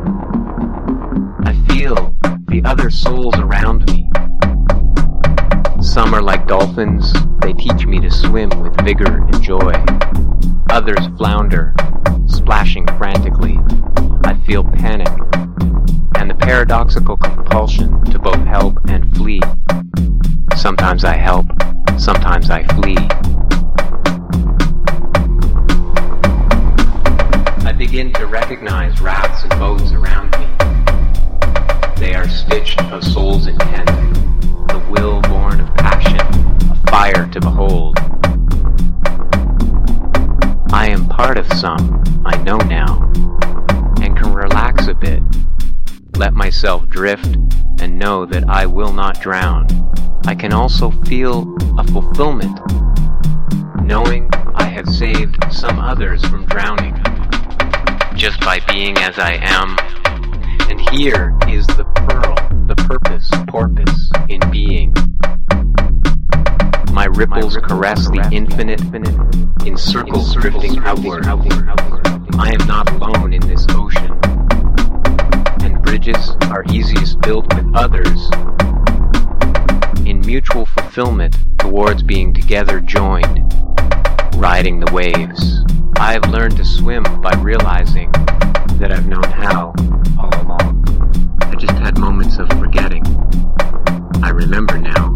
[SPEAKER 21] I feel the other souls around me. Some are like dolphins, they teach me to swim with vigor and joy. Others flounder, splashing frantically. I feel panic and the paradoxical compulsion to both help and flee. Sometimes I help, sometimes I flee. And know that I will not drown. I can also feel a fulfillment, knowing I have saved some others from drowning, just by being as I am. And here is the pearl, the purpose, porpoise in being. My ripples caress the infinite in circles drifting outward. I am not alone in this ocean. Bridges are easiest built with others in mutual fulfillment towards being together joined, riding the waves. I've learned to swim by realizing that I've known how all along. I just had moments of forgetting. I remember now.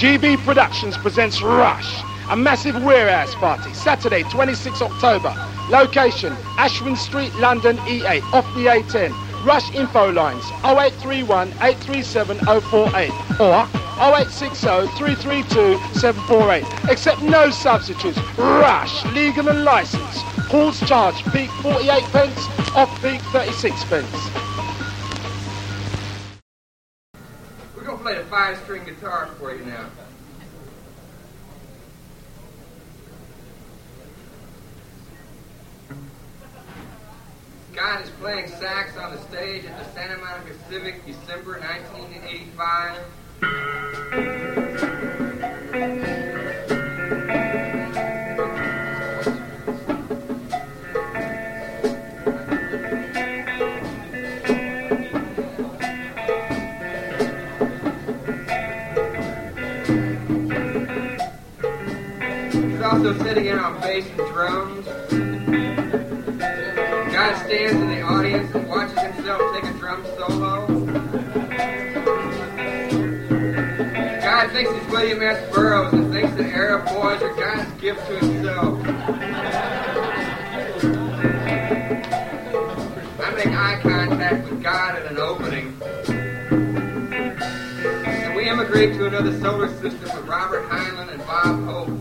[SPEAKER 22] GB Productions presents Rush, a massive warehouse party, Saturday, 26 October. Location, Ashwin Street, London, E8, off the A10. Rush info lines, 0831 837 048 or 0860 332 748. Except no substitutes. Rush, legal and licensed. Halls charge, peak 48 pence, off peak 36 pence.
[SPEAKER 23] We're gonna play a five string guitar for you now. Scott is playing sax on the stage at the Santa Monica Civic, December 1985. Also sitting in on bass and drums. Guy stands in the audience and watches himself take a drum solo. Guy thinks he's William S. Burroughs and thinks that Arab boys are God's gift to himself. I make eye contact with God at an opening. And we immigrate to another solar system with Robert Heinlein and Bob Hope.